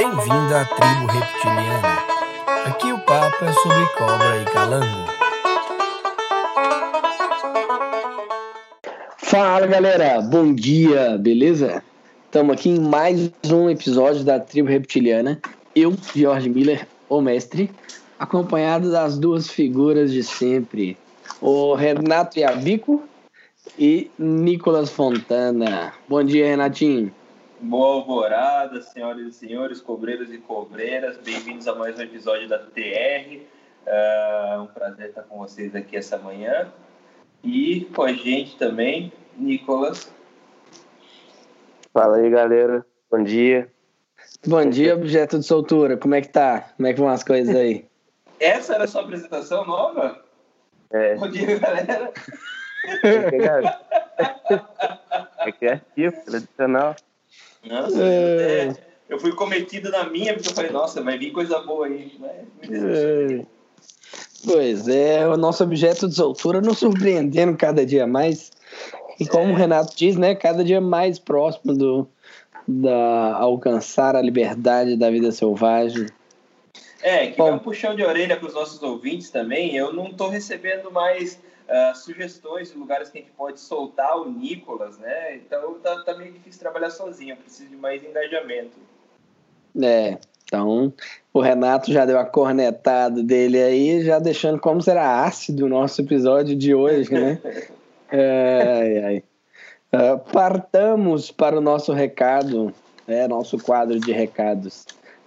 Bem-vindo à tribo reptiliana. Aqui o papo é sobre cobra e calango. Fala galera, bom dia, beleza? Estamos aqui em mais um episódio da Tribo Reptiliana. Eu, Jorge Miller, o mestre, acompanhado das duas figuras de sempre, o Renato Iabico e Nicolas Fontana. Bom dia, Renatinho. Boa alvorada, senhoras e senhores, cobreiros e cobreiras, bem-vindos a mais um episódio da TR. É um prazer estar com vocês aqui essa manhã. E com a gente também, Nicolas. Fala aí, galera. Bom dia. Bom dia, objeto de soltura. Como é que tá? Como é que vão as coisas aí? Essa era a sua apresentação nova? É. Bom dia, galera. É criativo, tradicional. Nossa, É. é, eu fui cometido na minha, porque eu falei, nossa, vai vir coisa boa aí. Mas, É. Pois é, o nosso objeto de soltura nos surpreendendo cada dia mais. E como o Renato diz, né, cada dia mais próximo do da alcançar a liberdade da vida selvagem. É, que Bom. é um puxão de orelha para os nossos ouvintes também. Eu não estou recebendo mais ah, sugestões de lugares que a gente pode soltar o Nicolas, né? Então tá, tá meio difícil trabalhar sozinho. Eu preciso de mais engajamento. É, então o Renato já deu a cornetada dele aí, já deixando como será ácido o nosso episódio de hoje, né? Ai, ai. Ah, partamos para o nosso recado, é, nosso quadro de recados.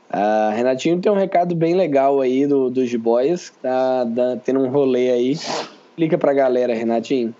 Ah, Renatinho tem um recado bem legal aí do, dos G-Boys, tá dá- tendo um rolê aí. Explica pra galera, Renatinho.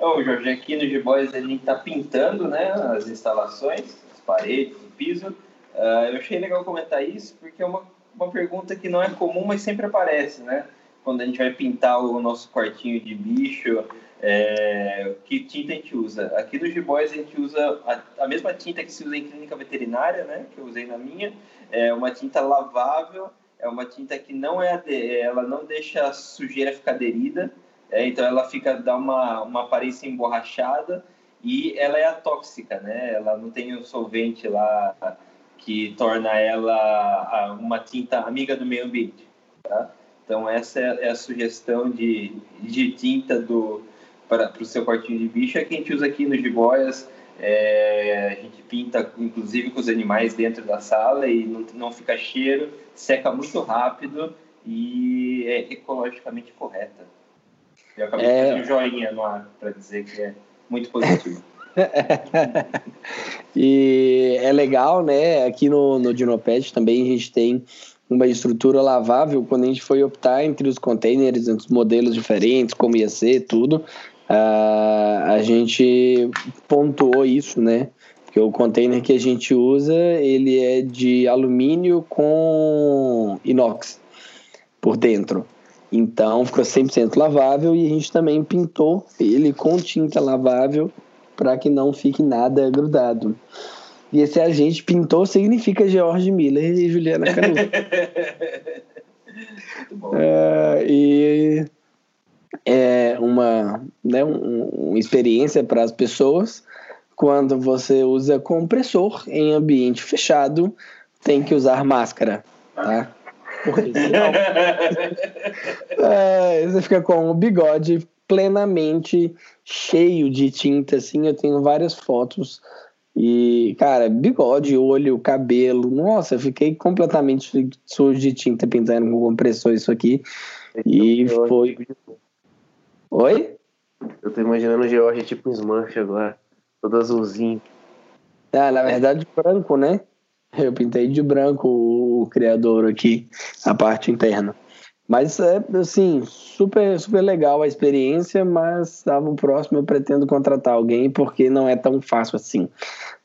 Ô, Jorge, aqui no G-Boys a gente está pintando né, as instalações, as paredes, o piso. Ah, eu achei legal comentar isso porque é uma, uma pergunta que não é comum, mas sempre aparece, né? Quando a gente vai pintar o nosso quartinho de bicho, é, que tinta a gente usa? Aqui no G-Boys a gente usa a, a mesma tinta que se usa em clínica veterinária, né? Que eu usei na minha. É uma tinta lavável, é uma tinta que não é, ela não deixa a sujeira ficar aderida. É, então ela fica dá uma, uma aparência emborrachada e ela é atóxica, né? Ela não tem o solvente lá que torna ela uma tinta amiga do meio ambiente, tá? Então essa é a sugestão de, de tinta do para o seu quartinho de bicho é que a gente usa aqui no Jiboias. É, a gente pinta, inclusive, com os animais dentro da sala e não, não fica cheiro, seca muito rápido e é ecologicamente correta. Eu acabei É. de um joinha no ar para dizer que é muito positivo. E é legal, né? Aqui no, no Dinopet também a gente tem uma estrutura lavável. Quando a gente foi optar entre os containers, entre os modelos diferentes, como ia ser, tudo, ah, a gente pontuou isso, né? Porque o container que a gente usa, ele é de alumínio com inox por dentro. Então ficou 100% lavável e a gente também pintou ele com tinta lavável para que não fique nada grudado. E esse agente pintou significa George Miller e Juliana Canuto. É, e é uma, né, um- uma experiência para as pessoas. Quando você usa compressor em ambiente fechado, tem que usar máscara, tá? Porque senão é, você fica com o bigode plenamente cheio de tinta, assim. Eu tenho várias fotos. E, cara, bigode, olho, cabelo. Nossa, eu fiquei completamente sujo de tinta pintando com compressor isso aqui. E Eu- foi. Oi? Eu tô imaginando o George tipo um Smurf agora. Todo azulzinho. Ah, na verdade, branco, né? Eu pintei de branco o, criador aqui, a parte interna. Mas é assim, super, super legal a experiência, mas estava o próximo eu pretendo contratar alguém porque não é tão fácil assim.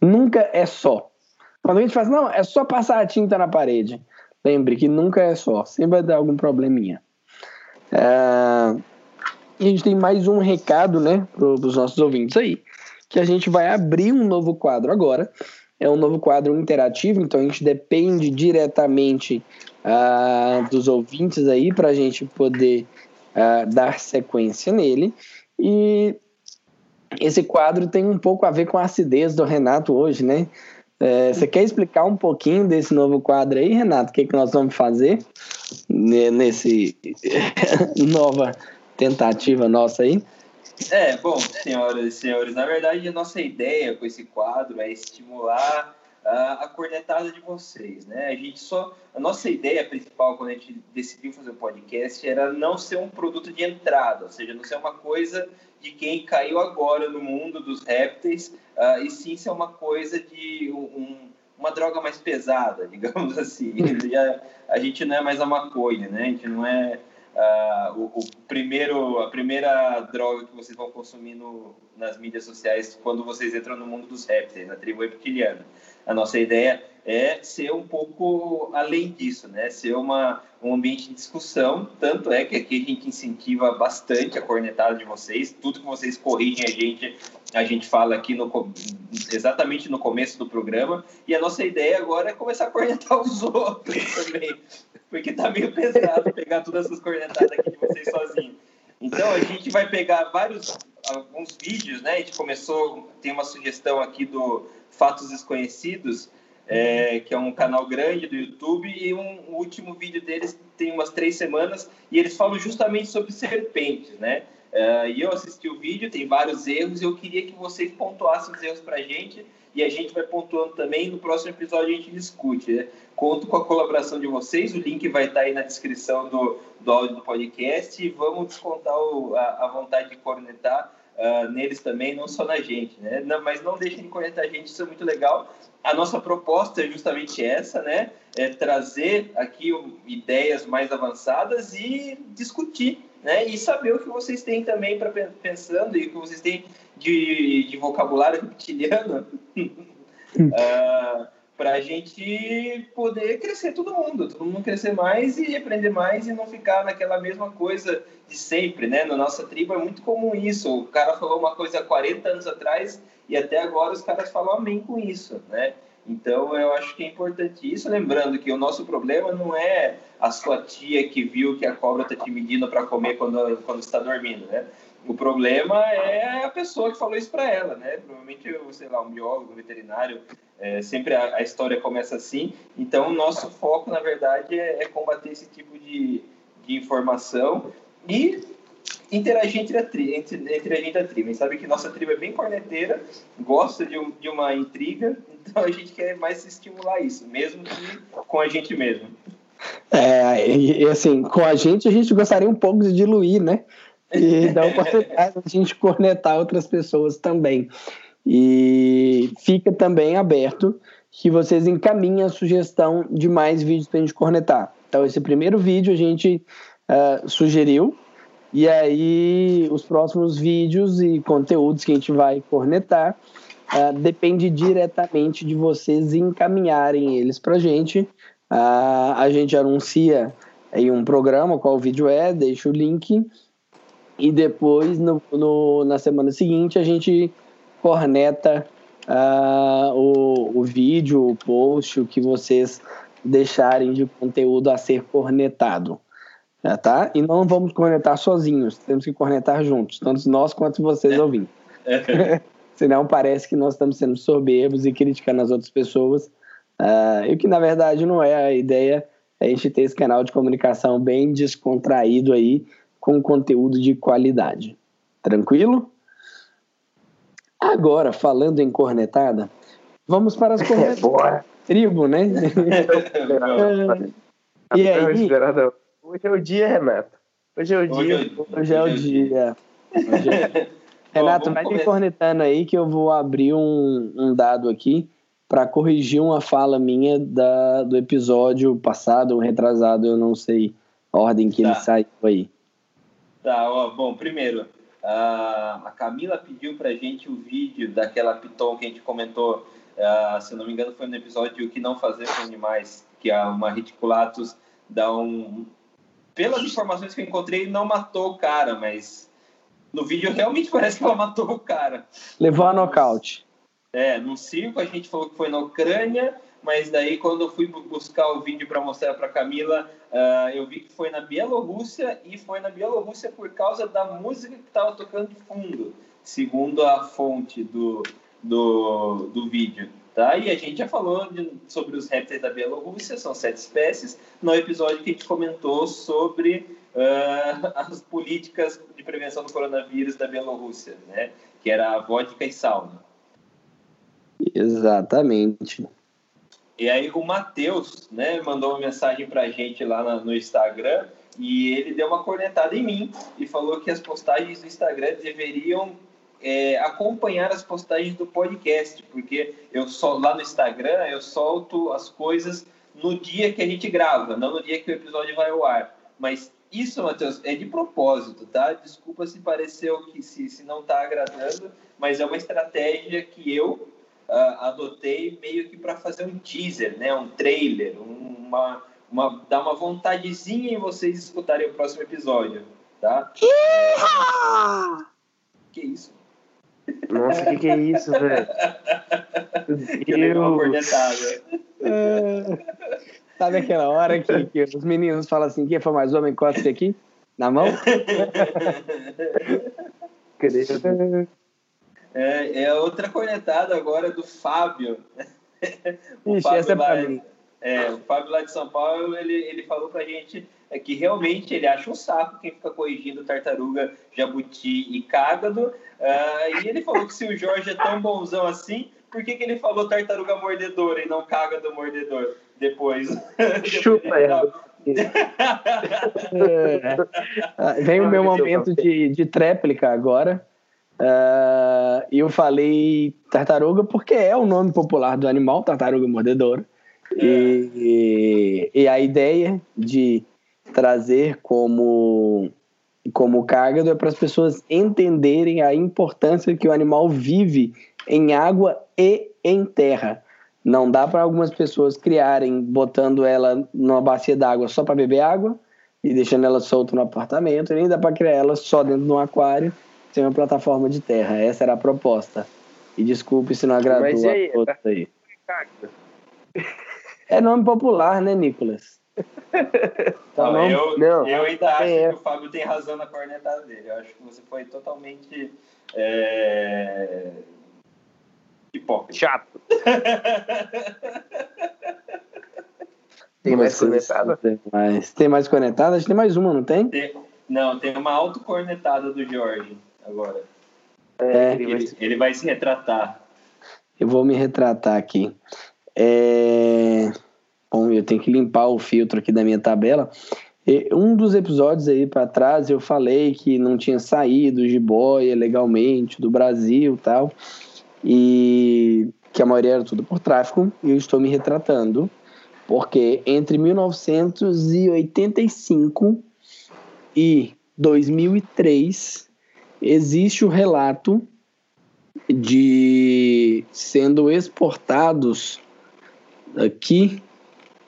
Nunca é só. Quando a gente fala, assim, não, é só passar a tinta na parede. Lembre que nunca é só, sempre vai dar algum probleminha. Ah, e a gente tem mais um recado, né, para os nossos ouvintes aí, que a gente vai abrir um novo quadro agora. É um novo quadro interativo, então a gente depende diretamente ah, dos ouvintes aí para a gente poder ah, dar sequência nele. E esse quadro tem um pouco a ver com a acidez do Renato hoje, né? É, você quer explicar um pouquinho desse novo quadro aí, Renato? O que, que nós vamos fazer nesse nova tentativa nossa aí? É, bom, senhoras e senhores, na verdade a nossa ideia com esse quadro é estimular a, a cornetada de vocês, né? A gente só, a nossa ideia principal quando a gente decidiu fazer o podcast era não ser um produto de entrada, ou seja, não ser uma coisa de quem caiu agora no mundo dos répteis, uh, e sim ser uma coisa de um, uma droga mais pesada, digamos assim. A gente não é mais a maconha, né? A gente não é uh, o, o, primeiro, a primeira droga que vocês vão consumir no, nas mídias sociais quando vocês entram no mundo dos répteis, na tribo reptiliana. A nossa ideia é ser um pouco além disso, né? Ser uma, um ambiente de discussão. Tanto é que aqui a gente incentiva bastante a cornetada de vocês. Tudo que vocês corrigem a gente, a gente fala aqui no, exatamente no começo do programa. E a nossa ideia agora é começar a cornetar os outros também. Porque tá meio pesado pegar todas essas cornetadas aqui de vocês sozinhos. Então a gente vai pegar vários alguns vídeos, né? A gente começou, tem uma sugestão aqui do Fatos Desconhecidos, é, que é um canal grande do YouTube, e um, o último vídeo deles tem umas três semanas, e eles falam justamente sobre serpentes, né? É, e eu assisti o vídeo, tem vários erros, e eu queria que vocês pontuassem os erros para a gente, e a gente vai pontuando também. No próximo episódio a gente discute. Né? Conto com a colaboração de vocês, o link vai estar tá aí na descrição do, do áudio do podcast, e vamos descontar o, a, a vontade de cornetar uh, neles também, não só na gente, né? Não, mas não deixem de conectar a gente, isso é muito legal. A nossa proposta é justamente essa, né? É trazer aqui ideias mais avançadas e discutir, né? E saber o que vocês têm também para pensando e o que vocês têm de, de vocabulário reptiliano. uh, para a gente poder crescer todo mundo, todo mundo crescer mais e aprender mais e não ficar naquela mesma coisa de sempre, né? Na nossa tribo é muito comum isso. O cara falou uma coisa há 40 anos atrás e até agora os caras falam amém com isso, né? Então eu acho que é importante isso, lembrando que o nosso problema não é a sua tia que viu que a cobra está te medindo para comer quando quando está dormindo, né? O problema é a pessoa que falou isso para ela, né? Provavelmente, sei lá, um biólogo, um veterinário, é, sempre a, a, história começa assim. Então, o nosso foco, na verdade, é, é combater esse tipo de, de informação e interagir entre a, tri, entre, entre a gente e a tribo. A gente sabe que nossa tribo é bem corneteira, gosta de, um, de uma intriga, então a gente quer mais estimular isso, mesmo que com a gente mesmo. É, e assim, com a gente a gente gostaria um pouco de diluir, né? E dá oportunidade a gente cornetar outras pessoas também. E fica também aberto que vocês encaminhem a sugestão de mais vídeos para a gente cornetar. Então, esse primeiro vídeo a gente uh, sugeriu, e aí os próximos vídeos e conteúdos que a gente vai cornetar uh, depende diretamente de vocês encaminharem eles para a gente. Uh, a gente anuncia em um programa qual o vídeo é, deixa o link e depois, no, no, na semana seguinte, a gente corneta uh, o, o vídeo, o post, o que vocês deixarem de conteúdo a ser cornetado. Tá? E não vamos cornetar sozinhos, temos que cornetar juntos, tanto nós quanto vocês é. ouvindo. Senão parece que nós estamos sendo soberbos e criticando as outras pessoas. Uh, e o que na verdade não é a ideia é a gente ter esse canal de comunicação bem descontraído aí com conteúdo de qualidade. Tranquilo? Agora, falando em cornetada, vamos para as cornetadas. É, tribo, né? e aí? Hoje é o dia, Renato. Hoje é o dia. Hoje é o dia. Renato, vai me cornetando aí que eu vou abrir um, um dado aqui para corrigir uma fala minha da, do episódio passado, ou retrasado, eu não sei a ordem que tá. ele saiu aí. Tá, ó, bom, primeiro, a, a Camila pediu pra gente o vídeo daquela piton que a gente comentou, uh, se não me engano foi no episódio O que não fazer com animais, que a uma reticulatus dá um... Pelas informações que eu encontrei, não matou o cara, mas no vídeo realmente parece que ela matou o cara. Levou a nocaute. É, no circo a gente falou que foi na Ucrânia, mas daí quando eu fui buscar o vídeo para mostrar para Camila, uh, eu vi que foi na Bielorrússia e foi na Bielorrússia por causa da música que estava tocando fundo, segundo a fonte do, do, do vídeo? Tá? E a gente já falou de, sobre os répteis da Bielorrússia, são sete espécies, no episódio que a gente comentou sobre uh, as políticas de prevenção do coronavírus da Bielorrússia, né? que era a vodka e sauna. Exatamente. E aí o Matheus né, mandou uma mensagem para a gente lá no Instagram e ele deu uma cornetada em mim e falou que as postagens do Instagram deveriam é, acompanhar as postagens do podcast, porque eu só lá no Instagram eu solto as coisas no dia que a gente grava, não no dia que o episódio vai ao ar. Mas isso, Matheus, é de propósito, tá? Desculpa se pareceu que se, se não está agradando, mas é uma estratégia que eu uh, adotei meio que para fazer um teaser, né? Um trailer, uma, uma dar uma vontadezinha em vocês escutarem o próximo episódio, tá? Que isso? Nossa, o que, que é isso, velho? É... Sabe aquela hora que, que, os meninos falam assim, quem foi mais homem, encosta aqui, na mão? é, é outra cornetada agora do Fábio. o Ixi, Fábio essa é pra mim. É, o Fábio lá de São Paulo, ele, ele falou pra gente é que realmente ele acha um saco quem fica corrigindo tartaruga, jabuti e cágado. Uh, e ele falou que se o Jorge é tão bonzão assim, por que, que ele falou tartaruga mordedora e não cágado mordedor depois? Chupa ela. é. Vem o meu momento de, de tréplica agora. Uh, eu falei tartaruga porque é o nome popular do animal, tartaruga mordedora. É. E, e, a ideia de trazer como como cágado é para as pessoas entenderem a importância que o animal vive em água e em terra. Não dá para algumas pessoas criarem botando ela numa bacia d'água só para beber água e deixando ela solta no apartamento, e nem dá para criar ela só dentro de um aquário sem uma plataforma de terra. Essa era a proposta. E desculpe se não agradou aí, a todos aí. É nome popular, né, Nicolas? Tá não, eu, não, eu ainda acho é. que o Fábio tem razão na cornetada dele. Eu acho que você foi totalmente é... hipócrita. Chato. tem mais cornetada? Tem mais, tem mais cornetada? Acho que tem mais uma, não tem? tem não, tem uma autocornetada do Jorge agora. É, ele, vai, ele vai se retratar. Eu vou me retratar aqui. É... Bom, eu tenho que limpar o filtro aqui da minha tabela. E um dos episódios aí para trás eu falei que não tinha saído de boia legalmente do Brasil tal, e que a maioria era tudo por tráfico, e eu estou me retratando, porque entre 1985 e 2003 existe o relato de sendo exportados aqui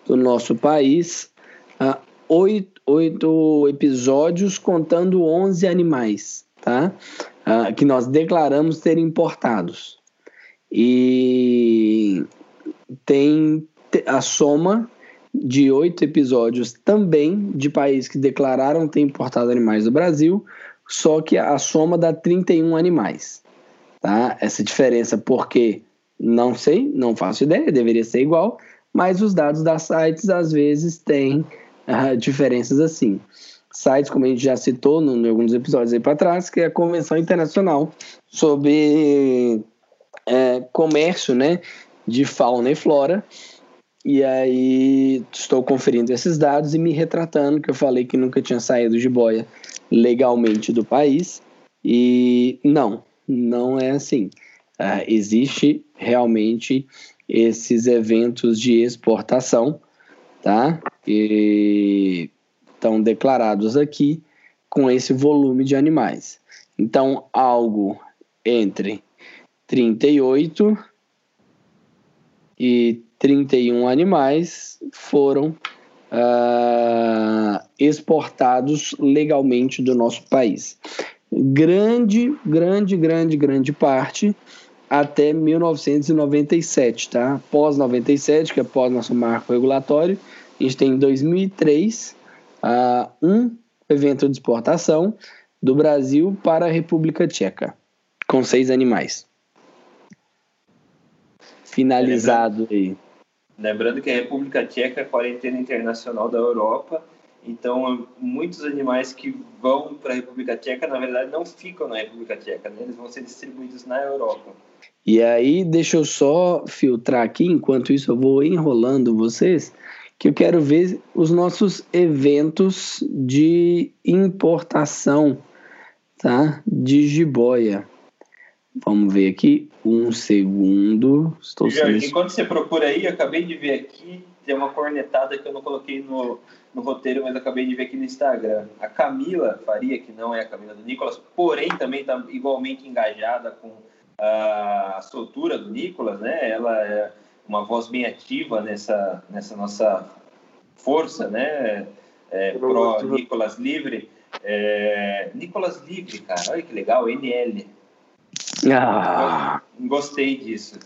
do nosso país, uh, oito, oito episódios contando 11 animais, tá? Uh, que nós declaramos ter importados. E tem a soma de oito episódios também de países que declararam ter importado animais do Brasil, só que a soma dá 31 animais. Tá? Essa diferença, porque não sei, não faço ideia, deveria ser igual, mas os dados das sites às vezes têm uh, diferenças assim. Sites, como a gente já citou em alguns episódios aí para trás, que é a Convenção Internacional sobre é, Comércio né, de Fauna e Flora. E aí estou conferindo esses dados e me retratando, que eu falei que nunca tinha saído de boia legalmente do país. E não, não é assim. Uh, existe realmente esses eventos de exportação, tá? E estão declarados aqui com esse volume de animais. Então, algo entre 38 e 31 animais foram uh, exportados legalmente do nosso país. Grande, grande, grande, grande parte até 1997, tá? Pós 97, que é pós nosso marco regulatório, a gente tem em 2003 uh, um evento de exportação do Brasil para a República Tcheca, com seis animais. finalizado aí. Lembrando que a República Tcheca é a quarentena internacional da Europa, então muitos animais que vão para a República Tcheca, na verdade, não ficam na República Tcheca, né? eles vão ser distribuídos na Europa. E aí, deixa eu só filtrar aqui, enquanto isso eu vou enrolando vocês, que eu quero ver os nossos eventos de importação, tá? De jiboia. Vamos ver aqui, um segundo. Estou Jorge, enquanto você procura aí, eu acabei de ver aqui, tem uma cornetada que eu não coloquei no, no roteiro, mas acabei de ver aqui no Instagram. A Camila Faria, que não é a Camila do Nicolas, porém também está igualmente engajada com a soltura do Nicolas, né? Ela é uma voz bem ativa nessa, nessa nossa força, né? É, pro Nicolas Livre. É, Nicolas Livre, cara, olha que legal, NL. Ah. Gostei disso.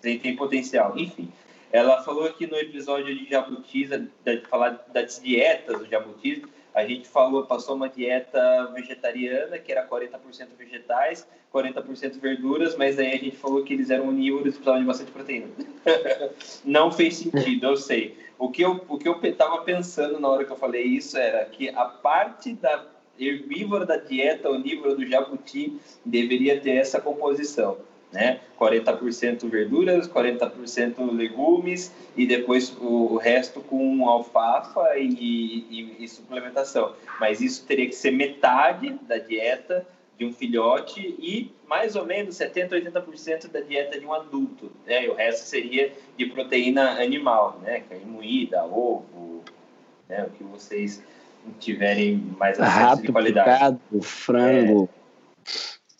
Tem, tem potencial. Enfim, ela falou aqui no episódio de jabutis, de falar das dietas do jabutis, a gente falou, passou uma dieta vegetariana, que era 40% vegetais, 40% verduras, mas aí a gente falou que eles eram onívoros e precisavam de bastante proteína. Não fez sentido, eu sei. O que eu o que eu estava pensando na hora que eu falei isso era que a parte da herbívora da dieta onívora do jabuti deveria ter essa composição, né? 40% verduras, 40% legumes e depois o, resto com alfafa e, e, e, suplementação. Mas isso teria que ser metade da dieta de um filhote e mais ou menos 70, 80% da dieta de um adulto, né? E o resto seria de proteína animal, né? Carne moída, ovo, né? O que vocês tiverem mais acesso de qualidade. Picado, frango, é,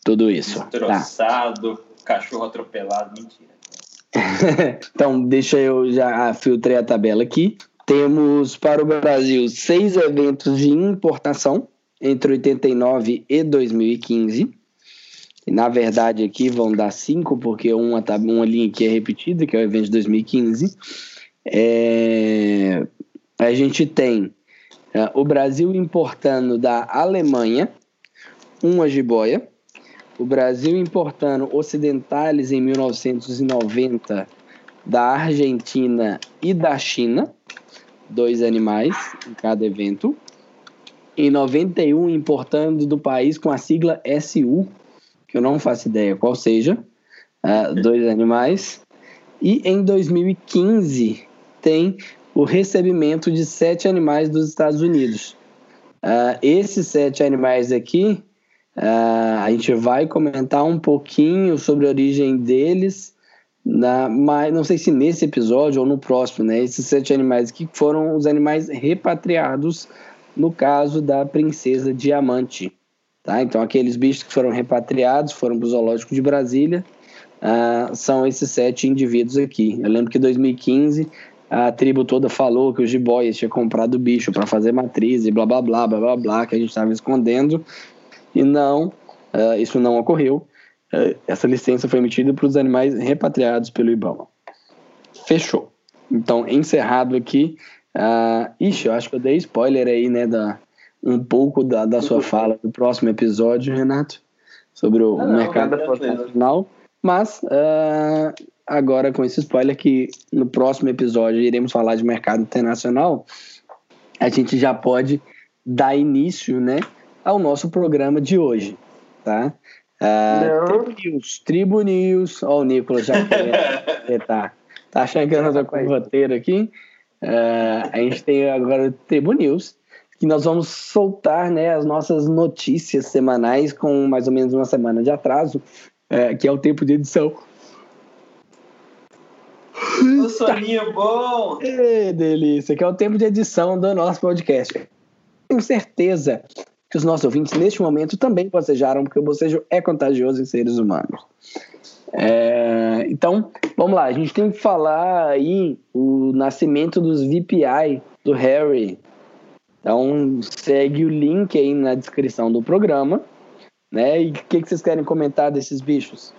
tudo isso. Destroçado, tá. cachorro atropelado, mentira. então, deixa eu já filtrei a tabela aqui. Temos para o Brasil seis eventos de importação entre 89 e 2015. E, na verdade, aqui vão dar cinco, porque uma, uma linha aqui é repetida, que é o evento de 2015. É, a gente tem é, o Brasil importando da Alemanha uma jiboia, o Brasil importando ocidentais em 1990 da Argentina e da China, dois animais em cada evento. Em 91 importando do país com a sigla SU, que eu não faço ideia qual seja, uh, dois animais. E em 2015 tem o recebimento de sete animais dos Estados Unidos. Uh, esses sete animais aqui, uh, a gente vai comentar um pouquinho sobre a origem deles, na, mas não sei se nesse episódio ou no próximo, né? Esses sete animais aqui foram os animais repatriados no caso da princesa Diamante. Tá? Então, aqueles bichos que foram repatriados, foram para o zoológico de Brasília, uh, são esses sete indivíduos aqui. Eu lembro que em 2015 a tribo toda falou que o jiboias tinha comprado o bicho para fazer matriz e blá blá blá blá blá blá, que a gente estava escondendo. E não, uh, isso não ocorreu. Uh, essa licença foi emitida para os animais repatriados pelo IBAMA. Fechou. Então, encerrado aqui. Uh, ixi, eu acho que eu dei spoiler aí, né, da, um pouco da, da sua fala do próximo episódio, Renato, sobre o ah, não, mercado nacional. Mas uh, agora com esse spoiler que no próximo episódio iremos falar de mercado internacional, a gente já pode dar início, né, ao nosso programa de hoje, tá? Uh, Tribu News, Tribu News, ó, o Nicolas já quer, tá, tá não tô com o roteiro aqui? Uh, a gente tem agora o Tribu News, que nós vamos soltar, né, as nossas notícias semanais com mais ou menos uma semana de atraso, uh, que é o tempo de edição o soninho bom! Que delícia, que é o tempo de edição do nosso podcast. Tenho certeza que os nossos ouvintes, neste momento, também bocejaram, porque o bocejo é contagioso em seres humanos. É, então, vamos lá, a gente tem que falar aí o nascimento dos VPI do Harry. Então, segue o link aí na descrição do programa. Né? E o que, que vocês querem comentar desses bichos?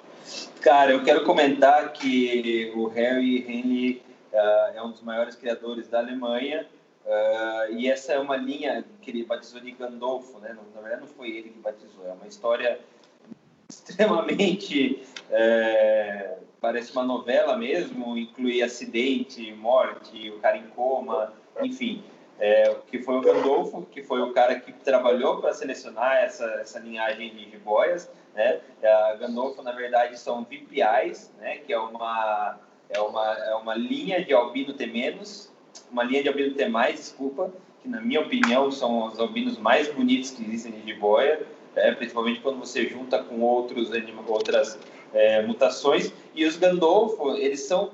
Cara, eu quero comentar que o Harry Henry uh, é um dos maiores criadores da Alemanha uh, e essa é uma linha que ele batizou de Gandolfo, né? Na verdade, não foi ele que batizou, é uma história extremamente é, parece uma novela mesmo, inclui acidente, morte, o cara em coma, enfim. É, que foi o Gandolfo, que foi o cara que trabalhou para selecionar essa, essa linhagem de jiboias. Né? A Gandolfo, na verdade, são VPIs, né? que é uma, é, uma, é uma linha de albino T-, uma linha de albino T+, desculpa, que na minha opinião são os albinos mais bonitos que existem de jiboia, né? principalmente quando você junta com outros, outras é, mutações. E os Gandolfo, eles são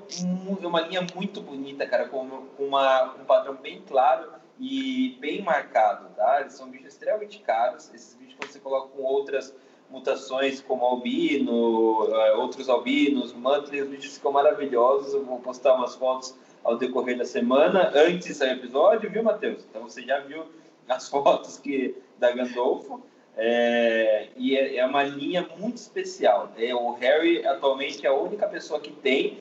uma linha muito bonita, cara, com, uma, um padrão bem claro e bem marcado, tá? Eles são bichos extremamente caros. Esses bichos, quando você coloca com outras mutações, como albino, é, outros albinos, mantles, os ficam maravilhosos. Eu vou postar umas fotos ao decorrer da semana, antes de sair o episódio, viu, Matheus? Então você já viu as fotos que da Gandolfo. É, e é, é, uma linha muito especial. É, o Harry atualmente é a única pessoa que tem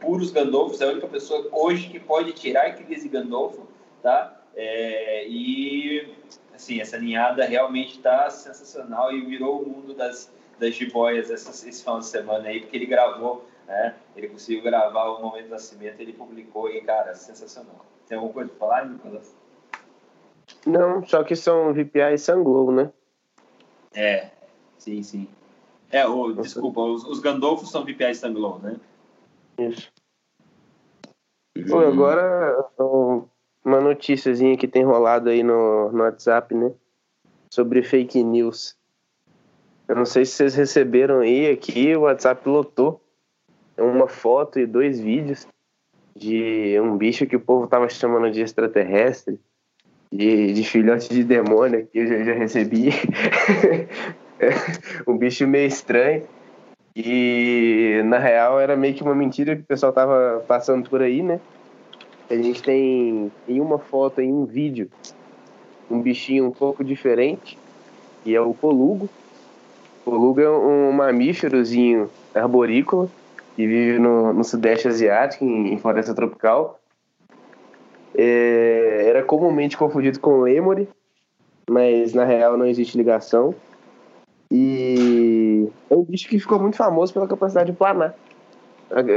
puros Gandolfos, é a única pessoa hoje que pode tirar crise Gandolfo, tá? É, e assim, essa ninhada realmente está sensacional e virou o mundo das, das jiboias essa, esse final de semana aí, porque ele gravou, né? Ele conseguiu gravar o momento do nascimento, ele publicou e, cara, sensacional. Tem alguma coisa para falar, Nicolas? Não, só que são VPI Sanglow, né? É, sim, sim. É, o, desculpa, os, os Gandolfos são VPI standalone, né? Isso. Pô, agora uma noticiazinha que tem rolado aí no, no WhatsApp, né? Sobre fake news. Eu não sei se vocês receberam aí, aqui o WhatsApp lotou uma foto e dois vídeos de um bicho que o povo tava chamando de extraterrestre de, de filhote de demônio que eu já, já recebi. um bicho meio estranho. E na real era meio que uma mentira que o pessoal tava passando por aí, né? A gente tem em uma foto, em um vídeo, um bichinho um pouco diferente, e é o colugo. O colugo é um mamíferozinho arborícola que vive no, no sudeste asiático, em, em floresta tropical é, era comumente confundido com o Emory, mas na real não existe ligação. E é um bicho que ficou muito famoso pela capacidade de planar.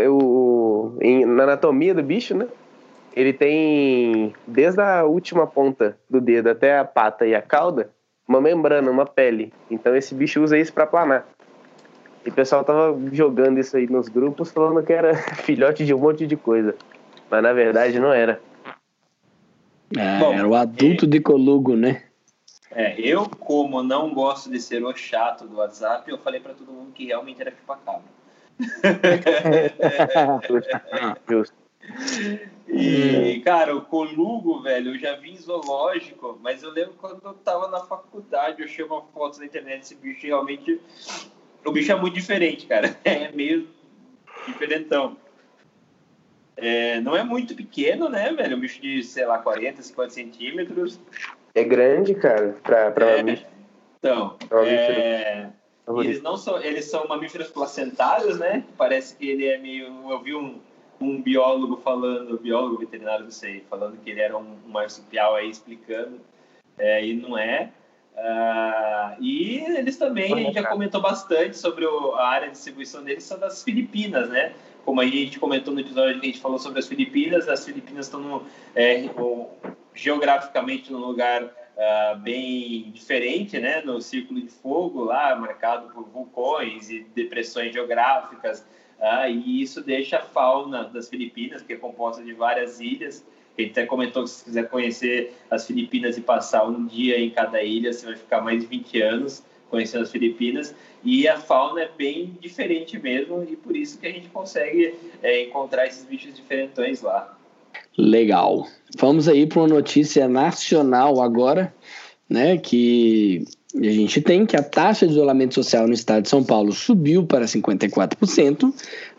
O, em, na anatomia do bicho, né? Ele tem, desde a última ponta do dedo até a pata e a cauda, uma membrana, uma pele. Então esse bicho usa isso para planar. E o pessoal tava jogando isso aí nos grupos, falando que era filhote de um monte de coisa. Mas na verdade não era. É, Bom, era o adulto é, de Colugo, né? É, eu, como não gosto de ser o chato do WhatsApp, eu falei para todo mundo que realmente era chupacabra. e, cara, o Colugo, velho, eu já vi em zoológico, mas eu lembro quando eu tava na faculdade, eu achei uma foto na internet desse bicho realmente. O bicho é muito diferente, cara. É meio diferentão. É, não é muito pequeno, né, velho? Um bicho de, sei lá, 40, 50 centímetros. É grande, cara, pra, pra é, mamífero. Então, é, eles não são, eles são mamíferos placentários, né? Parece que ele é meio. Eu vi um, um biólogo falando, biólogo veterinário, não sei, falando que ele era um, marsupial aí explicando, é, e não é. Uh, e eles também, a gente já comentou bastante sobre o, a área de distribuição deles, são das Filipinas, né? como a gente comentou no episódio que a gente falou sobre as Filipinas, as Filipinas estão no, é, geograficamente num lugar uh, bem diferente, né? No Círculo de Fogo, lá marcado por vulcões e depressões geográficas, uh, e isso deixa a fauna das Filipinas, que é composta de várias ilhas. Gente até comentou que se quiser conhecer as Filipinas e passar um dia em cada ilha, você vai ficar mais de 20 anos conhecendo as Filipinas e a fauna é bem diferente mesmo e por isso que a gente consegue é, encontrar esses bichos diferentões lá. Legal. Vamos aí para uma notícia nacional agora, né? Que a gente tem que a taxa de isolamento social no estado de São Paulo subiu para 54%. Uh,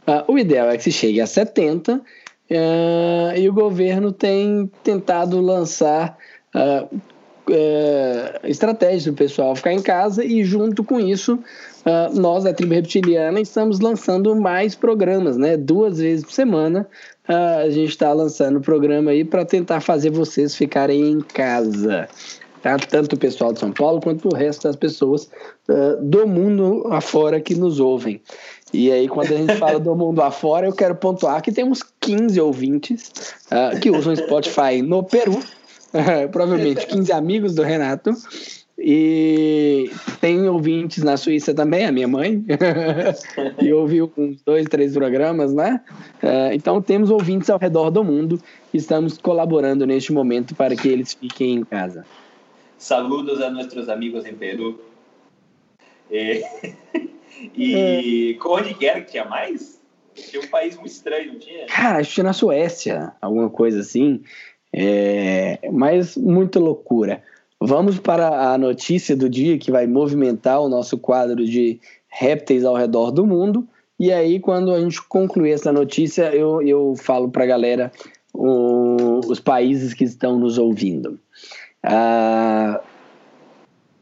ah, o ideal é que se chegue a 70%. Uh, ah, e o governo tem tentado lançar uh, é, estratégia do pessoal ficar em casa e junto com isso uh, nós da tribo reptiliana estamos lançando mais programas, né? Duas vezes por semana uh, a gente está lançando o programa aí para tentar fazer vocês ficarem em casa. Tá? Tanto o pessoal de São Paulo quanto o resto das pessoas uh, do mundo afora que nos ouvem. E aí, quando a gente fala do mundo afora, eu quero pontuar que temos 15 ouvintes uh, que usam Spotify no Peru. Uh, provavelmente 15 amigos do Renato. E tem ouvintes na Suíça também, a minha mãe, e ouviu uns dois, três programas, né? Então temos ouvintes ao redor do mundo e estamos colaborando neste momento para que eles fiquem em casa. Saludos a nossos amigos em Peru. E, e é. onde que era que tinha mais? Tinha um país muito estranho, não tinha? Cara, acho que na Suécia, alguma coisa assim. É, mas muita loucura. Vamos para a notícia do dia que vai movimentar o nosso quadro de répteis ao redor do mundo. E aí, quando a gente concluir essa notícia, eu, eu falo para a galera o, os países que estão nos ouvindo. Uh,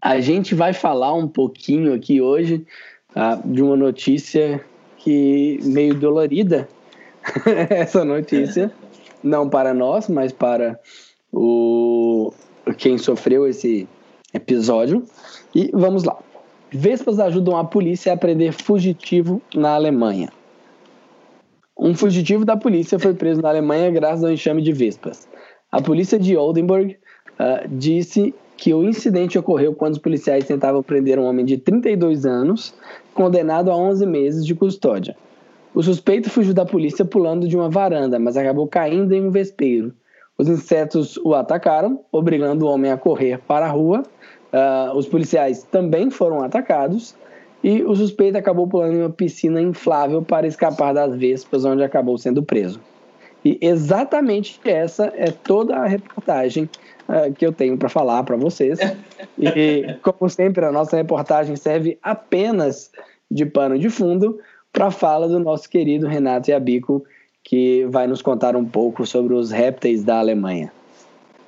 a gente vai falar um pouquinho aqui hoje uh, de uma notícia que meio dolorida. essa notícia, não para nós, mas para o, quem sofreu esse episódio. E vamos lá. Vespas ajudam a polícia a prender fugitivo na Alemanha. Um fugitivo da polícia foi preso na Alemanha graças ao enxame de vespas. A polícia de Oldenburg uh, disse que o incidente ocorreu quando os policiais tentavam prender um homem de 32 anos, condenado a 11 meses de custódia. O suspeito fugiu da polícia pulando de uma varanda, mas acabou caindo em um vespeiro. Os insetos o atacaram, obrigando o homem a correr para a rua. Uh, os policiais também foram atacados e o suspeito acabou pulando em uma piscina inflável para escapar das vespas, onde acabou sendo preso. E exatamente essa é toda a reportagem uh, que eu tenho para falar para vocês. E, como sempre, a nossa reportagem serve apenas de pano de fundo para a fala do nosso querido Renato Yabico, que vai nos contar um pouco sobre os répteis da Alemanha.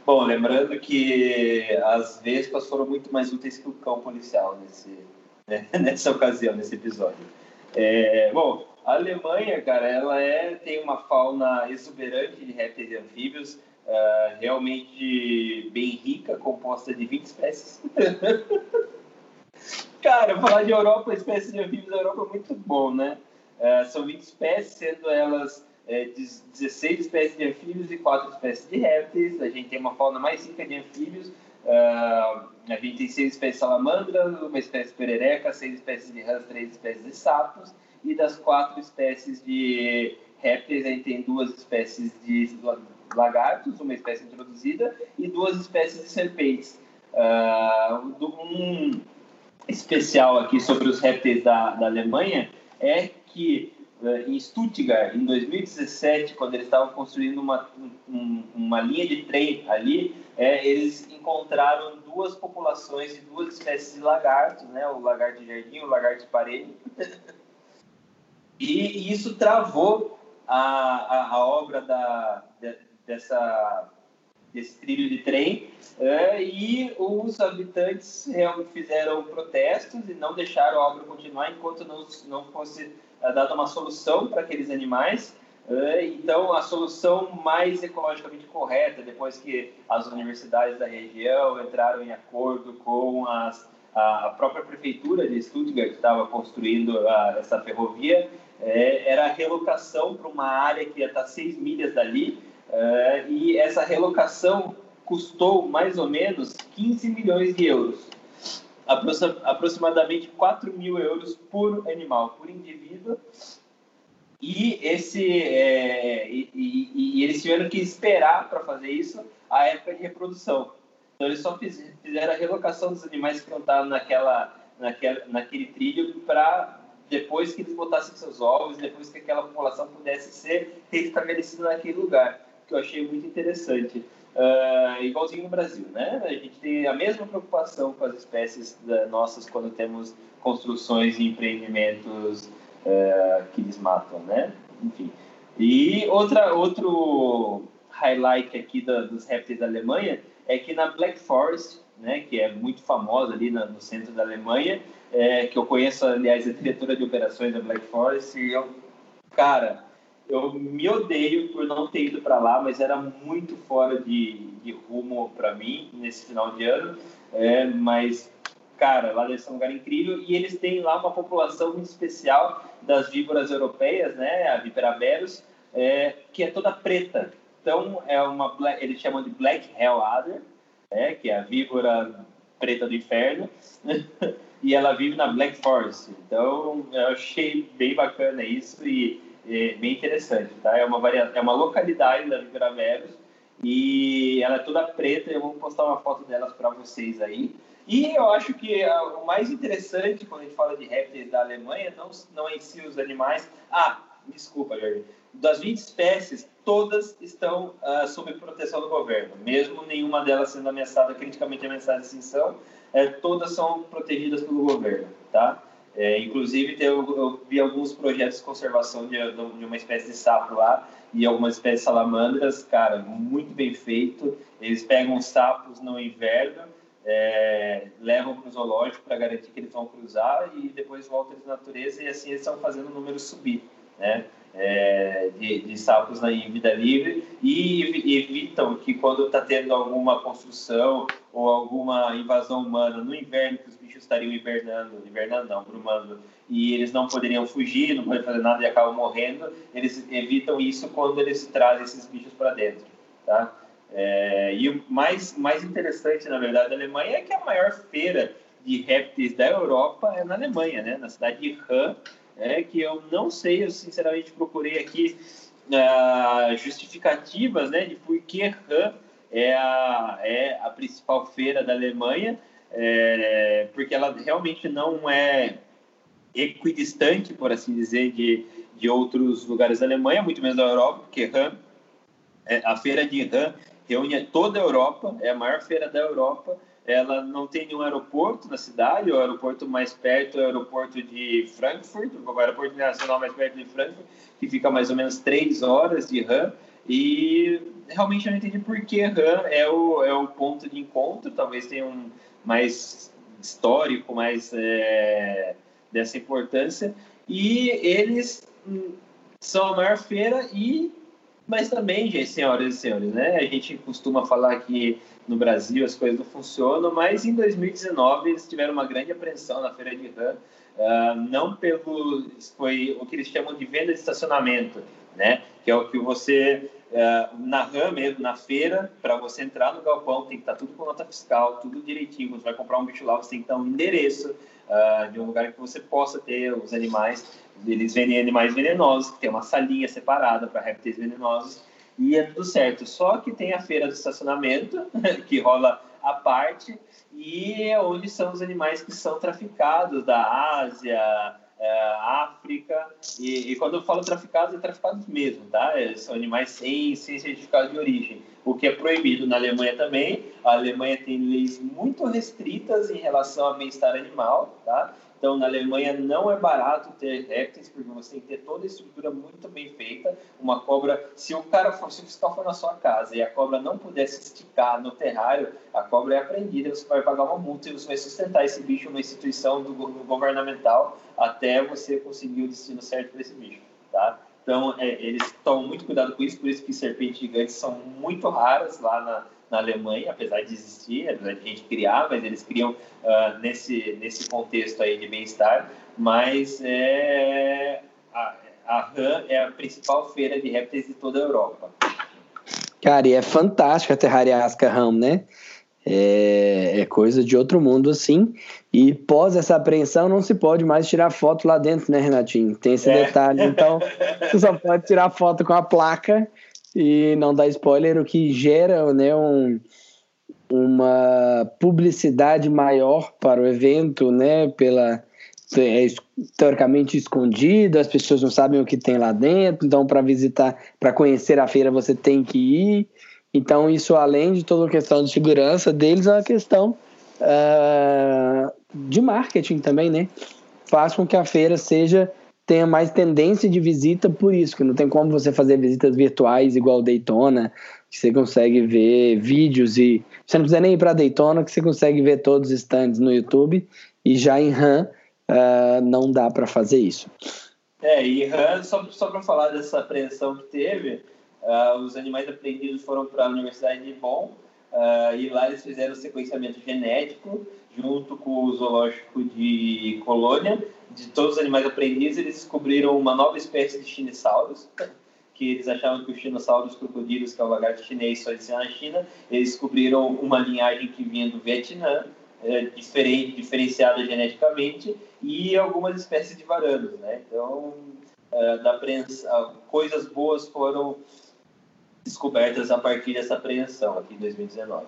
Bom, lembrando que as vespas foram muito mais úteis que o cão policial nesse, né, nessa ocasião, nesse episódio. É, bom, a Alemanha, cara, ela é, tem uma fauna exuberante de répteis e anfíbios, uh, realmente bem rica, composta de 20 espécies. cara, falar de Europa, espécies de anfíbios da Europa é muito bom, né? Uh, são 20 espécies, sendo elas é, 16 espécies de anfíbios e 4 espécies de répteis. A gente tem uma fauna mais rica de anfíbios. Uh, a gente tem 6 espécies de salamandras, uma espécie de perereca, 6 espécies de rãs, 3 espécies de sapos. E das 4 espécies de répteis, a gente tem duas espécies de lagartos, uma espécie introduzida, e duas espécies de serpentes. Uh, um especial aqui sobre os répteis da, da Alemanha é que eh, em Stuttgart, em 2017, quando eles estavam construindo uma, um, uma linha de trem ali, é, eles encontraram duas populações de duas espécies de lagartos, né? o lagarto de jardim e o lagarto de parede. e, isso travou a, a, a obra da, de, dessa, desse trilho de trem é, e os habitantes fizeram protestos e não deixaram a obra continuar enquanto não, não fosse é dada uma solução para aqueles animais. É, então, a solução mais ecologicamente correta, depois que as universidades da região entraram em acordo com as, a própria prefeitura de Stuttgart, que estava construindo a, essa ferrovia, é, era a relocação para uma área que ia estar 6 milhas dali, é, e essa relocação custou mais ou menos 15 milhões de euros aproximadamente 4 mil euros por animal, por indivíduo. E, esse, é, e, e, e, eles tiveram que esperar para fazer isso a época de reprodução. Então, eles só fizeram a relocação dos animais que estavam naquela, naquela, naquele trilho para depois que eles botassem seus ovos, depois que aquela população pudesse ser restabelecida naquele lugar, que eu achei muito interessante. Uh, igualzinho no Brasil, né? A gente tem a mesma preocupação com as espécies nossas quando temos construções e empreendimentos uh, que eles matam, né? Enfim. E outra, outro highlight aqui da, dos répteis da Alemanha é que na Black Forest, né, que é muito famosa ali no, no centro da Alemanha, é, que eu conheço, aliás, a diretora de operações da Black Forest, e eu, cara, eu me odeio por não ter ido para lá, mas era muito fora de, de rumo para mim nesse final de ano. É, mas, cara, lá deve ser um lugar incrível e eles têm lá uma população muito especial das víboras europeias, né, a Viperaberus, é, que é toda preta. Então, é uma, eles chamam de Black Hell Adder, né, que é a víbora preta do inferno, e ela vive na Black Forest. Então, eu achei bem bacana isso e, e bem interessante, tá? É uma, varia... é uma localidade da Viperaberus e ela é toda preta. Eu vou postar uma foto delas para vocês aí. E eu acho que o mais interessante quando a gente fala de répteis da Alemanha não, não é em si os animais. Ah, desculpa, Jorge. Das 20 espécies, todas estão uh, sob proteção do governo, mesmo nenhuma delas sendo ameaçada, criticamente ameaçada de extinção, é, todas são protegidas pelo governo, tá? É, inclusive, eu, eu, vi alguns projetos de conservação de, de, uma espécie de sapo lá e algumas espécies de salamandras, cara, muito bem feito. Eles pegam os sapos no inverno, é, levam para o zoológico para garantir que eles vão cruzar e depois voltam na natureza e assim eles estão fazendo o número subir, né? É, de, de, sapos em vida livre e evitam que quando está tendo alguma construção ou alguma invasão humana no inverno, que os bichos estariam hibernando, hibernando não, brumando, e eles não poderiam fugir, não podem fazer nada e acabam morrendo, eles evitam isso quando eles trazem esses bichos para dentro, tá? É, e o mais, mais interessante, na verdade, da Alemanha é que a maior feira de répteis da Europa é na Alemanha, né? Na cidade de Hamm, é que eu não sei, eu sinceramente procurei aqui uh, justificativas né, de por que RAM é a, é a principal feira da Alemanha, é, porque ela realmente não é equidistante, por assim dizer, de, de outros lugares da Alemanha, muito menos da Europa, porque RAM, é, a feira de RAM reúne toda a Europa, é a maior feira da Europa, ela não tem nenhum aeroporto na cidade, o aeroporto mais perto é o aeroporto de Frankfurt, o aeroporto internacional mais perto de Frankfurt, que fica mais ou menos três horas de RAM, e realmente eu não entendi por que RAM é o, é o ponto de encontro, talvez tenha um mais histórico, mais é, dessa importância, e eles hum, são a maior feira e mas também, gente, senhoras e senhores, né? A gente costuma falar que no Brasil as coisas não funcionam, mas em 2019 eles tiveram uma grande apreensão na feira de RAM, uh, não pelo foi o que eles chamam de venda de estacionamento, né? Que é o que você uh, na RAM mesmo, na feira, para você entrar no galpão tem que estar tá tudo com nota fiscal, tudo direitinho. Você vai comprar um bicho lá, você tem que dar um endereço uh, de um lugar que você possa ter os animais eles vendem animais venenosos, que tem uma salinha separada para répteis venenosos, e é tudo certo. Só que tem a feira do estacionamento, que rola à parte, e é onde são os animais que são traficados da Ásia, é, África, e, e, quando eu falo traficados, é traficados mesmo, tá? É, são animais sem, sem certificado de origem, o que é proibido na Alemanha também. A Alemanha tem leis muito restritas em relação ao bem-estar animal, tá? Então, na Alemanha não é barato ter répteis, porque você tem que ter toda a estrutura muito bem feita. Uma cobra, se o cara for, se o fiscal for na sua casa e a cobra não pudesse esticar no terrário, a cobra é apreendida, você vai pagar uma multa e você vai sustentar esse bicho numa instituição do, do governamental até você conseguir o destino certo para esse bicho, tá? Então, é, eles tomam muito cuidado com isso, por isso que serpentes gigantes são muito raras lá na, na Alemanha, apesar de existir, apesar de a gente criar, mas eles criam uh, nesse, nesse contexto aí de bem-estar, mas é, a, a RAM é a principal feira de répteis de toda a Europa. Cara, e é fantástico a Terrariasca RAM, né? É, é, coisa de outro mundo assim. E pós essa apreensão não se pode mais tirar foto lá dentro, né, Renatinho? Tem esse é. detalhe. Então, você só pode tirar foto com a placa e não dar spoiler, o que gera né, um, uma publicidade maior para o evento, né, pela é teoricamente escondido, as pessoas não sabem o que tem lá dentro, então para visitar, para conhecer a feira você tem que ir. Então isso além de toda a questão de segurança deles, é uma questão uh, de marketing também, né? Faz com que a feira seja tenha mais tendência de visita por isso, que não tem como você fazer visitas virtuais igual Daytona, que você consegue ver vídeos e você não precisa nem ir para Daytona, que você consegue ver todos os stands no YouTube e já em RAM uh, não dá para fazer isso. É, e RAM, só, só para falar dessa apreensão que teve, uh, os animais apreendidos foram para a Universidade de Bonn uh, e lá eles fizeram sequenciamento genético junto com o zoológico de Colônia de todos os animais aprendizes, eles descobriram uma nova espécie de chinosauros, que eles achavam que os dinossauros crocodilos, que é o lagarto chinês, só existia na China. Eles descobriram uma linhagem que vinha do Vietnã, é, diferente, diferenciada geneticamente, e algumas espécies de varanos, né? Então, é, da prensa, coisas boas foram descobertas a partir dessa apreensão aqui em 2019.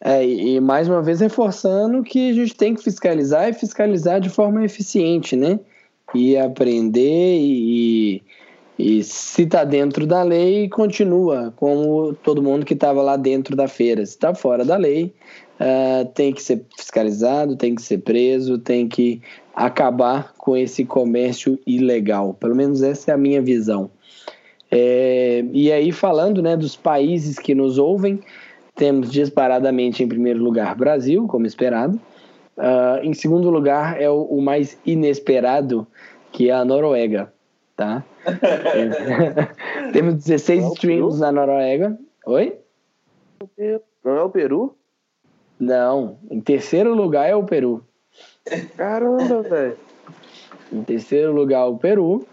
É, e mais uma vez reforçando que a gente tem que fiscalizar e fiscalizar de forma eficiente, né? E aprender e, e se está dentro da lei, continua como todo mundo que estava lá dentro da feira. Se está fora da lei, uh, tem que ser fiscalizado, tem que ser preso, tem que acabar com esse comércio ilegal. Pelo menos essa é a minha visão. É, e aí, falando né, dos países que nos ouvem, temos disparadamente em primeiro lugar Brasil, como esperado. Uh, em segundo lugar é o, o, mais inesperado, que é a Noruega, tá? temos 16 é streams na Noruega. Oi? Não é o Peru? Não, em terceiro lugar é o Peru. Caramba, velho. Em terceiro lugar o Peru.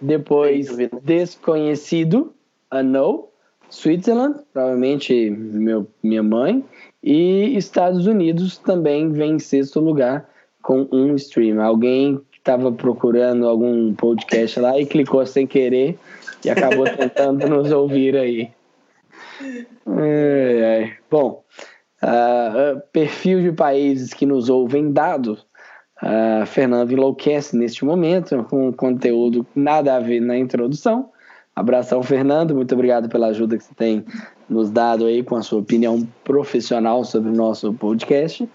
Depois, desconhecido, unknown. Switzerland, provavelmente meu, minha mãe, e Estados Unidos também vem em sexto lugar com um stream. Alguém estava procurando algum podcast lá e clicou sem querer e acabou tentando nos ouvir aí. É, é. Bom, uh, perfil de países que nos ouvem dado. Uh, Fernando enlouquece neste momento com conteúdo nada a ver na introdução. Abração, Fernando. Muito obrigado pela ajuda que você tem nos dado aí com a sua opinião profissional sobre o nosso podcast.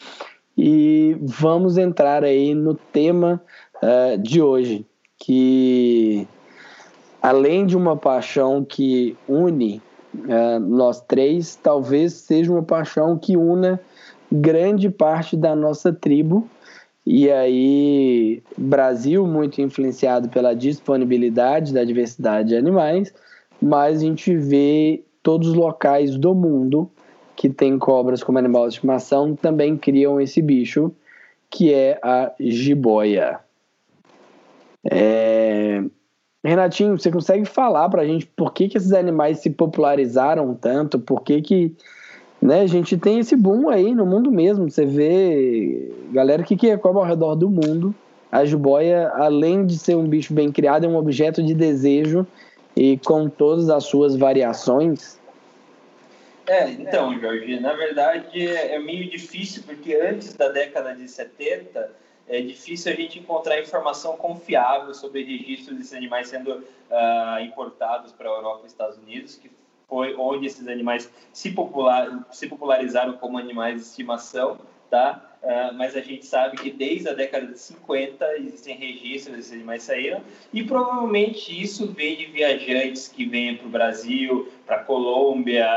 E vamos entrar aí no tema uh, de hoje, que além de uma paixão que une uh, nós três, talvez seja uma paixão que una grande parte da nossa tribo e aí, Brasil muito influenciado pela disponibilidade da diversidade de animais, mas a gente vê todos os locais do mundo que tem cobras como animal de estimação também criam esse bicho, que é a jiboia. É... Renatinho, você consegue falar para a gente por que, que esses animais se popularizaram tanto? Por que, que né, a gente tem esse boom aí no mundo mesmo. Você vê galera que cria cobra ao redor do mundo. A jiboia, além de ser um bicho bem criado, é um objeto de desejo e com todas as suas variações. É, então, Jorge, na verdade é meio difícil, porque antes da década de 70 é difícil a gente encontrar informação confiável sobre registros desses animais sendo uh, importados para a Europa e Estados Unidos, que foi onde esses animais se, popular, se popularizaram como animais de estimação, tá? Uh, mas a gente sabe que desde a década de 50 existem registros desses animais saíram e provavelmente isso vem de viajantes que vêm para o Brasil, para Colômbia,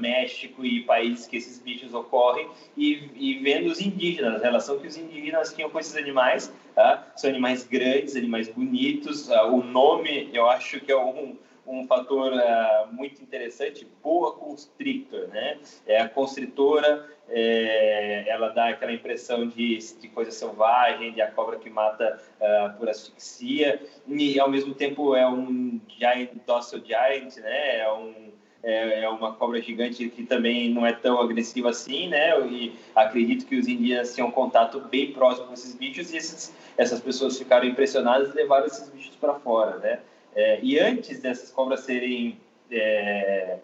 México e países que esses bichos ocorrem e, e vendo os indígenas, a relação que os indígenas tinham com esses animais, tá? São animais grandes, animais bonitos, uh, o nome eu acho que é um um fator uh, muito interessante, boa constrictor, né? É a constritora, é, ela dá aquela impressão de, de coisa selvagem, de a cobra que mata uh, por asfixia, e ao mesmo tempo é um giant, docile giant, né? É um é, é, uma cobra gigante que também não é tão agressiva assim, né? E acredito que os indígenas tinham contato bem próximo com esses bichos e esses, essas pessoas ficaram impressionadas e levaram esses bichos para fora, né? É, e antes dessas cobras serem é,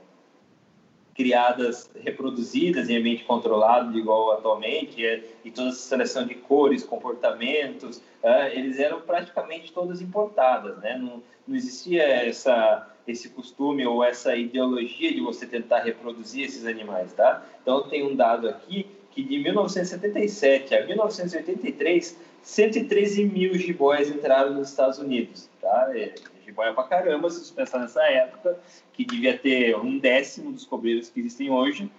criadas, reproduzidas em ambiente controlado, igual atualmente, é, e toda essa seleção de cores, comportamentos, é, eles eram praticamente todas importadas, né? Não, não existia essa, esse costume ou essa ideologia de você tentar reproduzir esses animais, tá? Então, tem um dado aqui que de 1977 a 1983, 113 mil jiboias entraram nos Estados Unidos, tá? Jiboia pra caramba, se você pensar nessa época, que devia ter um décimo dos cobreiros que existem hoje,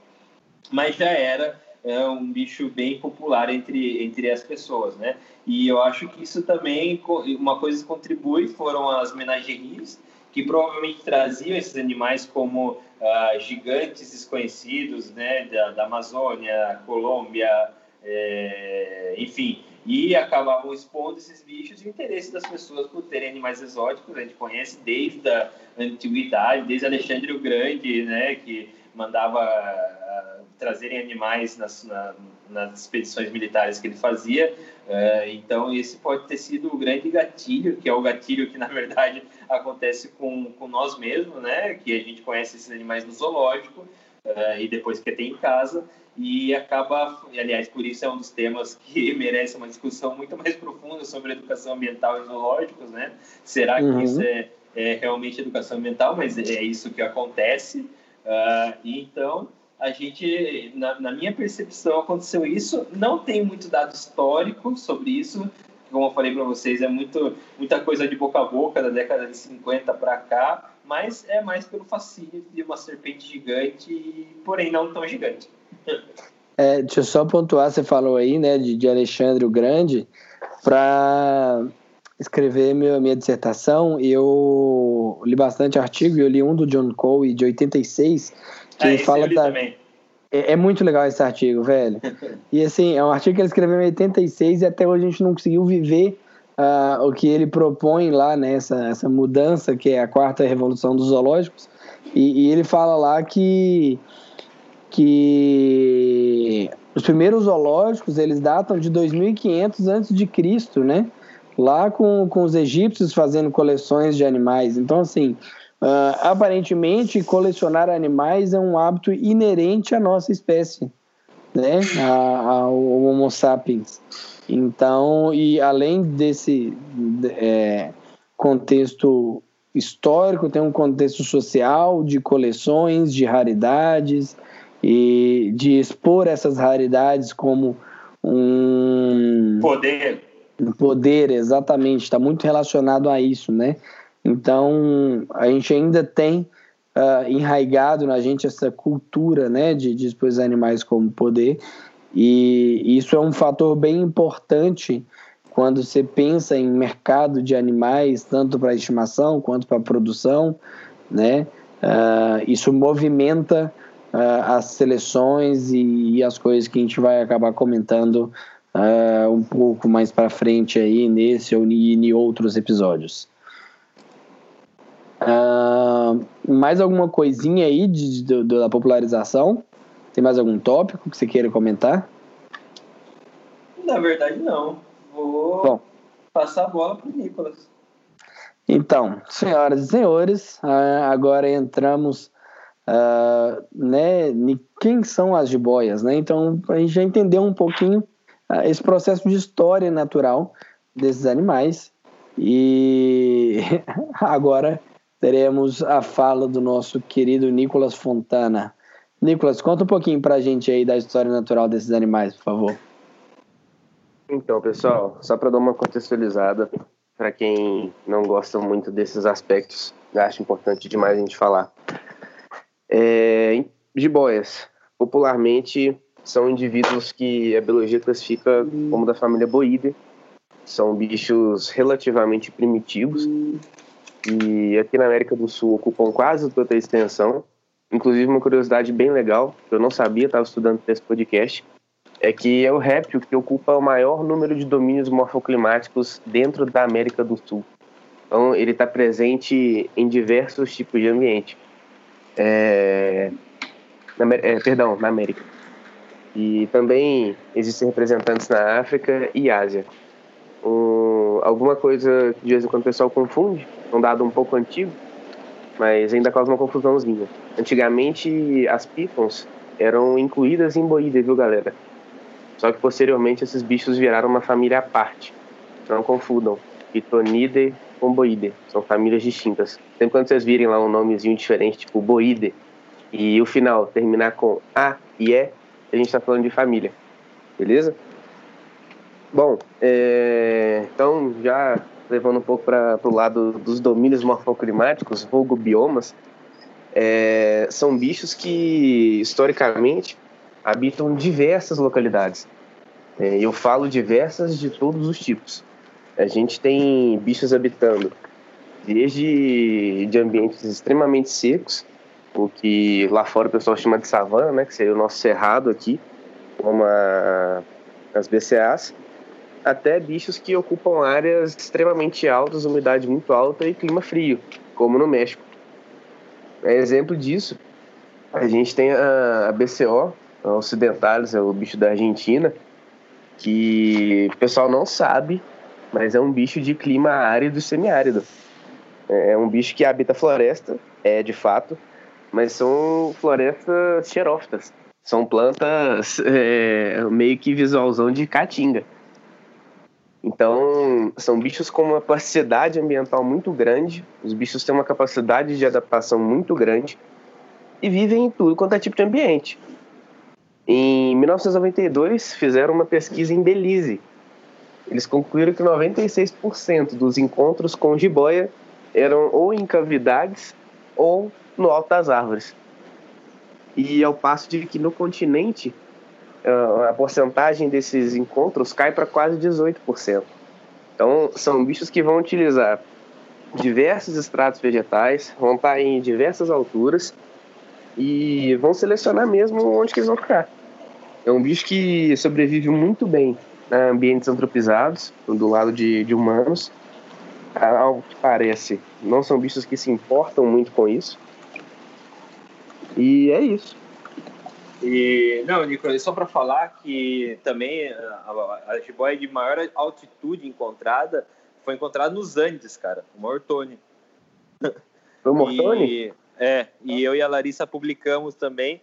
mas já era é, um bicho bem popular entre, entre as pessoas, né? E eu acho que isso também, uma coisa que contribui, foram as menagerias, que provavelmente traziam esses animais como uh, gigantes desconhecidos, né, da, da Amazônia, Colômbia, é, enfim, e acabavam expondo esses bichos e o interesse das pessoas por terem animais exóticos. A gente conhece desde a antiguidade, desde Alexandre o Grande, né, que mandava uh, trazerem animais nas, na, nas expedições militares que ele fazia. Uh, então, esse pode ter sido o grande gatilho, que é o gatilho que, na verdade, acontece com, com nós mesmos, né? Que a gente conhece esses animais no zoológico uh, e depois que tem em casa e acaba, e, aliás, por isso é um dos temas que merece uma discussão muito mais profunda sobre educação ambiental e zoológicos, né? Será uhum. que isso é, é, realmente educação ambiental? Mas é isso que acontece. Uh, então, a gente, na, na, minha percepção, aconteceu isso. Não tem muito dado histórico sobre isso. Como eu falei para vocês, é muito, muita coisa de boca a boca da década de 50 para cá, mas é mais pelo fascínio de uma serpente gigante, porém não tão gigante. É, deixa eu só pontuar, você falou aí, né, de, de Alexandre o Grande, para escrever minha, minha dissertação, eu li bastante artigo, eu li um do John Cole de 86, que é, fala da... É, é, muito legal esse artigo, velho. e assim, é um artigo que ele escreveu em 86 e até hoje a gente não conseguiu viver uh, o que ele propõe lá, né, essa, mudança, que é a quarta revolução dos zoológicos. E, e ele fala lá que que os primeiros zoológicos eles datam de 2500 antes de Cristo, né? Lá com, com os egípcios fazendo coleções de animais. Então, assim, uh, aparentemente colecionar animais é um hábito inerente à nossa espécie, né? ao Homo sapiens. Então, e além desse é, contexto histórico, tem um contexto social de coleções, de raridades, e de expor essas raridades como um poder. Um poder, exatamente, está muito relacionado a isso, né? Então, a gente ainda tem uh, enraigado na gente essa cultura, né, de, de expor os animais como poder, e isso é um fator bem importante quando você pensa em mercado de animais, tanto para estimação quanto para produção, né? Uh, isso movimenta uh, as seleções e, e, as coisas que a gente vai acabar comentando uh, um pouco mais para frente aí nesse ou em outros episódios. Mais alguma coisinha aí de, de, da popularização? Tem mais algum tópico que você queira comentar? Na verdade, não. Vou Bom. passar a bola para o Nicolas. Então, senhoras e senhores, agora entramos uh, né, quem são as jiboias, né? Então a gente já entendeu um pouquinho uh, esse processo de história natural desses animais e agora teremos a fala do nosso querido Nicolas Fontana. Nicolas, conta um pouquinho para a gente aí da história natural desses animais, por favor. Então, pessoal, só para dar uma contextualizada, para quem não gosta muito desses aspectos, acho importante demais a gente falar. É, jiboias, popularmente, são indivíduos que a biologia classifica como da família Boídea. São bichos relativamente primitivos e aqui na América do Sul ocupam quase toda a extensão. Inclusive, uma curiosidade bem legal, que eu não sabia, estava estudando esse podcast, é que é o réptil que ocupa o maior número de domínios morfoclimáticos dentro da América do Sul. Então, ele está presente em diversos tipos de ambiente é, na, é, perdão, na América. E também existem representantes na África e Ásia. Um, alguma coisa que de vez em quando o pessoal confunde, um dado um pouco antigo, mas ainda causa uma confusãozinha. Antigamente, as pitons eram incluídas em boíde, viu, galera? Só que posteriormente esses bichos viraram uma família à parte. Não confundam. Pitonidae com boide. São famílias distintas. Sempre quando vocês virem lá um nomezinho diferente, tipo boide, e o final terminar com A e E, a gente está falando de família. Beleza? Bom, é... então já levando um pouco para o lado dos domínios morfoclimáticos, vulgo biomas, é... são bichos que historicamente habitam diversas localidades. É, eu falo diversas de todos os tipos. A gente tem bichos habitando desde de ambientes extremamente secos, o que lá fora o pessoal chama de savana, né, que seria o nosso cerrado aqui, como a, as BCAs, até bichos que ocupam áreas extremamente altas, umidade muito alta e clima frio, como no México. É exemplo disso. A gente tem a, BCO, a Occidentalis, é o bicho da Argentina, que o pessoal não sabe, mas é um bicho de clima árido e semiárido. É um bicho que habita floresta, é de fato, mas são florestas xerófitas. São plantas é, meio que visualzão de caatinga. Então, são bichos com uma plasticidade ambiental muito grande, os bichos têm uma capacidade de adaptação muito grande e vivem em tudo quanto é tipo de ambiente. Em 1992, fizeram uma pesquisa em Belize. Eles concluíram que 96% dos encontros com jiboia eram ou em cavidades ou no alto das árvores. E ao passo de que no continente a porcentagem desses encontros cai para quase 18%. Então, são bichos que vão utilizar diversos estratos vegetais, vão estar em diversas alturas e vão selecionar mesmo onde que eles vão ficar. É um bicho que sobrevive muito bem em ambientes antropizados, do lado de, de humanos, ao que parece, não são bichos que se importam muito com isso. E é isso. E, não, Nicolas, só para falar que também a, a jiboia de maior altitude encontrada foi encontrada nos Andes, cara, o Mortone. Foi o Mortone? é, e eu e a Larissa publicamos também,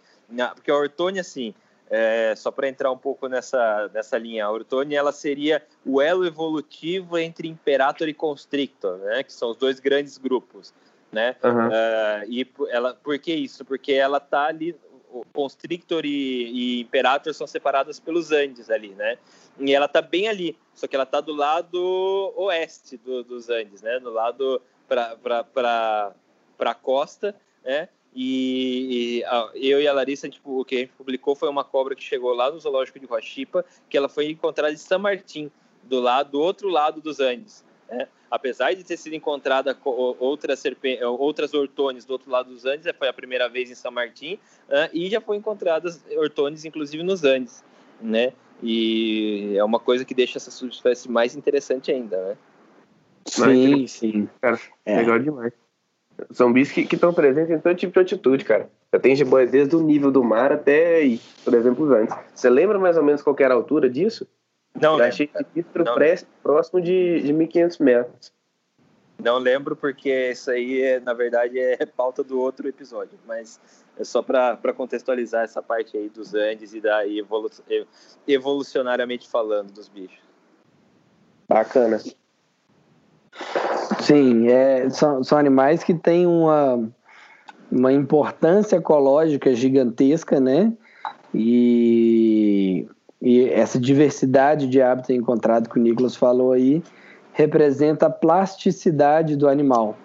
porque a Ortone, assim, é, só para entrar um pouco nessa, nessa linha, a Ortone ela seria o elo evolutivo entre Imperator e Constrictor, né, que são os dois grandes grupos, né? Uhum. Uh, e ela, por que isso? Porque ela tá ali Constrictor e, e Imperator são separadas pelos Andes ali, né? E ela tá bem ali, só que ela tá do lado oeste do, dos Andes, né? Do lado para a costa, né? E, e eu e a Larissa, tipo, o que a gente publicou foi uma cobra que chegou lá no zoológico de Huachipa, que ela foi encontrada em San Martín, do lado do outro lado dos Andes. Né? Apesar de ter sido encontrada outras, outras ortones do outro lado dos Andes, foi a primeira vez em São Martim, uh, e já foi encontradas ortones, inclusive, nos Andes. Né? E é uma coisa que deixa essa subespécie mais interessante ainda, né? Sim, sim. Cara, é. legal demais. São bichos que estão presentes em todo tipo de altitude, cara. Já tem jiboia desde o nível do mar até aí, por exemplo, os Andes. Você lembra mais ou menos qual era a altura disso? Não, eu achei registro não. próximo de, de 1.500 metros. Não lembro porque isso aí, é, na verdade, é pauta do outro episódio, mas é só para contextualizar essa parte aí dos Andes e daí evolu evolucionariamente falando dos bichos. Bacana. Sim, é, são, são animais que têm uma, uma importância ecológica gigantesca, né? E e essa diversidade de hábitat encontrado que o Nicolas falou aí representa a plasticidade do animal.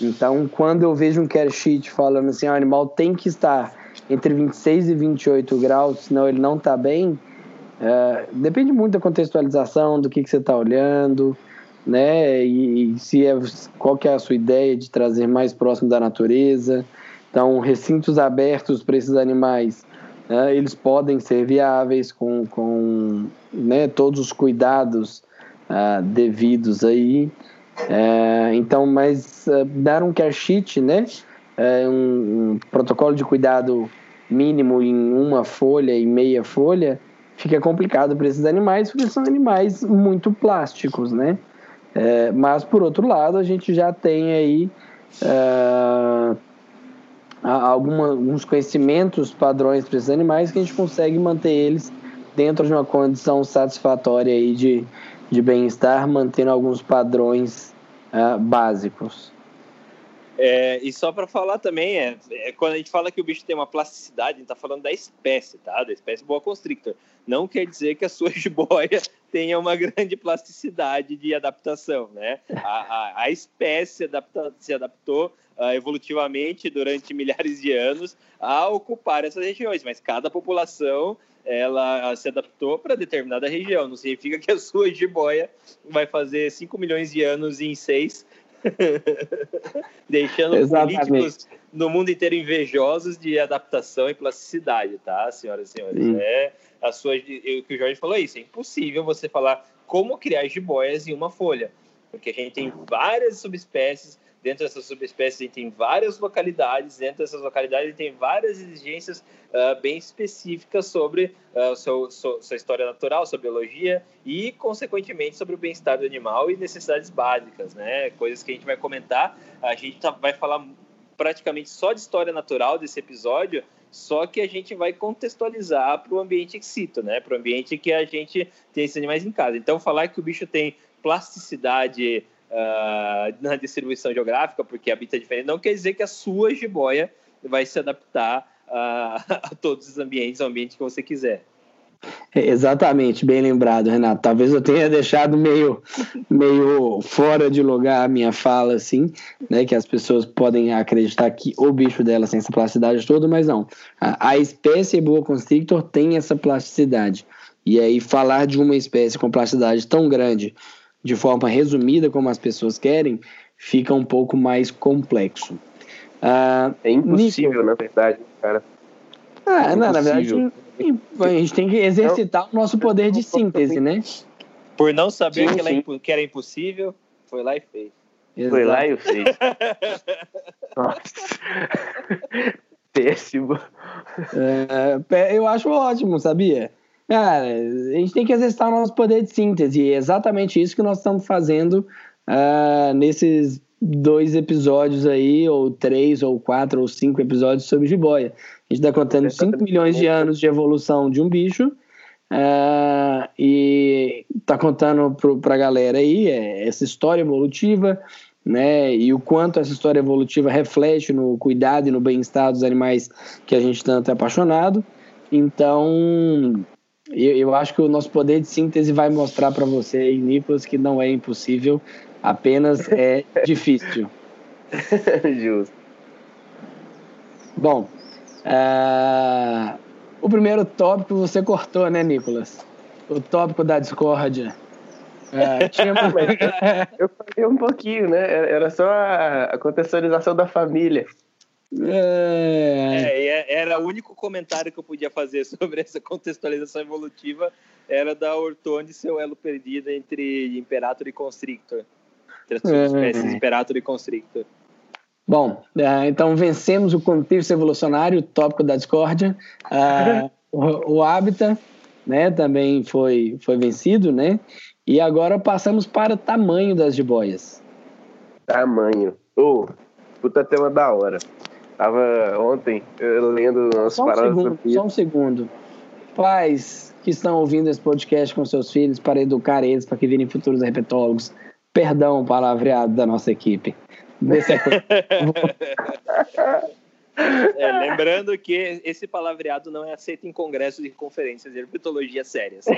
Então, quando eu vejo um care sheet falando assim, ah, o animal tem que estar entre 26 e 28 graus, senão ele não está bem, é, depende muito da contextualização, do que, que você está olhando, né? E, e, se é, qual que é a sua ideia de trazer mais próximo da natureza. Então, recintos abertos para esses animais né, eles podem ser viáveis com, com né, todos os cuidados uh, devidos aí. Uh, então, mas uh, dar um care sheet, né, é um, um, protocolo de cuidado mínimo em uma folha e meia folha, fica complicado para esses animais, porque são animais muito plásticos, né? É, mas, por outro lado, a gente já tem aí uh, alguma, alguns conhecimentos padrões para esses animais que a gente consegue manter eles dentro de uma condição satisfatória aí de, de bem-estar, mantendo alguns padrões uh, básicos. É, e só para falar também, é, é, quando a gente fala que o bicho tem uma plasticidade, a gente está falando da espécie, tá? Da espécie boa constrictor. Não quer dizer que a sua jiboia tenha uma grande plasticidade de adaptação, né? A, a, a espécie adapta, se adaptou uh, evolutivamente durante milhares de anos a ocupar essas regiões, mas cada população ela se adaptou para determinada região. Não significa que a sua jiboia vai fazer 5 milhões de anos em 6, deixando políticos no mundo inteiro invejosos de adaptação e plasticidade, tá, senhoras e senhores? Hum. É a sua, o que o Jorge falou é isso, é impossível você falar como criar jiboias em uma folha, porque a gente tem várias subespécies Dentro dessas subespécies, tem várias localidades, dentro dessas localidades, tem várias exigências uh, bem específicas sobre uh, seu, sua, sua história natural, sua biologia e, consequentemente, sobre o bem-estar do animal e necessidades básicas, né? Coisas que a gente vai comentar. A gente tá, vai falar praticamente só de história natural desse episódio, só que a gente vai contextualizar para o ambiente excito, né? Para o ambiente que a gente tem esses animais em casa. Então, falar que o bicho tem plasticidade uh, na distribuição geográfica, porque habita diferente, não quer dizer que a sua jiboia vai se adaptar uh, a todos os ambientes, ao ambiente que você quiser. É, exatamente, bem lembrado, Renato. Talvez eu tenha deixado meio, meio fora de lugar a minha fala, assim, né? Que as pessoas podem acreditar que o bicho dela tem essa plasticidade toda, mas não. A, a espécie boa constrictor tem essa plasticidade. E aí, falar de uma espécie com plasticidade tão grande de forma resumida, como as pessoas querem, fica um pouco mais complexo. Ah, é impossível, Nico, na verdade, cara. Ah, é não, na verdade, a gente tem que exercitar o nosso poder de síntese, né? Por não saber sim, que, sim. que, era impossível, foi lá e fez. Exato. Foi lá e fez. Nossa. Péssimo. É, eu acho ótimo, sabia? Cara, a gente tem que exercitar o nosso poder de síntese. E é exatamente isso que nós estamos fazendo uh, nesses dois episódios aí, ou três, ou quatro, ou cinco episódios sobre jiboia. A gente está contando 5 milhões de anos de evolução de um bicho. Uh, e está contando para a galera aí é, essa história evolutiva, né? E o quanto essa história evolutiva reflete no cuidado e no bem-estar dos animais que a gente tanto é apaixonado. Então, eu, eu acho que o nosso poder de síntese vai mostrar para você, Nicolas, que não é impossível, apenas é difícil. Justo. Bom, uh, o primeiro tópico você cortou, né, Nicolas? O tópico da discórdia. Uh, tinha... eu falei um pouquinho, né? Era só a contextualização da família. É... é, era o único comentário que eu podia fazer sobre essa contextualização evolutiva era da Ortone seu elo perdido entre Imperator e Constrictor. Entre as subespécies é. Imperator e Constrictor. Bom, é, então vencemos o contexto evolucionário, o tópico da discórdia. Uh, o, o Habitat né, também foi, foi vencido, né? E agora passamos para o tamanho das jiboias. Tamanho. Oh, puta tema da hora. Tava ontem lendo umas só um paradas. Segundo, só um segundo. Pais que estão ouvindo esse podcast com seus filhos para educar eles para que virem futuros herpetólogos. Perdão o palavreado da nossa equipe. é, lembrando que esse palavreado não é aceito em congressos e conferências de herpetologia sérias.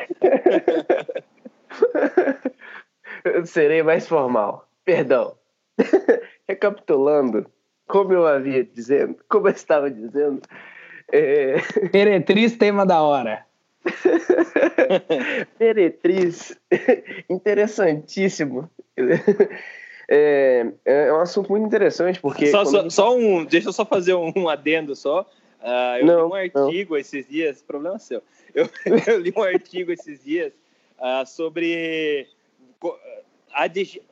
Serei mais formal. Perdão. Recapitulando, como eu havia dizendo, como eu estava dizendo. É... Peretriz, tema da hora. Peretriz, interessantíssimo. É, é um assunto muito interessante porque. Só, só, só um, deixa eu só fazer um, adendo só. Uh, eu não, li um artigo não. esses dias, problema é seu. Eu, eu, li um artigo esses dias uh, sobre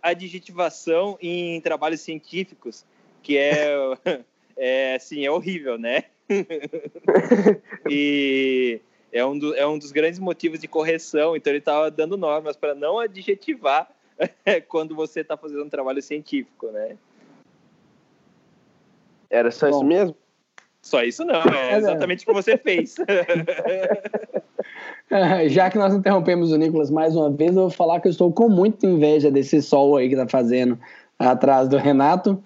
adjetivação em trabalhos científicos que é, é assim, é horrível, né? e é um, do, é um dos grandes motivos de correção, então ele estava dando normas para não adjetivar quando você está fazendo um trabalho científico, né? Era só Bom, isso mesmo? Só isso não, é exatamente o que você fez. Já que nós interrompemos o Nicolas mais uma vez, eu vou falar que eu estou com muita inveja desse sol aí que tá fazendo atrás do Renato.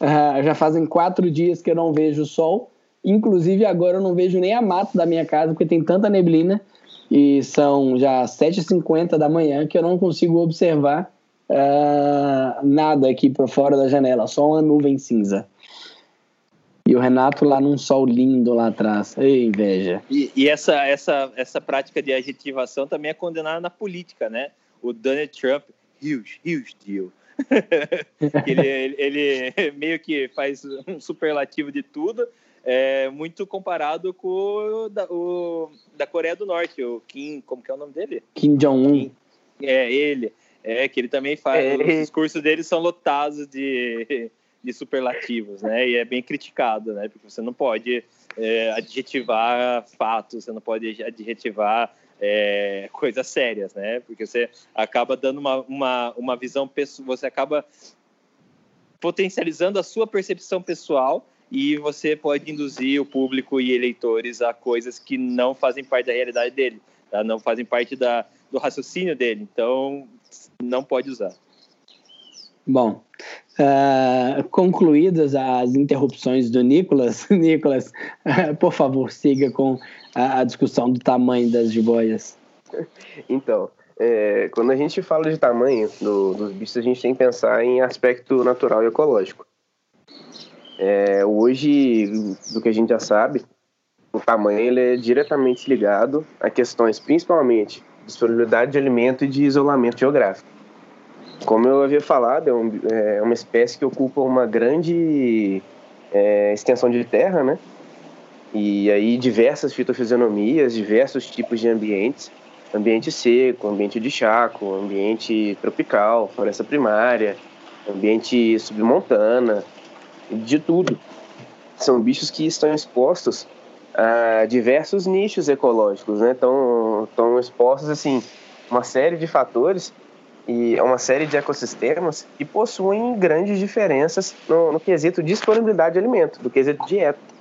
Uh, já fazem quatro dias que eu não vejo o sol. Inclusive, agora eu não vejo nem a mata da minha casa, porque tem tanta neblina. E são já 7h50 da manhã que eu não consigo observar uh, nada aqui por fora da janela, só uma nuvem cinza. E o Renato lá num sol lindo lá atrás. Ei, inveja. E, e, essa, essa, essa prática de adjetivação também é condenada na política, né? O Donald Trump, huge, huge deal. ele, ele, ele, meio que faz um superlativo de tudo, é, muito comparado com o da, o da, Coreia do Norte, o Kim, como que é o nome dele? Kim Jong-un. É, ele. É, que ele também faz. É. Os discursos dele são lotados de, de superlativos, né? E é bem criticado, né? Porque você não pode é, adjetivar fatos, você não pode adjetivar é, coisas sérias, né? Porque você acaba dando uma, uma, uma visão pessoal, você acaba potencializando a sua percepção pessoal e você pode induzir o público e eleitores a coisas que não fazem parte da realidade dele, tá? não fazem parte da, do raciocínio dele. Então, não pode usar. Bom, uh, concluídas as interrupções do Nicolas, Nicolas, uh, por favor, siga com a, a, discussão do tamanho das jiboias. Então, é, quando a gente fala de tamanho do, dos bichos, a gente tem que pensar em aspecto natural e ecológico. É, hoje, do que a gente já sabe, o tamanho ele é diretamente ligado a questões, principalmente, de disponibilidade de alimento e de isolamento geográfico. Como eu havia falado, é, um, é uma espécie que ocupa uma grande é, extensão de terra, né? E aí diversas fitofisionomias, diversos tipos de ambientes, ambiente seco, ambiente de chaco, ambiente tropical, floresta primária, ambiente submontana, de tudo. São bichos que estão expostos a diversos nichos ecológicos, né? Estão, estão expostos, assim, uma série de fatores e uma série de ecossistemas que possuem grandes diferenças no, no quesito disponibilidade de alimento, do quesito dieta.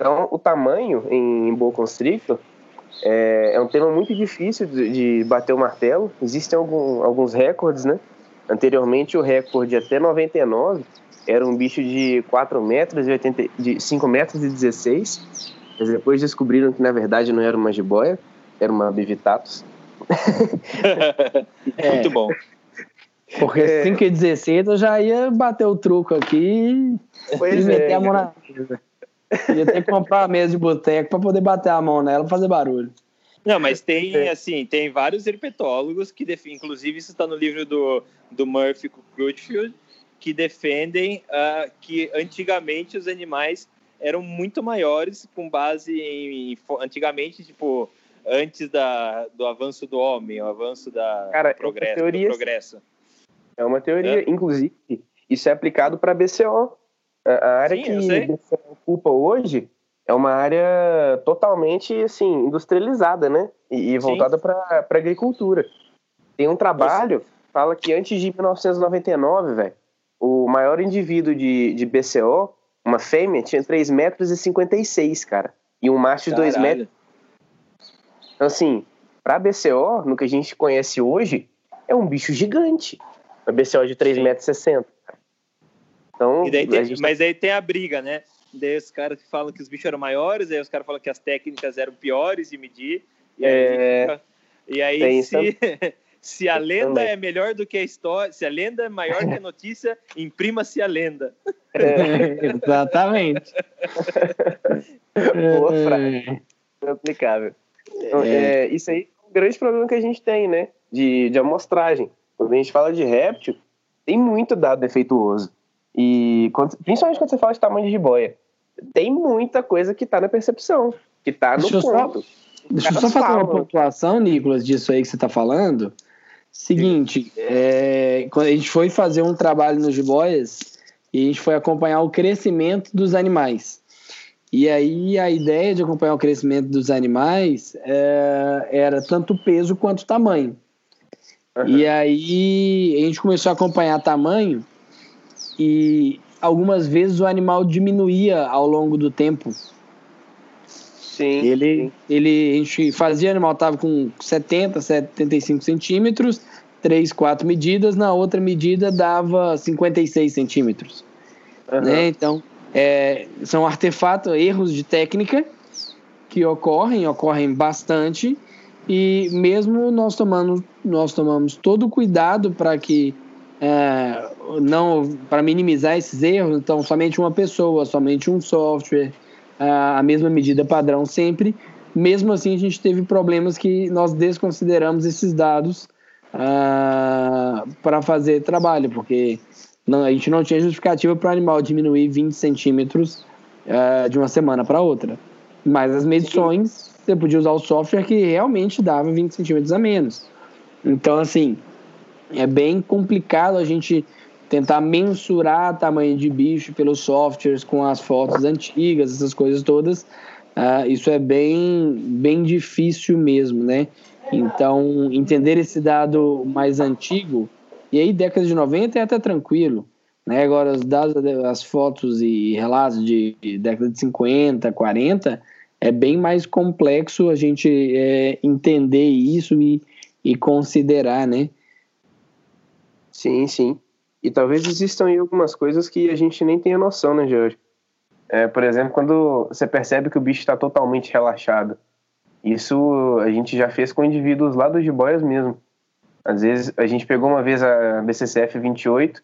Então, o tamanho em boa constrictor é, é, um tema muito difícil de, de bater o martelo. Existem algum, alguns recordes, né? Anteriormente, o recorde até 99 era um bicho de 4 metros e 80, de 5 metros e 16. Mas depois descobriram que na verdade não era uma jiboia, era uma bivitatus. é, Muito bom. Porque é. 5 e 16 eu já ia bater o truco aqui pois e meter é, a mão na mesa. Ia ter que comprar uma mesa de boteco para poder bater a mão nela e fazer barulho. Não, mas tem assim, tem vários herpetólogos que definem, inclusive isso está no livro do, do Murphy Crutchfield, que defendem uh, que antigamente os animais eram muito maiores com base em, em antigamente tipo antes da, do avanço do homem, o avanço da Cara, progresso, é teoria, do progresso. É uma teoria, é. inclusive isso é aplicado para BCO. A, a área Sim, que BCO ocupa hoje é uma área totalmente assim industrializada, né? E, e voltada para agricultura. Tem um trabalho fala que antes de 1999, velho, o maior indivíduo de, de BCO, uma fêmea, tinha 3,56 metros, e 56, cara. E um macho de 2 metros. Então, assim, pra BCO, no que a gente conhece hoje, é um bicho gigante. A BCO de 3,60 metros. 60. Então, e daí tem, gente... Mas aí tem a briga, né? Daí os caras falam que os bichos eram maiores, aí os caras falam que as técnicas eram piores de medir. E aí, É, e aí se, se a lenda Também. é melhor do que a história, se a lenda é maior que a notícia, imprima-se a lenda. é, Exatamente. Boa frase. é aplicável. Então, é, isso aí é um grande problema que a gente tem, né? De, de amostragem. Quando a gente fala de réptil, tem muito dado defeituoso. E quando- principalmente quando você fala de tamanho de jiboia, tem muita coisa que tá na percepção, que tá no Deixa eu só- ponto. Deixa eu só fazer uma pontuação, Nicolas, disso aí que você está falando. Seguinte, é, quando a gente foi fazer um trabalho nos jiboias e a gente foi acompanhar o crescimento dos animais. E aí a ideia de acompanhar o crescimento dos animais é, era tanto peso quanto tamanho. Aham. E aí a gente começou a acompanhar tamanho e algumas vezes o animal diminuía ao longo do tempo. Sim. Ele, ele, a gente fazia, o animal estava com 70, 75 centímetros, 3, 4 medidas, na outra medida dava 56 centímetros. Aham. Né? Então, é, são artefatos, erros de técnica que ocorrem, ocorrem bastante, e mesmo nós tomamos, nós tomamos todo o cuidado para que é, não para minimizar esses erros, então somente uma pessoa, somente um software, a mesma medida padrão sempre. Mesmo assim, a gente teve problemas que nós desconsideramos esses dados para fazer trabalho, porque não, a gente não tinha justificativa para o animal diminuir 20 centímetros ah, de uma semana para outra. Mas as medições, você podia usar o software que realmente dava 20 centímetros a menos. Então, assim, é bem complicado a gente tentar mensurar tamanho de bicho pelos softwares com as fotos antigas, essas coisas todas. Uh, isso é bem, bem difícil mesmo, né? Então, entender esse dado mais antigo, e aí década de 90 é até tranquilo, né? Agora, os dados, as fotos e relatos de década de 50, 40, é bem mais complexo a gente é, entender isso e, e considerar, né? Sim, sim. E talvez existam aí algumas coisas que a gente nem tenha noção, né, Jorge? É, por exemplo, quando você percebe que o bicho está totalmente relaxado. Isso a gente já fez com indivíduos lá dos jiboias mesmo. Às vezes, a gente pegou uma vez a BCCF 28,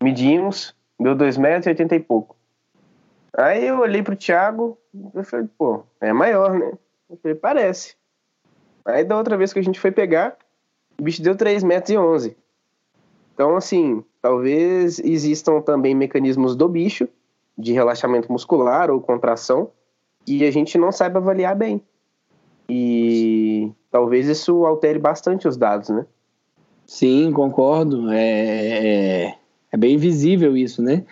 medimos, deu 2,80 metros e e pouco. Aí eu olhei pro Thiago e falei, pô, é maior, né? Eu falei, parece. Aí da outra vez que a gente foi pegar, o bicho deu 3,11 metros. E 11. Então, assim, talvez existam também mecanismos do bicho, de relaxamento muscular ou contração, e a gente não saiba avaliar bem. E talvez isso altere bastante os dados, né? Sim, concordo. É, é, é bem visível isso, né?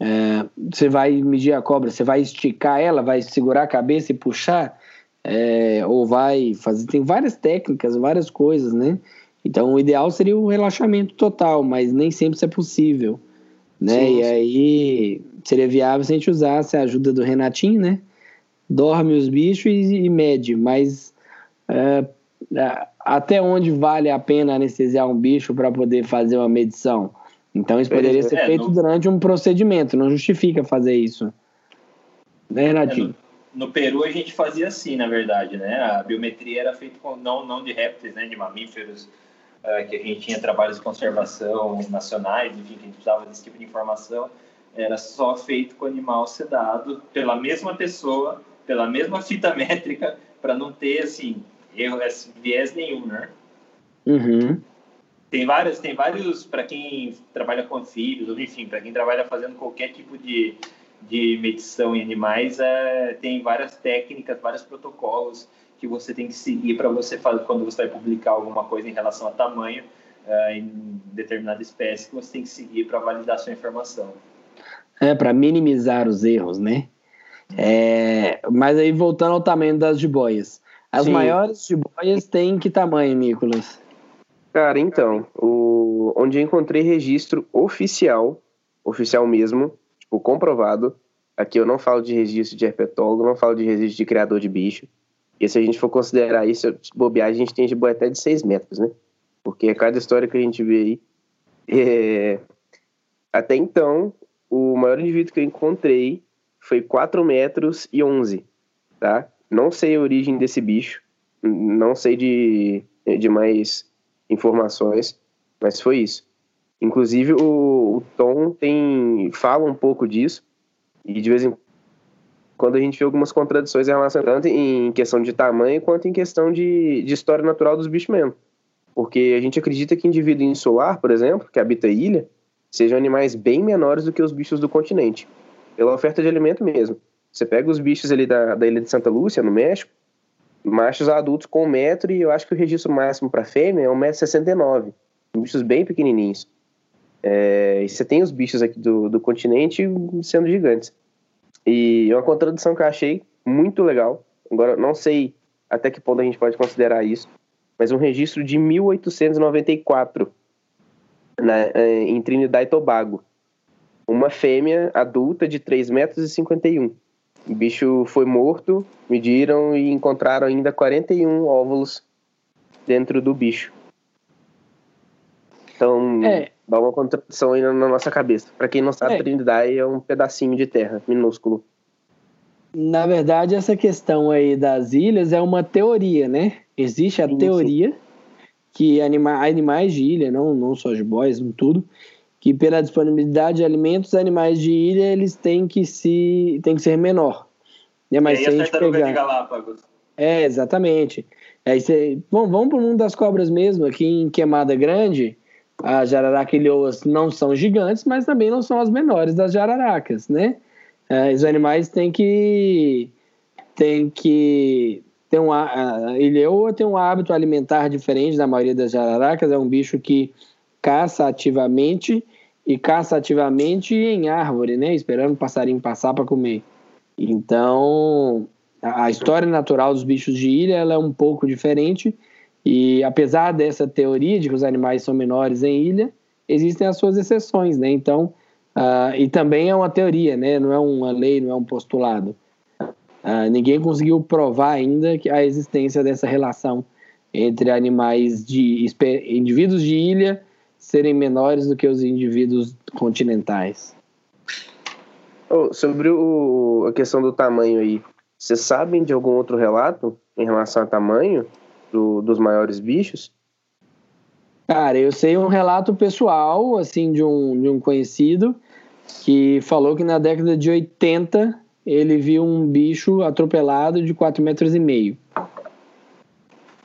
É, você vai medir a cobra, você vai esticar ela, vai segurar a cabeça e puxar, é, ou vai fazer. Tem várias técnicas, várias coisas, né? Então, o ideal seria o relaxamento total, mas nem sempre isso é possível. Né? Sim, e aí seria viável se a gente usasse a ajuda do Renatinho, né? Dorme os bichos e, e mede, mas é, é até onde vale a pena anestesiar um bicho para poder fazer uma medição? Então isso poderia ser é, feito no... durante um procedimento, não justifica fazer isso. Né, Renatinho? É, no, no, Peru a gente fazia assim, na verdade, né? A biometria era feita com, não, não de répteis, né? De mamíferos, uh, que a gente tinha trabalhos de conservação nacionais, enfim, que a gente precisava desse tipo de informação, era só feito com animal sedado pela mesma pessoa, pela mesma fita métrica, para não ter, assim, erro, viés nenhum, né? Uhum. Tem vários, tem vários para quem trabalha com filhos, ou enfim, para quem trabalha fazendo qualquer tipo de, de medição em animais, é, tem várias técnicas, vários protocolos que você tem que seguir para você fazer quando você vai publicar alguma coisa em relação a tamanho uh, em determinada espécie que você tem que seguir para validar sua informação. É para minimizar os erros, né? É, mas aí voltando ao tamanho das jiboias, as Sim. maiores jiboias têm que tamanho, Nicolas? Cara, então, o, onde eu encontrei registro oficial, oficial mesmo, tipo comprovado. Aqui eu não falo de registro de herpetólogo, não falo de registro de criador de bicho. E se a gente for considerar isso, bobear, a gente tem de boi até de 6 metros, né? Porque cada história que a gente vê aí. É... Até então, o maior indivíduo que eu encontrei foi 4 metros e 11, tá? Não sei a origem desse bicho, não sei de, de mais informações, mas foi isso. Inclusive, o, o Tom tem, fala um pouco disso, e de vez em quando a gente vê algumas contradições em relação tanto em questão de tamanho quanto em questão de, de história natural dos bichos mesmo. Porque a gente acredita que indivíduo insular, por exemplo, que habita a ilha, sejam animais bem menores do que os bichos do continente, pela oferta de alimento mesmo. Você pega os bichos ali da, da ilha de Santa Lúcia, no México, machos adultos com um metro e eu acho que o registro máximo para fêmea é 1,69m. Bichos bem pequenininhos. É, e você tem os bichos aqui do, do continente sendo gigantes. E é uma contradição que eu achei muito legal. Agora, não sei até que ponto a gente pode considerar isso, mas um registro de 1894 na, é, em Trinidad e Tobago. Uma fêmea adulta de 3,51 metros. O bicho foi morto, mediram e encontraram ainda 41 óvulos dentro do bicho. Então, é. Dá uma contradição aí na nossa cabeça. Para quem não sabe, é. Trindade é um pedacinho de terra minúsculo. Na verdade, essa questão aí das ilhas é uma teoria, né? Existe a sim, teoria sim. que anima animais de ilha, não, não só de bois, tudo, que pela disponibilidade de alimentos, animais de ilha eles têm que se têm que ser menor. Né? Mas e aí se a gente pegar... de Galápagos. É, exatamente. Aí você... Bom, vamos para o mundo das cobras mesmo, aqui em Queimada Grande, as jararaquilhoas não são gigantes, mas também não são as menores das jararacas, né? É, os animais têm que, têm que tem um, ele ou tem um hábito alimentar diferente da maioria das jararacas, é um bicho que caça ativamente e caça ativamente em árvore, né? Esperando o passarinho passar para comer. Então, a história natural dos bichos de ilha ela é um pouco diferente e apesar dessa teoria de que os animais são menores em ilha, existem as suas exceções, né? Então, uh, e também é uma teoria, né? Não é uma lei, não é um postulado. Uh, ninguém conseguiu provar ainda que a existência dessa relação entre animais de indivíduos de ilha serem menores do que os indivíduos continentais. Oh, sobre o, a questão do tamanho aí, vocês sabem de algum outro relato em relação ao tamanho do, dos maiores bichos? Cara, eu sei um relato pessoal, assim, de um, de um conhecido que falou que na década de 80 ele viu um bicho atropelado de 4 metros e meio.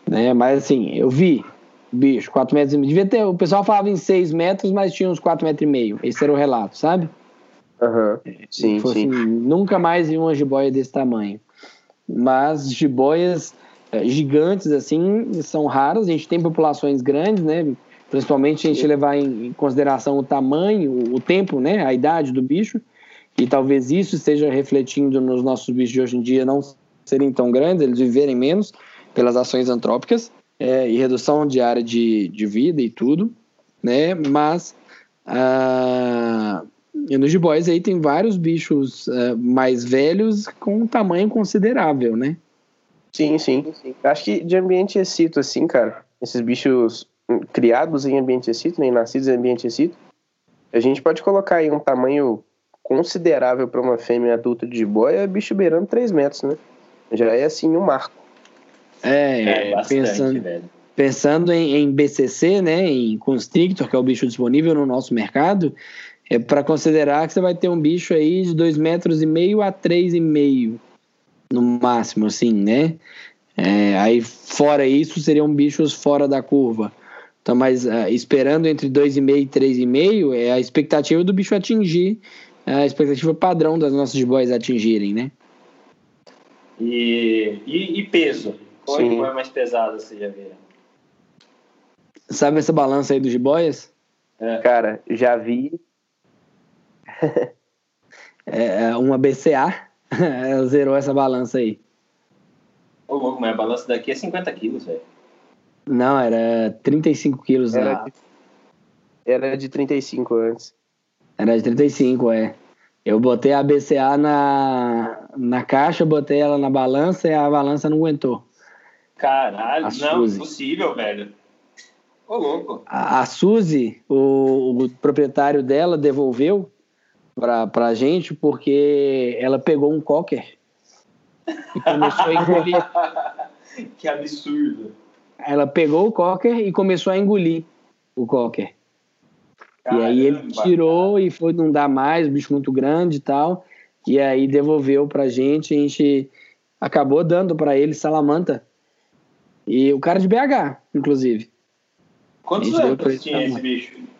Né? Mas assim, eu vi bicho, 4 metros e meio. Devia ter, o pessoal falava em 6 metros, mas tinha uns 4 metros e meio. Esse era o relato, sabe? Uhum. Sim, sim. Assim, nunca mais vi uma jiboia desse tamanho mas jiboias gigantes assim são raras. A gente tem populações grandes, né? Principalmente a gente levar em consideração o tamanho, o tempo, né? A idade do bicho. E talvez isso esteja refletindo nos nossos bichos de hoje em dia não serem tão grandes, eles viverem menos pelas ações antrópicas é, e redução de área de, de vida e tudo, né? Mas ah, nos jiboias aí tem vários bichos uh, mais velhos com um tamanho considerável, né? Sim, sim. Acho que de ambiente excito, assim, cara, esses bichos criados em ambiente excito, nem né, nascidos em ambiente excito, a gente pode colocar aí um tamanho considerável para uma fêmea adulta de jiboia, é bicho beirando 3 metros, né? Já é assim um marco. É, é bastante, pensando, velho. pensando em, em BCC, né, em Constrictor, que é o bicho disponível no nosso mercado, é para considerar que você vai ter um bicho aí de dois metros e meio a três e meio no máximo, assim, né? É, aí fora isso seriam bichos fora da curva. Então, mas uh, esperando entre dois e meio e três e meio é a expectativa do bicho atingir a expectativa padrão das nossas boys atingirem, né? E, e, e peso? Qual Sim. é mais pesado você já viu? Sabe essa balança aí dos jiboias? É. Cara, já vi é, é, uma BCA zerou essa balança aí. Ô, louco, mas a balança daqui é 50 quilos, velho. Não, era 35 quilos. Era, de, era de 35 antes. Era de 35, é. Eu botei a BCA na, na caixa, botei ela na balança e a balança não aguentou. Caralho, a não, Suzy. impossível, velho. Ô, louco. A, a Suzy, o, o proprietário dela, devolveu pra, pra gente porque ela pegou um cocker e começou a engolir. que absurdo. Ela pegou o cocker e começou a engolir o cocker. Caramba, e aí ele tirou e foi não dar mais, bicho muito grande e tal. E aí devolveu pra gente, a gente acabou dando para ele salamanta. E o cara de BH, inclusive. Quantos anos tinha esse bicho?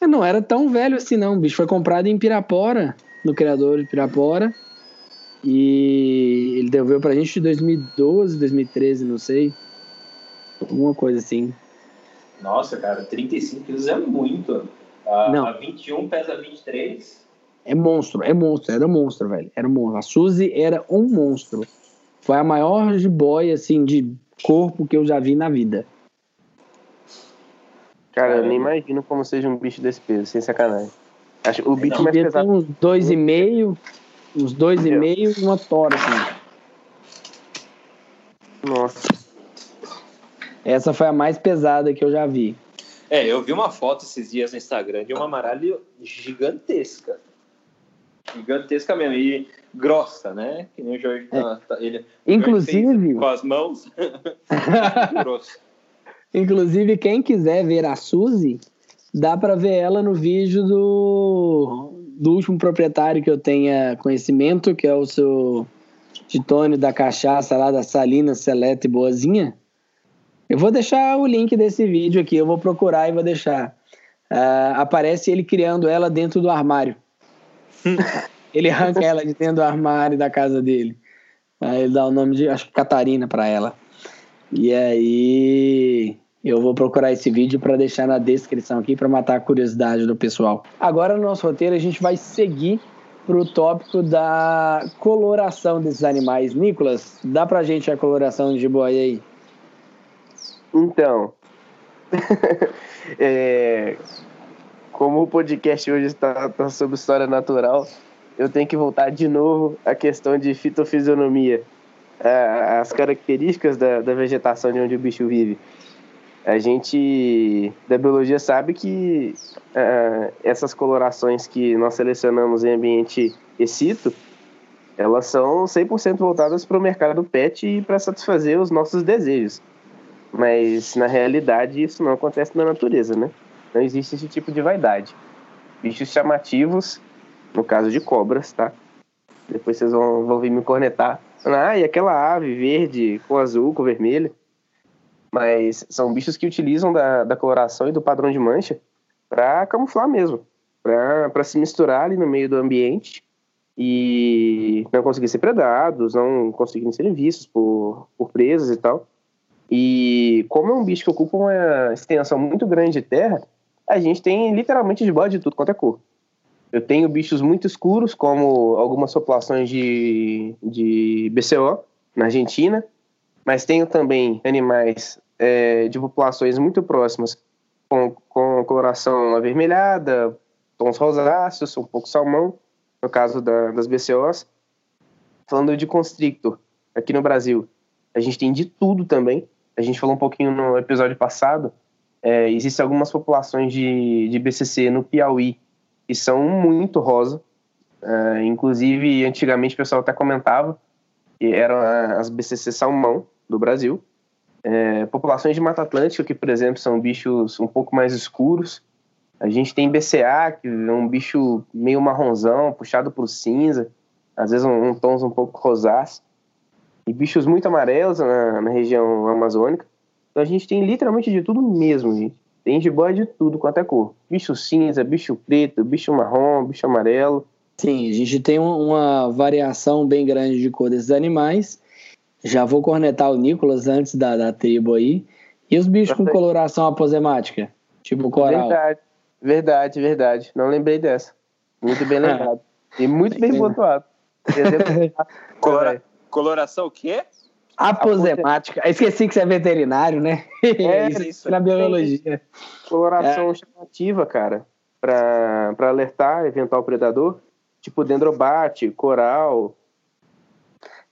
É, não era tão velho assim, não. O bicho foi comprado em Pirapora, no criador de Pirapora. E ele devolveu pra gente em 2012, 2013, não sei. Alguma coisa assim. Nossa, cara, 35 quilos é muito. A, não. a 21 pesa 23. É monstro, é monstro, era monstro, velho. Era monstro. A Suzy era um monstro. Foi a maior jiboia, assim, de corpo que eu já vi na vida. Cara, eu nem imagino como seja um bicho desse peso, sem sacanagem. Acho, o bicho mais pesado. Uns dois e meio, uns dois e meio, uma tora, assim. Nossa. Essa foi a mais pesada que eu já vi. É, eu vi uma foto esses dias no Instagram de uma amaralho gigantesca. Gigantesca mesmo. E grossa, né? Que nem o Jorge é. tá, ele, Inclusive. Com as mãos. grosso. Inclusive, quem quiser ver a Suzy, dá para ver ela no vídeo do, do último proprietário que eu tenha conhecimento, que é o seu Titônio da Cachaça lá da Salina Seleta e Boazinha. Eu vou deixar o link desse vídeo aqui, eu vou procurar e vou deixar. Uh, aparece ele criando ela dentro do armário. ele arranca ela de dentro do armário da casa dele. Aí ele dá o nome de, acho que Catarina para ela. E aí eu vou procurar esse vídeo para deixar na descrição aqui para matar a curiosidade do pessoal. Agora no nosso roteiro a gente vai seguir para o tópico da coloração desses animais. Nicolas, dá pra gente a coloração de boi aí? Então, é, como o podcast hoje está, está sobre história natural, eu tenho que voltar de novo à questão de fitofisionomia, as características da, da vegetação de onde o bicho vive. A gente da biologia sabe que uh, essas colorações que nós selecionamos em ambiente excito, elas são 100% voltadas para o mercado pet e para satisfazer os nossos desejos. Mas na realidade isso não acontece na natureza, né? Não existe esse tipo de vaidade. Bichos chamativos, no caso de cobras, tá? Depois vocês vão, vão vir me cornetar. Ah, e aquela ave verde com azul, com vermelho. Mas são bichos que utilizam da, da coloração e do padrão de mancha para camuflar mesmo, para se misturar ali no meio do ambiente e não conseguir ser predados, não conseguirem serem vistos por, por presas e tal. E como é um bicho que ocupa uma extensão muito grande de terra, a gente tem literalmente de bode de tudo quanto é cor. Eu tenho bichos muito escuros, como algumas populações de, de BCO na Argentina, mas tenho também animais é, de populações muito próximas com, com coloração avermelhada, tons rosáceos, um pouco salmão, no caso da, das BCOs. Falando de constrictor, aqui no Brasil, a gente tem de tudo também. A gente falou um pouquinho no episódio passado. É, existem algumas populações de, de BCC no Piauí que são muito rosa. É, inclusive, antigamente o pessoal até comentava que eram as BCC salmão do Brasil. É, populações de Mata Atlântica, que, por exemplo, são bichos um pouco mais escuros. A gente tem BCA, que é um bicho meio marronzão, puxado para o cinza, às vezes um, um tons um pouco rosáceos. E bichos muito amarelos na, na, região amazônica. Então a gente tem literalmente de tudo mesmo, gente. Tem de boa de tudo quanto é cor. Bicho cinza, bicho preto, bicho marrom, bicho amarelo. Sim, a gente tem uma variação bem grande de cor desses animais. Já vou cornetar o Nicolas antes da, da tribo aí. E os bichos com coloração aposemática? Tipo coral. Verdade, verdade, verdade. Não lembrei dessa. Muito bem lembrado. e muito bem pontuado. Colora... Coloração o quê? Aposemática. Esqueci que você é veterinário, né? É, isso, isso na biologia. Coloração é. chamativa, cara, para alertar eventual predador, tipo dendrobate, coral.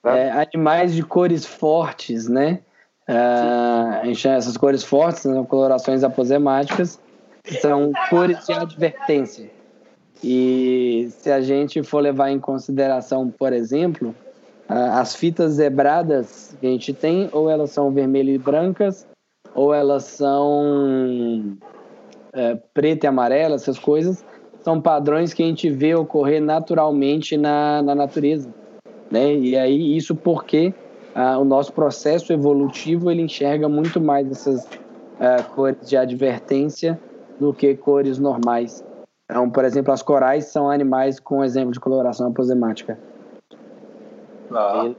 É, animais de cores fortes, né? Uh, essas cores fortes, né, colorações aposemáticas, são cores de advertência. E se a gente for levar em consideração, por exemplo, as fitas zebradas que a gente tem, ou elas são vermelhas e brancas, ou elas são é, preta e amarela, essas coisas, são padrões que a gente vê ocorrer naturalmente na, na natureza. Né? E aí, isso porque ah, o nosso processo evolutivo ele enxerga muito mais essas ah, cores de advertência do que cores normais. Então, por exemplo, as corais são animais com exemplo de coloração aposemática. Ah.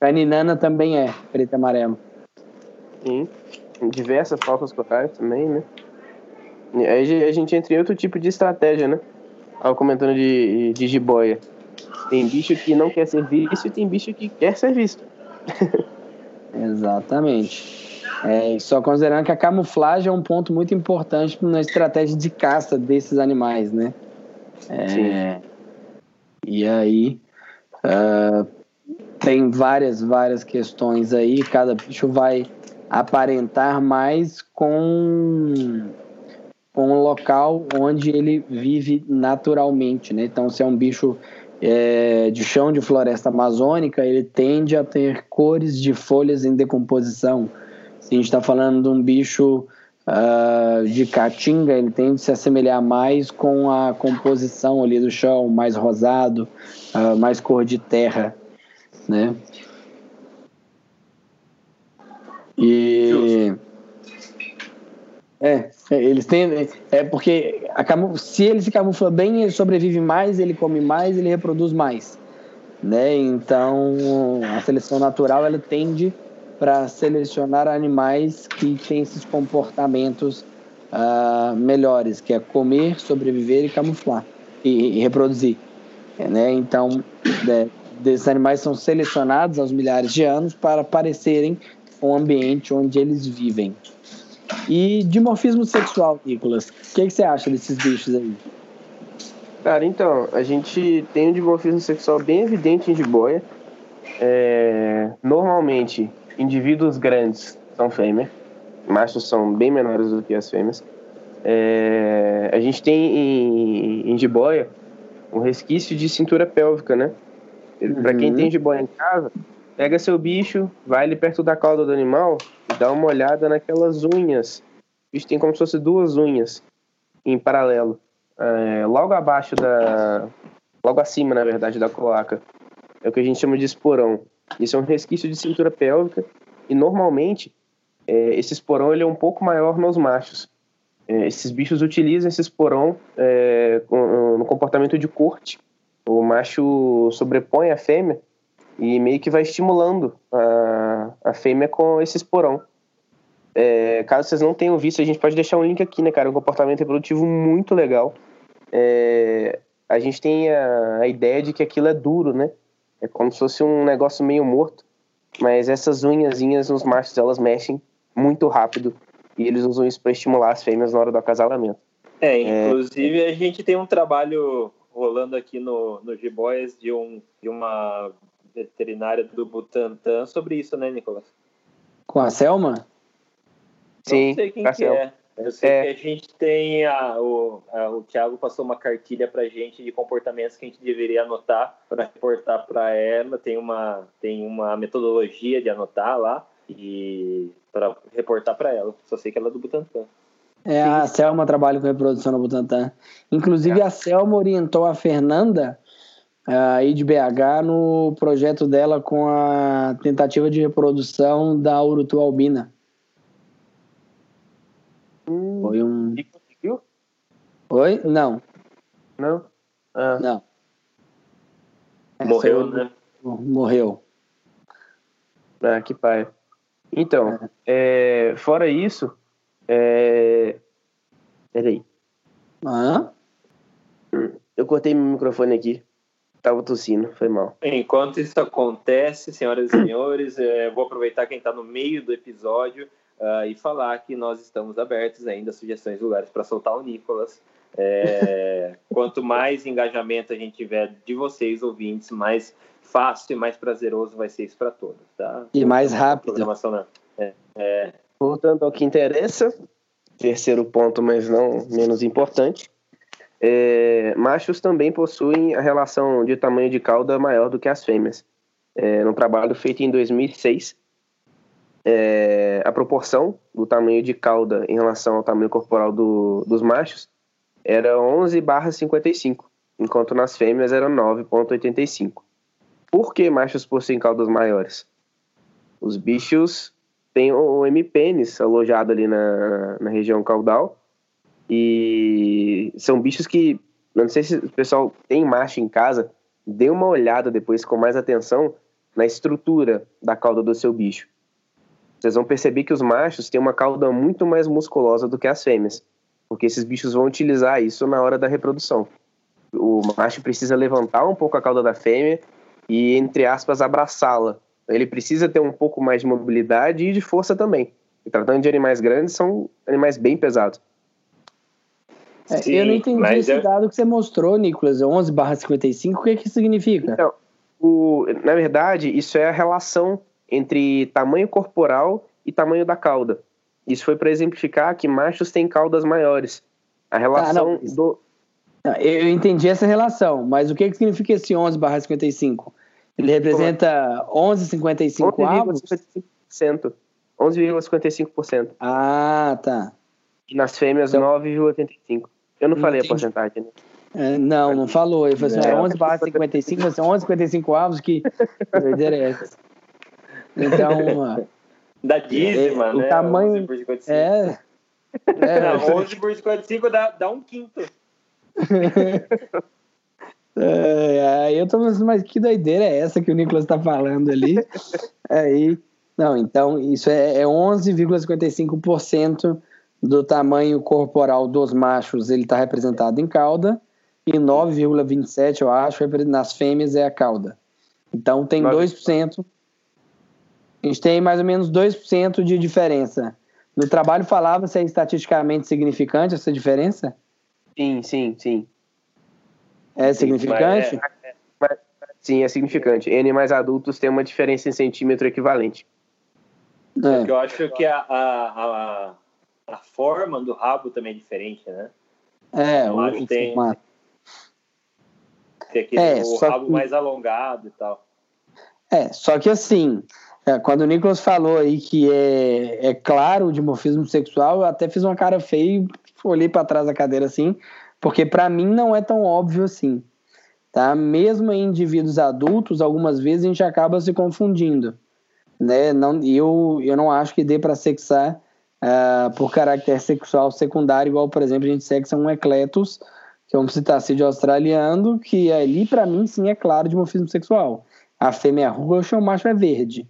A ninana também é preto e amarelo. Sim. Diversas falsas corais também, né? Aí a gente entra em outro tipo de estratégia, né? Tava comentando de, de jiboia. Tem bicho que não quer ser visto e tem bicho que quer ser visto. Exatamente. É, só considerando que a camuflagem é um ponto muito importante na estratégia de caça desses animais, né? É, Sim. E aí, Uh, tem várias, várias questões aí. Cada bicho vai aparentar mais com, com o local onde ele vive naturalmente, né? Então, se é um bicho é, de chão de floresta amazônica, ele tende a ter cores de folhas em decomposição. Se a gente está falando de um bicho uh, de caatinga, ele tende a se assemelhar mais com a composição ali do chão, mais rosado, uh, mais cor de terra, né? E é, é, eles têm é porque a, se ele se camufla bem, ele sobrevive mais, ele come mais, ele reproduz mais. né? Então, a seleção natural ela tende para selecionar animais que têm esses comportamentos uh, melhores, que é comer, sobreviver e camuflar e, e reproduzir, né? Então, é, desses animais são selecionados aos milhares de anos para parecerem com o ambiente onde eles vivem. E dimorfismo sexual, Nicolas, o que, que, você acha desses bichos aí? Cara, então, a gente tem um dimorfismo sexual bem evidente em jiboia. É, normalmente, indivíduos grandes são fêmeas, machos são bem menores do que as fêmeas. É, a gente tem em, em jiboia um resquício de cintura pélvica, né? Uhum. Para quem tem jiboia em casa, pega seu bicho, vai ali perto da cauda do animal e dá uma olhada naquelas unhas. O bicho tem como se fosse duas unhas em paralelo. É, logo abaixo da. Logo acima, na verdade, da cloaca. É o que a gente chama de esporão. Isso é um resquício de cintura pélvica e normalmente é, esse esporão ele é um pouco maior nos machos. É, esses bichos utilizam esse esporão é, no comportamento de corte. O macho sobrepõe a fêmea e meio que vai estimulando a, a fêmea com esse esporão. É, caso vocês não tenham visto, a gente pode deixar um link aqui, né, cara? Um comportamento reprodutivo muito legal. É, a gente tem a, a, ideia de que aquilo é duro, né? É como se fosse um negócio meio morto. Mas essas unhazinhas nos machos, elas mexem muito rápido. E eles usam isso para estimular as fêmeas na hora do acasalamento. É, inclusive é... a gente tem um trabalho rolando aqui no, no G-Boys de, um, de uma veterinária do Butantan sobre isso, né, Nicolas? Com a Selma? Sim, Não sei quem que é. Eu sei é. que a gente tem a, o, a, o Thiago passou uma cartilha para gente de comportamentos que a gente deveria anotar para reportar para ela. Tem uma tem uma metodologia de anotar lá e para reportar para ela. Só sei que ela é do Butantan. É, a Selma trabalha com reprodução no Butantan. Inclusive, é. a Selma orientou a Fernanda aí de BH no projeto dela com a tentativa de reprodução da Urutu albina. Foi um. E conseguiu? Oi? Não. Não? Ah. Não. Morreu, né? Morreu. Ah, que pai. Então, é. É, fora isso, é... peraí. Ah? Eu cortei meu microfone aqui. Tava tossindo, foi mal. Enquanto isso acontece, senhoras e senhores, é, vou aproveitar quem está no meio do episódio uh, e falar que nós estamos abertos ainda a sugestões de lugares para soltar o Nicolas. É, quanto mais engajamento a gente tiver de vocês, ouvintes, mais fácil e mais prazeroso vai ser isso para todos, tá? E mais rápido. É, é... Voltando ao que interessa, terceiro ponto, mas não menos importante, é, machos também possuem a relação de tamanho de cauda maior do que as fêmeas. É, no trabalho feito em 2006, é, a proporção do tamanho de cauda em relação ao tamanho corporal do, dos machos era 11 barra 55, enquanto nas fêmeas era 9,85. Por que machos possuem caudas maiores? Os bichos têm o M-pênis alojado ali na, na região caudal e são bichos que, não sei se o pessoal tem macho em casa, dê uma olhada depois com mais atenção na estrutura da cauda do seu bicho vocês vão perceber que os machos têm uma cauda muito mais musculosa do que as fêmeas, porque esses bichos vão utilizar isso na hora da reprodução. O macho precisa levantar um pouco a cauda da fêmea e, entre aspas, abraçá-la. Ele precisa ter um pouco mais de mobilidade e de força também. E tratando de animais grandes, são animais bem pesados. É, Sim, eu não entendi esse eu... dado que você mostrou, Nicolas, 11 barra 55, o que, que significa? Então, o, na verdade, isso é a relação entre tamanho corporal e tamanho da cauda. Isso foi para exemplificar que machos têm caudas maiores. A relação ah, do. Eu entendi essa relação, mas o que, que significa esse 11 barra 55? Ele representa 11,55 avos? 11,55%. Ah, tá. E nas fêmeas, então, 9,85%. Eu não falei entendi. a porcentagem, né? É, não, não falou. Ele falou assim, é. 11 barra 55, você 11,55 avos, que doideira é essa? Então. da dízima, é, né? O tamanho. É. é. Não, 11 por 55 dá, dá um quinto. É, aí eu tô pensando, mas que doideira é essa que o Nicolas tá falando ali? aí, não, então isso é, é 11,55% do tamanho corporal dos machos, ele está representado em cauda, e 9,27, eu acho, nas fêmeas é a cauda. Então tem 2%. A gente tem mais ou menos 2% de diferença. No trabalho falava se é estatisticamente significante essa diferença? Sim, sim, sim. É significante? Sim, é, é, sim, é significante. N mais adultos tem uma diferença em centímetro equivalente. É. Eu acho que a, a, a, a, forma do rabo também é diferente, né? É, o, o tem, formato. Tem aquele, é, o rabo que... mais alongado e tal. É, só que assim, é, quando o Nicolas falou aí que é, é claro o dimorfismo sexual, eu até fiz uma cara feia e olhei para trás da cadeira assim, porque para mim não é tão óbvio assim. Tá? Mesmo em indivíduos adultos, algumas vezes a gente acaba se confundindo. Né? Não, eu, eu não acho que dê para sexar uh, por caráter sexual secundário, igual, por exemplo, a gente sexa um ecletus, que é um psitacídeo australiano, que ali, para mim, sim, é claro dimorfismo sexual. A fêmea é roxa, o macho é verde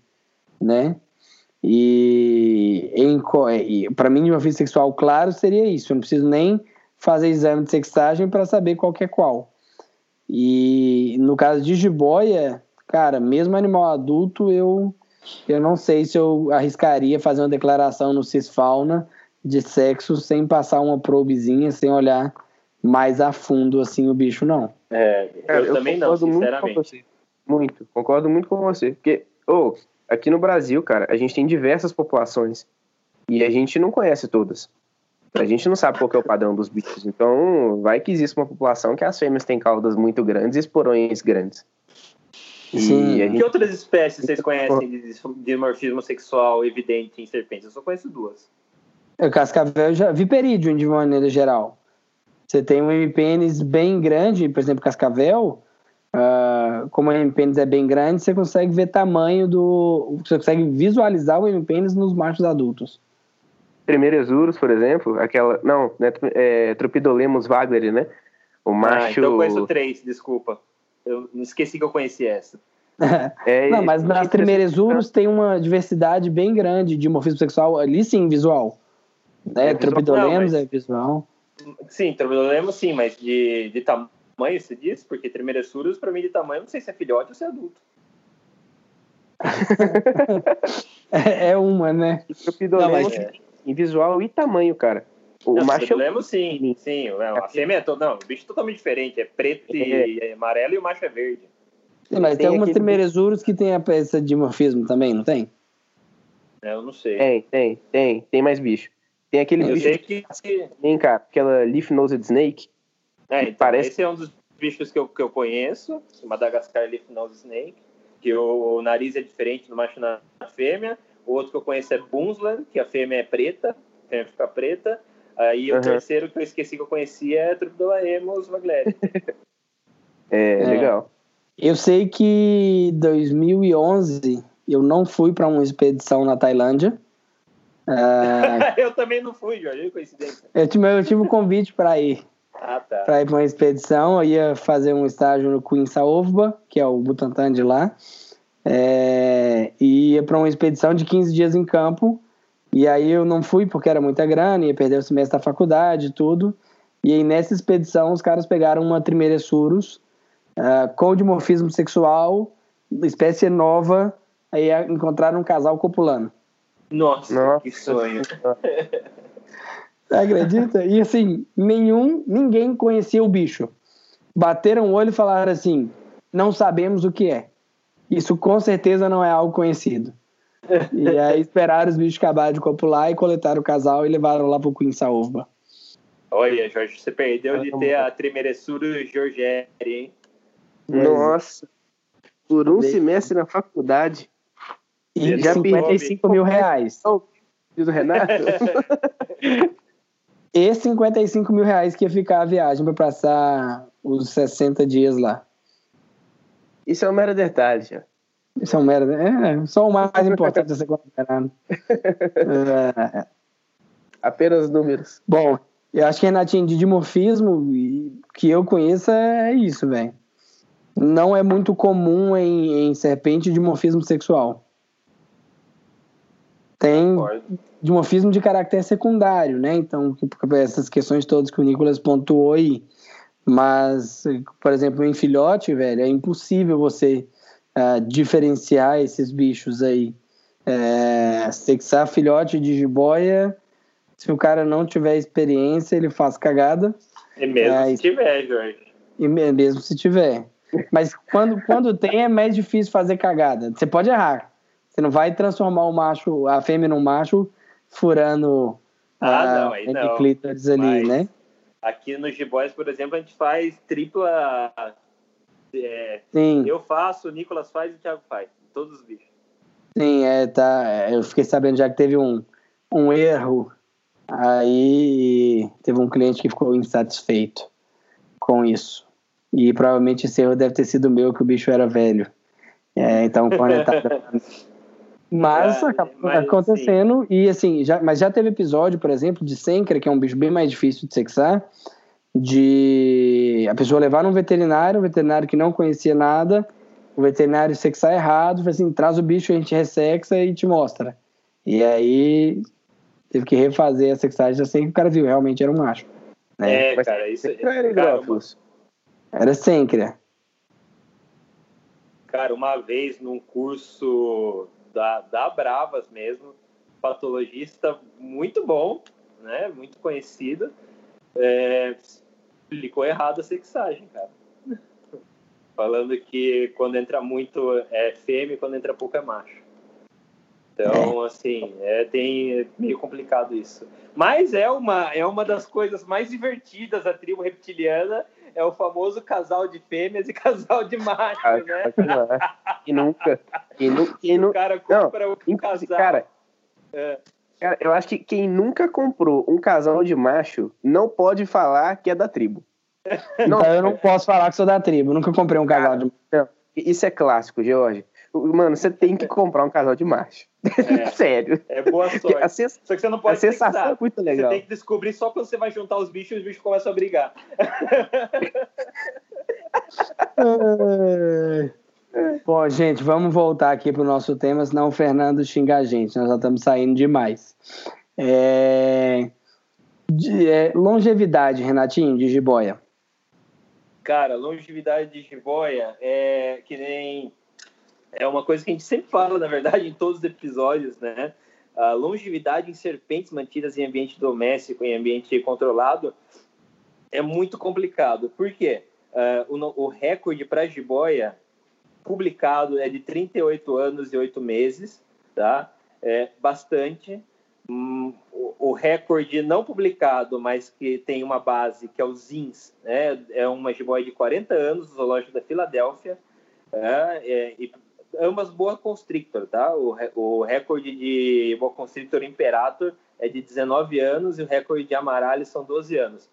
né? E, e para mim, uma vida sexual claro seria isso. Eu não preciso nem fazer exame de sexagem para saber qual que é qual. E no caso de jiboia, cara, mesmo animal adulto, eu, eu não sei se eu arriscaria fazer uma declaração no Cisfauna de sexo sem passar uma probezinha, sem olhar mais a fundo assim o bicho, não. É, eu, eu também não, sinceramente. Muito, com você. muito, concordo muito com você. Porque, oh, aqui no Brasil, cara, a gente tem diversas populações e a gente não conhece todas. A gente não sabe qual é o padrão dos bichos. Então, vai que existe uma população que as fêmeas têm caudas muito grandes e esporões grandes. Sim. Gente... Que outras espécies vocês conhecem de dimorfismo sexual evidente em serpentes? Eu só conheço duas. O cascavel já. Viperídeo, de maneira geral. Você tem um hemipênis bem grande, por exemplo, cascavel, Uh, como o M-pênis é bem grande, você consegue ver tamanho do. Você consegue visualizar o M-pênis nos machos adultos. Primeirezurus, por exemplo, aquela. Não, né, é, Tropidolemus wagleri, né? O macho. Ah, então eu conheço três, desculpa. Eu não esqueci que eu conheci essa. é, não, mas nas Primeirezurus tem uma diversidade bem grande de morfismo sexual ali sim, visual. Né? É, Tropidolemus mas... é visual. Sim, Tropidolemus sim, mas de, de tamanho tamanho, você disse? Porque Trimeressurus, para mim, de tamanho, não sei se é filhote ou se é adulto. é, uma, né? Não, mas... é. Em visual e tamanho, cara. O não, macho. Lembro, sim, sim. A fêmea é todo. Não, o bicho é totalmente diferente. É preto é. e amarelo e o macho é verde. Sim, mas tem, tem algumas aquele... Que tem a peça de morfismo também, não tem? É, eu não sei. Tem, tem, tem. Tem mais bicho. Tem aquele eu bicho. que... Tem, cara, aquela Leaf Nosed Snake é, então, Parece... esse é um dos bichos que eu, que eu conheço, o Madagascar Leaf Nose Snake, que o, o, nariz é diferente no macho na fêmea. O outro que eu conheço é Bunsland, que a fêmea é preta, a fêmea fica preta. Aí uhum. o terceiro que eu esqueci que eu conhecia é Trupidolaemus Magleri. é, é, legal. Eu sei que em 2011 eu não fui para uma expedição na Tailândia. Uh... eu também não fui, Jorge, coincidência. Eu tive, eu tive um convite para ir. Ah, tá. Para ir para uma expedição, eu ia fazer um estágio no Queen Saovba, que é o Butantan de lá, é, e ia para uma expedição de 15 dias em campo. E aí eu não fui porque era muita grana, ia perder o semestre da faculdade e tudo. E aí nessa expedição os caras pegaram uma Trimeresurus uh, com dimorfismo sexual, espécie nova, aí encontraram um casal copulando. Nossa, Nossa. que sonho. Acredita? E assim, nenhum, ninguém conhecia o bicho. Bateram o olho e falaram assim: não sabemos o que é. Isso com certeza não é algo conhecido. e aí esperaram os bichos acabarem de copular e coletaram o casal e levaram lá pro Queen Saúva. Olha, Jorge, você perdeu de ter a Trimeressura Georgieri, hein? Nossa, por um semestre na faculdade. E já 55 mil reais. Do Renato? E 55 mil reais que ia ficar a viagem para passar os 60 dias lá. Isso é um mero detalhe, já. Isso é um mero. É, só o mais importante a ser considerado. é. Apenas números. Bom, eu acho que Renatinho de dimorfismo que eu conheço é isso, velho. não é muito comum em, em serpente dimorfismo sexual. Tem dimorfismo de caráter secundário, né? Então, essas questões todas que o Nicolas pontuou aí. Mas, por exemplo, em filhote, velho, é impossível você uh, diferenciar esses bichos aí. É, sexar filhote de jiboia, se o cara não tiver experiência, ele faz cagada. E mesmo é, se tiver, Jorge. E mesmo se tiver. Mas quando, quando tem, é mais difícil fazer cagada. Você pode errar. Você não vai transformar o macho, a fêmea num macho furando ah, a, não, aí não. clítoris ali, Mas né? Aqui no G-Boys, por exemplo, a gente faz tripla. É, Sim. Eu faço, o Nicolas faz e o Thiago faz. Todos os bichos. Sim, é, tá. Eu fiquei sabendo já que teve um, um erro. Aí teve um cliente que ficou insatisfeito com isso. E provavelmente esse erro deve ter sido meu, que o bicho era velho. É, então, conectado. Mas é, acabou mas, acontecendo. Sim. E assim, já, mas já teve episódio, por exemplo, de Senker, que é um bicho bem mais difícil de sexar, de a pessoa levar um veterinário, um veterinário que não conhecia nada, o veterinário sexar errado, assim, traz o bicho, a gente ressexa e te mostra. E aí teve que refazer a sexagem assim que o cara viu, realmente era um macho. Né? É, cara, isso é. Cara, era Sencria. Cara, uma vez num curso da, da Bravas mesmo, patologista muito bom, né? Muito conhecido, é, explicou errado a sexagem, cara. Falando que quando entra muito é fêmea quando entra pouco é macho. Então, é. assim, é, tem, é meio complicado isso. Mas é uma, é uma das coisas mais divertidas da tribo reptiliana é o famoso casal de fêmeas e casal de machos, ah, né? E nunca. E nu, quem nu, o cara compra não, um casal. Cara, é. cara, eu acho que quem nunca comprou um casal de macho não pode falar que é da tribo. Não, então eu não posso falar que sou da tribo. Nunca comprei um casal de macho. Isso é clássico, George. Mano, você tem que comprar um casal de macho. É, Sério. É boa sorte. Sens... Só que você não pode a sensação é muito legal. Você tem que descobrir só quando você vai juntar os bichos e os bichos começam a brigar. Bom, gente, vamos voltar aqui pro nosso tema, senão o Fernando xinga a gente. Nós já estamos saindo demais. É... De, é... Longevidade, Renatinho, de jiboia. Cara, longevidade de jiboia é que nem é uma coisa que a gente sempre fala, na verdade, em todos os episódios, né? A longevidade em serpentes mantidas em ambiente doméstico, em ambiente controlado, é muito complicado. Por quê? Uh, o, o, recorde para jiboia publicado é de 38 anos e 8 meses, tá? É bastante. Hum, o, recorde não publicado, mas que tem uma base, que é o ZINS, né? É uma jiboia de 40 anos, zoológico da Filadélfia, é, é, e ambas boa constrictor, tá? O, o recorde de boa constrictor imperator é de 19 anos e o recorde de amaralho são 12 anos.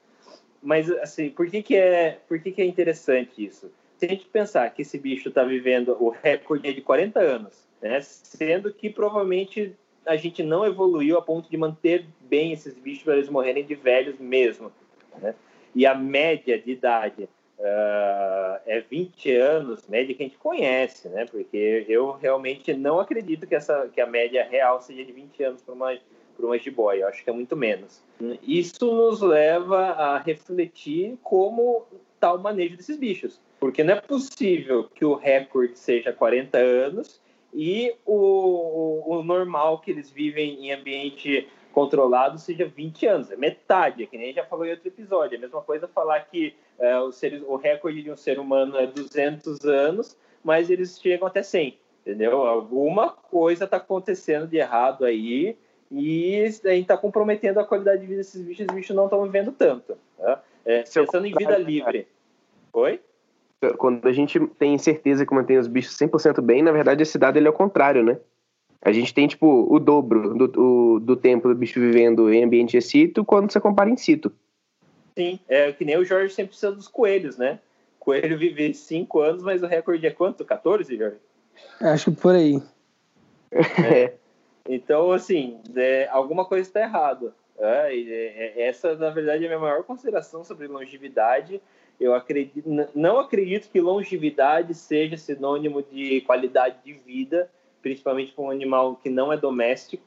Mas assim, por que que é, por que que é interessante isso? Se a gente pensar que esse bicho está vivendo o recorde é de 40 anos, né? Sendo que provavelmente a gente não evoluiu a ponto de manter bem esses bichos para eles morrerem de velhos mesmo, né? E a média de idade uh, é 20 anos, média que a gente conhece, né? Porque eu realmente não acredito que, essa, que a média real seja de 20 anos para uma, para uma jiboia, eu acho que é muito menos. Isso nos leva a refletir como está o manejo desses bichos, porque não é possível que o recorde seja 40 anos e o, o, o normal que eles vivem em ambiente controlado seja 20 anos, é metade, é que nem já falou em outro episódio. É a mesma coisa falar que é, o, ser, o recorde de um ser humano é 200 anos, mas eles chegam até 100, entendeu? Alguma coisa está acontecendo de errado aí e a gente está comprometendo a qualidade de vida desses bichos, os bichos não estão vivendo tanto. Tá? É, pensando em vida livre. Oi? Quando a gente tem certeza que mantém os bichos 100% bem, na verdade esse dado ele é o contrário, né? A gente tem, tipo, o dobro do, o, do tempo do bicho vivendo em ambiente excito quando você compara in situ. Sim, é que nem o Jorge sempre precisa dos coelhos, né? Coelho vive 5 anos, mas o recorde é quanto? 14, Jorge? Acho que por aí. É. Então, assim, é, alguma coisa está errada. É, é, essa, na verdade, é a minha maior consideração sobre longevidade Eu acredito, não acredito que longevidade seja sinônimo de qualidade de vida, principalmente para um animal que não é doméstico.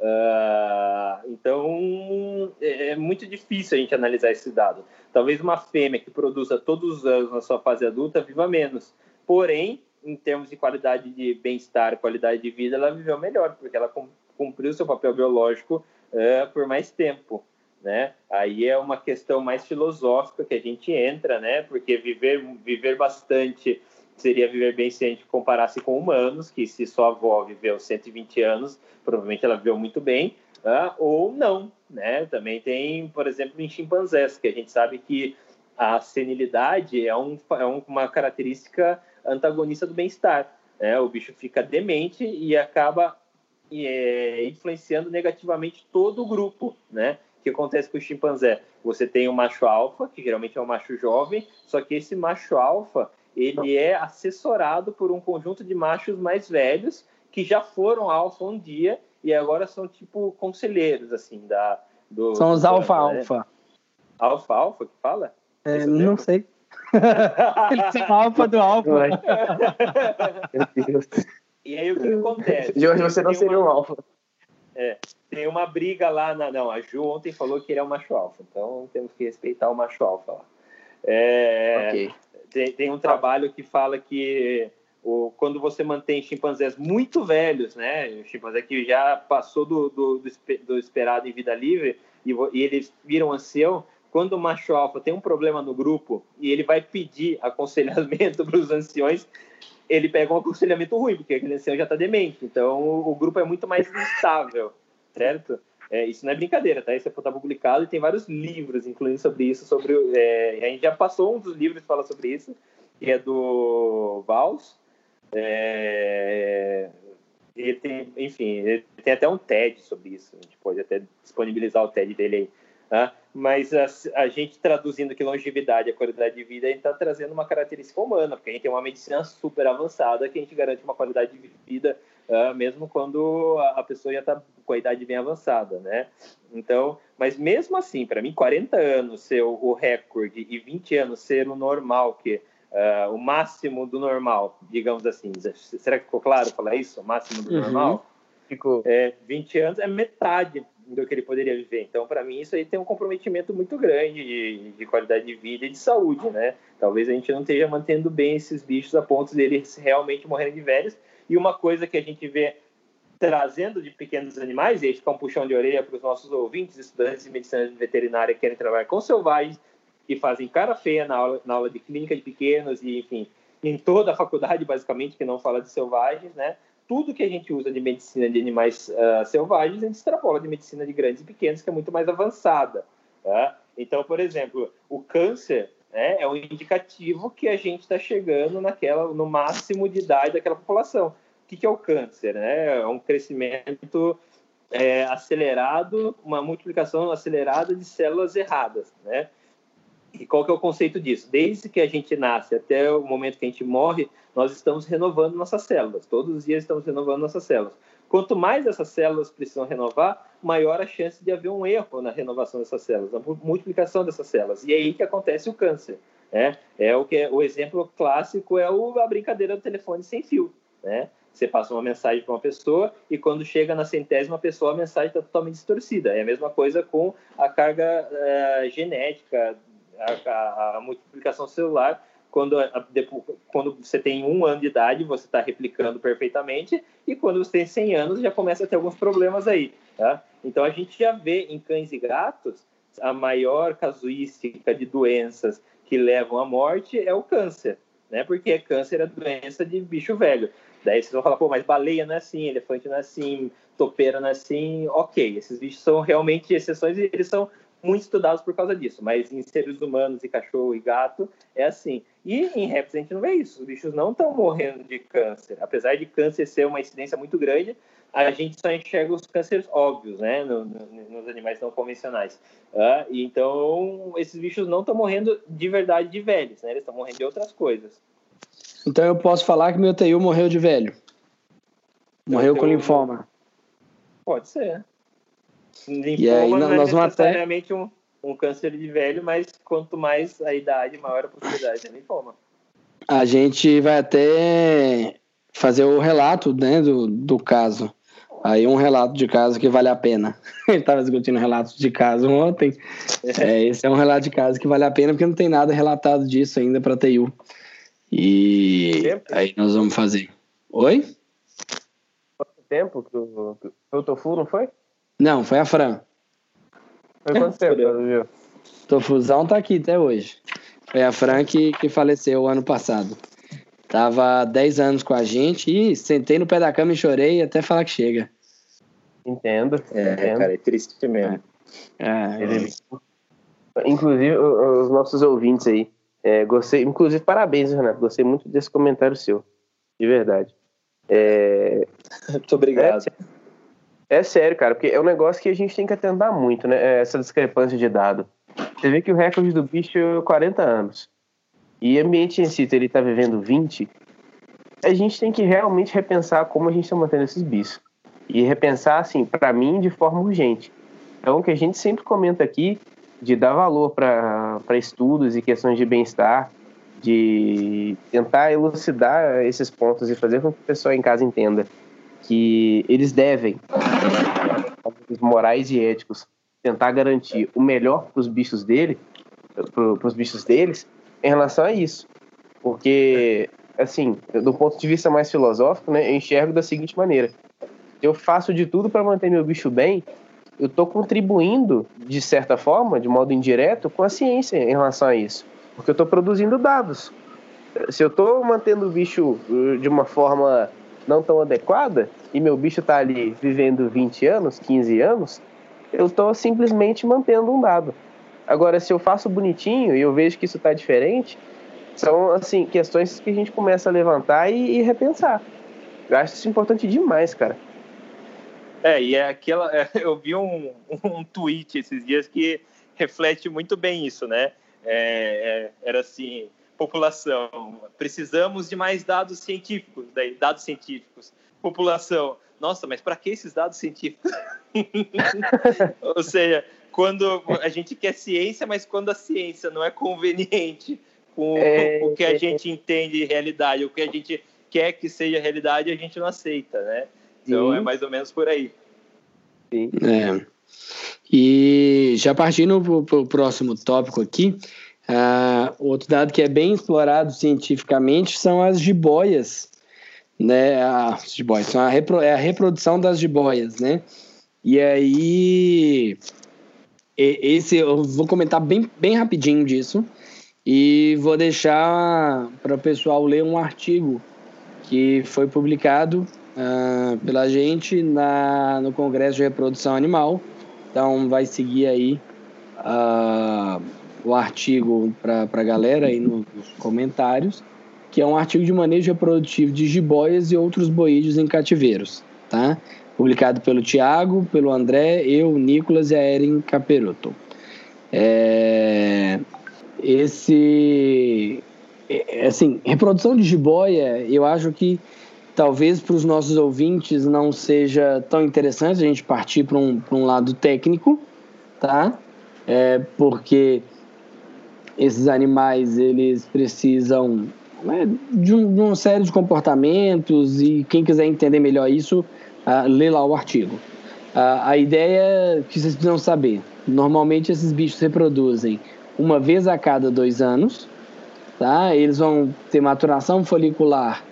Uh, então é, é muito difícil a gente analisar esse dado. Talvez uma fêmea que produza todos os anos na sua fase adulta viva menos. Porém, em termos de qualidade de bem-estar, qualidade de vida, ela viveu melhor, porque ela cumpriu seu papel biológico uh, por mais tempo. Né? Aí é uma questão mais filosófica que a gente entra, né? Porque viver, viver bastante seria viver bem se a gente comparasse com humanos, que se sua avó viveu 120 anos, provavelmente ela viveu muito bem, uh, ou não, né? Também tem, por exemplo, em chimpanzés, que a gente sabe que a senilidade é, um, é uma característica antagonista do bem-estar. Né? O bicho fica demente e acaba é, influenciando negativamente todo o grupo, né? O que acontece com o chimpanzé? Você tem o macho alfa, que geralmente é um macho jovem, só que esse macho alfa, ele é assessorado por um conjunto de machos mais velhos que já foram alfa um dia e agora são tipo conselheiros assim da do, são os alfa alfa né? alfa. Alfa que fala? É, não sei. Eles são alfa do alfa. Meu Deus. e aí o que acontece? Jorge você não seria uma... um alfa. É, tem uma briga lá na não a Ju ontem falou que ele é o macho alfa então temos que respeitar o macho alfa lá. É, okay. Tem, tem um trabalho que fala que o, quando você mantém chimpanzés muito velhos, né, o chimpanzé que já passou do, do, do, do esperado em vida livre e, e, eles viram ancião, quando o macho alfa tem um problema no grupo e ele vai pedir aconselhamento para os anciões, ele pega um aconselhamento ruim, porque aquele ancião já está demente. Então, o, grupo é muito mais instável, certo? É, isso não é brincadeira, tá? Isso é publicado e tem vários livros, incluindo sobre isso. Sobre, é, a gente já passou um dos livros que fala sobre isso, que é do Vals, é, ele tem, enfim, ele tem até um TED sobre isso. A gente pode até disponibilizar o TED dele aí. Tá? Mas a, a, gente traduzindo que longevidade e qualidade de vida, a gente está trazendo uma característica humana, porque a gente tem uma medicina super avançada que a gente garante uma qualidade de vida uh, mesmo quando a, a pessoa já está com a idade bem avançada, né? Então, mas mesmo assim, para mim, 40 anos ser o, o recorde e 20 anos ser o normal, que uh, o máximo do normal, digamos assim. Será que ficou claro falar isso? O máximo do uhum. normal? Ficou. É, 20 anos é metade do que ele poderia viver. Então, para mim, isso aí tem um comprometimento muito grande de, de, qualidade de vida e de saúde, né? Talvez a gente não esteja mantendo bem esses bichos a ponto deles realmente morrerem de velhos. E uma coisa que a gente vê trazendo de pequenos animais, e aí fica um puxão de orelha para os nossos ouvintes, estudantes de medicina veterinária que querem trabalhar com selvagens, que fazem cara feia na aula, na aula de clínica de pequenos e, enfim, em toda a faculdade, basicamente, que não fala de selvagens, né? Tudo que a gente usa de medicina de animais uh, selvagens, a gente extrapola de medicina de grandes e pequenos, que é muito mais avançada. Tá? Então, por exemplo, o câncer né, é um indicativo que a gente está chegando naquela, no máximo de idade daquela população. O que, que é o câncer? Né? É um crescimento é, acelerado, uma multiplicação acelerada de células erradas, né? E qual que é o conceito disso? Desde que a gente nasce até o momento que a gente morre, nós estamos renovando nossas células. Todos os dias estamos renovando nossas células. Quanto mais essas células precisam renovar, maior a chance de haver um erro na renovação dessas células, na multiplicação dessas células. E é aí que acontece o câncer. Né? É o que é, o exemplo clássico é o, a brincadeira do telefone sem fio. Né? Você passa uma mensagem para uma pessoa e quando chega na centésima pessoa a mensagem está totalmente distorcida. É a mesma coisa com a carga uh, genética a, a, a multiplicação celular, quando, depois, quando você tem um ano de idade, você está replicando perfeitamente, e quando você tem 100 anos, já começa a ter alguns problemas aí. Tá? Então, a gente já vê em cães e gatos a maior casuística de doenças que levam à morte é o câncer, né? Porque câncer é doença de bicho velho. Daí vocês vão falar, pô, mas baleia não é assim, elefante não é assim, topeira não é assim. Ok, esses bichos são realmente exceções e eles são muito estudados por causa disso, mas em seres humanos e cachorro e gato é assim. E em répteis a gente não vê isso, os bichos não estão morrendo de câncer. Apesar de câncer ser uma incidência muito grande, a gente só enxerga os cânceres óbvios, né, no, no, nos animais não convencionais. Uh, então, esses bichos não estão morrendo de verdade de velhos, né, eles estão morrendo de outras coisas. Então eu posso falar que meu TU morreu de velho. Morreu com linfoma. Pode ser. Linfoma e aí, não, é nós necessariamente um, um câncer de velho, mas quanto mais a idade, maior a possibilidade de linfoma. A gente vai até fazer o relato né, do, do caso. Aí um relato de caso que vale a pena. Ele estava discutindo relatos de caso ontem. É, esse é um relato de caso que vale a pena porque não tem nada relatado disso ainda para TU. E Tempo? aí nós vamos fazer. Oi? Quanto tempo que o, que o Tofu não foi? Não, foi a Fran. Foi quanto tempo, viu? Tofuzão tá aqui até hoje. Foi a Fran que, que faleceu ano passado. Tava 10 anos com a gente e sentei no pé da cama e chorei até falar que chega. Entendo. É, entendo. cara, é triste mesmo. É, Ele- Inclusive, o- os nossos ouvintes aí. é, gostei, inclusive, parabéns, Renato. Gostei muito desse comentário seu. De verdade. É, Muito obrigado. É sério, cara, porque é um negócio que a gente tem que atentar muito, né? é Essa discrepância de dado. Você vê que o recorde do bicho é 40 anos. E ambiente em si, ele tá vivendo 20. A gente tem que realmente repensar como a gente está mantendo esses bichos. E repensar, assim, para mim, de forma urgente. Então, o que a gente sempre comenta aqui, de dar valor para estudos e questões de bem-estar, de tentar elucidar esses pontos e fazer com que o pessoal em casa entenda que eles devem, morais e éticos, tentar garantir o melhor para os bichos dele, para os bichos deles, em relação a isso. Porque, assim, do ponto de vista mais filosófico, né, eu enxergo da seguinte maneira: eu faço de tudo para manter meu bicho bem, eu estou contribuindo, de certa forma, de modo indireto, com a ciência em relação a isso. Porque eu estou produzindo dados. Se eu estou mantendo o bicho uh, de uma forma não tão adequada, e meu bicho está ali vivendo 20 anos, 15 anos, eu estou simplesmente mantendo um dado. Agora, se eu faço bonitinho e eu vejo que isso está diferente, são assim questões que a gente começa a levantar e, e repensar. Eu acho isso importante demais, cara. É, e é aquela. é, eu vi um, um tweet esses dias que reflete muito bem isso, né? É, é, era assim: população, precisamos de mais dados científicos, daí, dados científicos. População, nossa, mas para que esses dados científicos? Ou seja, quando a gente quer ciência, mas quando a ciência não é conveniente com É, o que a é. gente entende de realidade, o que a gente quer que seja realidade, a gente não aceita, né? Então Sim. é mais ou menos por aí. É. E já partindo para o próximo tópico aqui, ah, outro dado que é bem explorado cientificamente são as jiboias, né? As jiboias, são a, repro- é a reprodução das jiboias, né? E aí, esse eu vou comentar bem, bem rapidinho disso e vou deixar para o pessoal ler um artigo que foi publicado ah, pela gente na, no Congresso de Reprodução Animal. Então vai seguir aí ah, o artigo para a galera aí no- nos comentários, que é um artigo de manejo reprodutivo de jiboias e outros boídeos em cativeiros, tá? Publicado pelo Tiago, pelo André, eu, Nicolas e a Erin Caperoto. É, esse é, assim, reprodução de jiboia, eu acho que talvez para os nossos ouvintes não seja tão interessante a gente partir para um, um lado técnico, tá? É, porque esses animais eles precisam né, de, um, de uma série de comportamentos e quem quiser entender melhor isso, lê lá o artigo. Ah, a ideia que vocês precisam saber, normalmente esses bichos reproduzem uma vez a cada dois anos, tá? Eles vão ter maturação folicular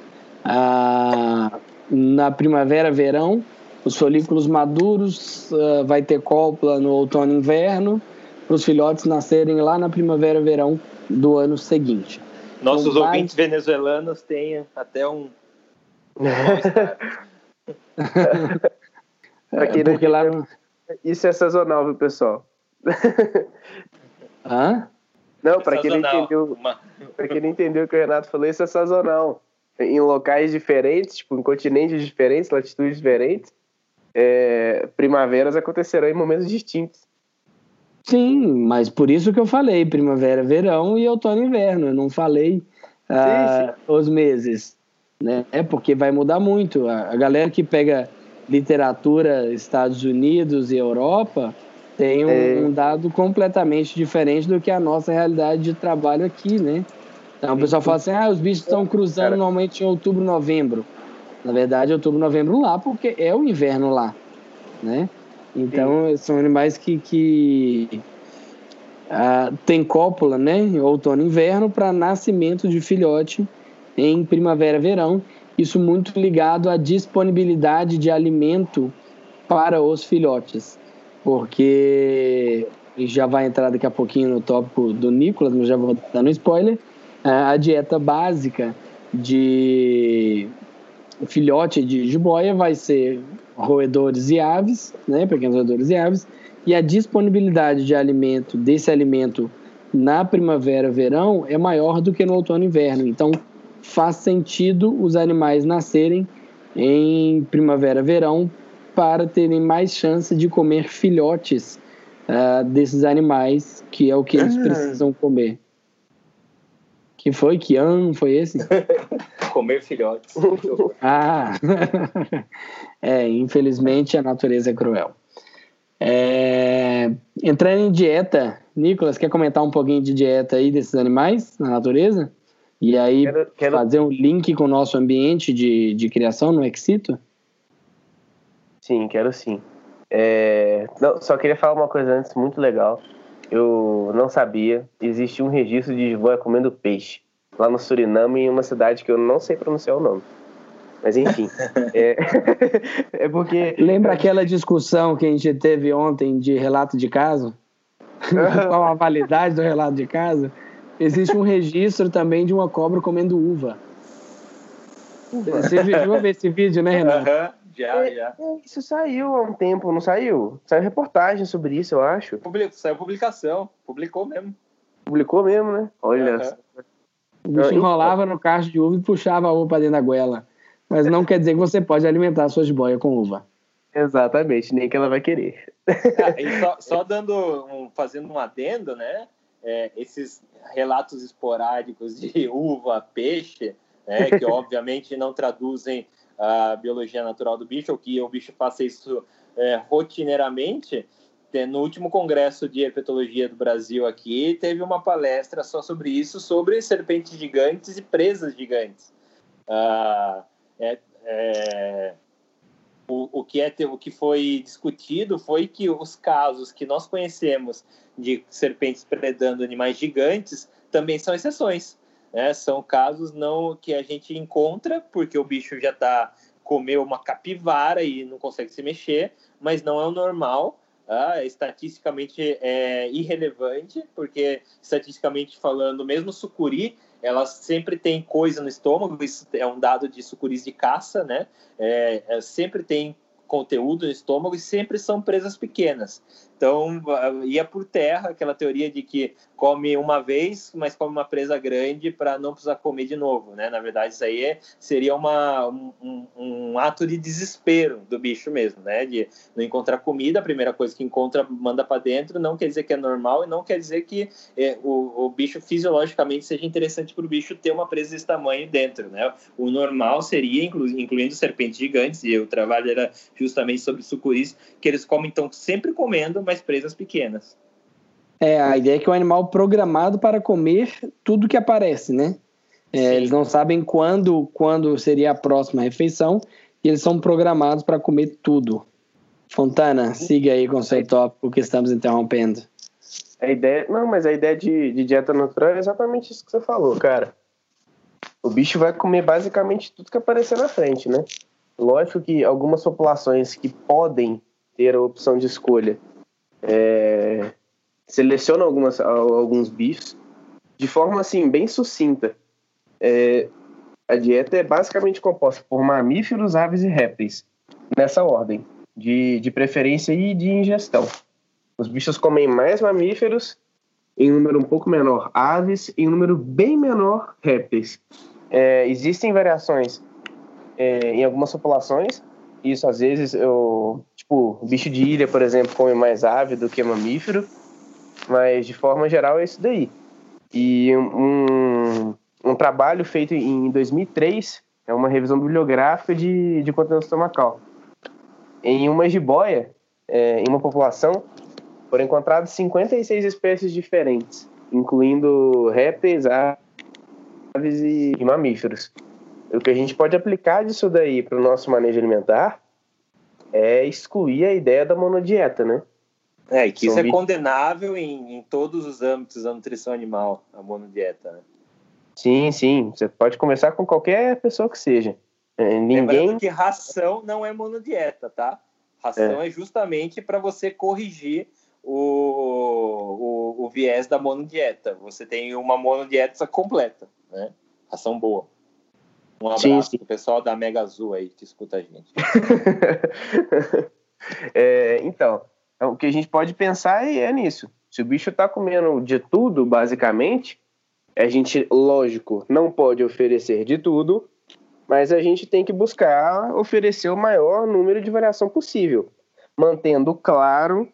ah, na primavera, verão. Os folículos maduros ah, vai ter cópula no outono inverno, para os filhotes nascerem lá na primavera, verão do ano seguinte. Nossos Então, ouvintes venezuelanos têm até um. Pra quem É, não porque lá no- Isso é sazonal, viu, pessoal? Hã? Não, pra quem não entendeu, pra quem não entendeu o que o Renato falou, isso é sazonal. Em locais diferentes, tipo, em continentes diferentes, latitudes diferentes, é, primaveras acontecerão em momentos distintos. Sim, mas por isso que eu falei primavera, verão e outono e inverno. Eu não falei ah, os meses, né? É porque vai mudar muito. A, a galera que pega literatura Estados Unidos e Europa tem um, é... um, dado completamente diferente do que a nossa realidade de trabalho aqui, né? Então o pessoal fala assim, ah, os bichos estão cruzando Cara... normalmente em outubro, novembro. Na verdade, outubro, novembro lá, porque é o inverno lá, né? Então Sim. são animais que, que ah, tem cópula, né? Em outono e inverno para nascimento de filhote em primavera, verão. Isso muito ligado à disponibilidade de alimento para os filhotes porque já vai entrar daqui a pouquinho no tópico do Nicolas, mas já vou dar um spoiler. A dieta básica de filhote de jiboia vai ser roedores e aves, né, pequenos roedores e aves, e a disponibilidade de alimento desse alimento na primavera, verão é maior do que no outono e inverno. Então faz sentido os animais nascerem em primavera, verão para terem mais chance de comer filhotes uh, desses animais, que é o que eles ah. precisam comer. Que foi? Que ano foi esse? comer filhotes. ah! é, infelizmente a natureza é cruel. É... Entrando em dieta, Nicolas, quer comentar um pouquinho de dieta aí desses animais na natureza? E aí quero, quero... fazer um link com o nosso ambiente de, de criação no Exito? Sim, quero sim. É... Não, só queria falar uma coisa antes, muito legal. Eu não sabia, existe um registro de jiboia comendo peixe lá no Suriname, em uma cidade que eu não sei pronunciar o nome. Mas enfim. é... é porque. Lembra aquela discussão que a gente teve ontem de relato de caso? Qual a validade do relato de caso? Existe um registro também de uma cobra comendo uva. uva. Você viu esse vídeo, né, Renato? Já, é, já. É, isso saiu há um tempo, não saiu? Saiu reportagem sobre isso, eu acho. Public, saiu publicação, publicou mesmo. Publicou mesmo, né? Olha. Uhum. O bicho enrolava no cacho de uva e puxava a uva para dentro da goela. Mas não quer dizer que você pode alimentar suas boias com uva. Exatamente, nem que ela vai querer. Ah, e só, só, dando um, fazendo um adendo, né? É, esses relatos esporádicos de uva, peixe, né, que obviamente não traduzem a biologia natural do bicho, ou que o bicho faça isso é, rotineiramente. No último congresso de herpetologia do Brasil aqui, teve uma palestra só sobre isso, sobre serpentes gigantes e presas gigantes. Ah, é, é, o, o, que é, o que foi discutido foi que os casos que nós conhecemos de serpentes predando animais gigantes também são exceções. Né? São casos não que a gente encontra porque o bicho já está comeu uma capivara e não consegue se mexer, mas não é o normal. Ah, estatisticamente é irrelevante, porque estatisticamente falando, mesmo sucuri, ela sempre tem coisa no estômago, isso é um dado de sucuris de caça, né? É, é, sempre tem conteúdo no estômago e sempre são presas pequenas. Então, ia por terra aquela teoria de que come uma vez, mas come uma presa grande para não precisar comer de novo, né? Na verdade, isso aí é, seria uma, um, um, ato de desespero do bicho mesmo, né? De não encontrar comida, a primeira coisa que encontra, manda para dentro, não quer dizer que é normal e não quer dizer que é, o, o bicho fisiologicamente seja interessante para o bicho ter uma presa desse tamanho dentro, né? O normal seria, inclu, incluindo serpentes gigantes, e o trabalho era justamente sobre sucuris, que eles comem, então, sempre comendo, mas presas pequenas. É, a ideia é que é um animal programado para comer tudo que aparece, né? É, eles não sabem quando, quando seria a próxima refeição e eles são programados para comer tudo. Fontana, siga aí com o seu tópico que estamos interrompendo. A ideia, não, mas a ideia de, de dieta natural é exatamente isso que você falou, cara. O bicho vai comer basicamente tudo que aparecer na frente, né? Lógico que algumas populações que podem ter a opção de escolha é, seleciona algumas, alguns bichos de forma assim bem sucinta. É, a dieta é basicamente composta por mamíferos, aves e répteis, nessa ordem, de, de preferência e de ingestão. Os bichos comem mais mamíferos, em número um pouco menor aves, em número bem menor répteis. É, existem variações é, em algumas populações, isso às vezes eu tipo, bicho de ilha, por exemplo, come mais ave do que mamífero, mas de forma geral é isso daí. E um, um trabalho feito em 2003 é uma revisão bibliográfica de, de conteúdo estomacal. Em uma jiboia, é, em uma população, foram encontradas 56 espécies diferentes, incluindo répteis, aves e mamíferos. O que a gente pode aplicar disso daí para o nosso manejo alimentar é excluir a ideia da monodieta, né? É, e que São isso é condenável em, em, todos os âmbitos da nutrição animal, a monodieta, né? Sim, sim. Você pode começar com qualquer pessoa que seja. É, ninguém. Lembrando que ração não é monodieta, tá? Ração é, é justamente para você corrigir o, o, o, viés da monodieta. Você tem uma monodieta completa, né? Ração boa. Um abraço sim, sim. pro pessoal da Mega Azul aí que escuta a gente. é, então, o que a gente pode pensar é nisso. Se o bicho está comendo de tudo, basicamente, a gente, lógico, não pode oferecer de tudo, mas a gente tem que buscar oferecer o maior número de variação possível, mantendo claro,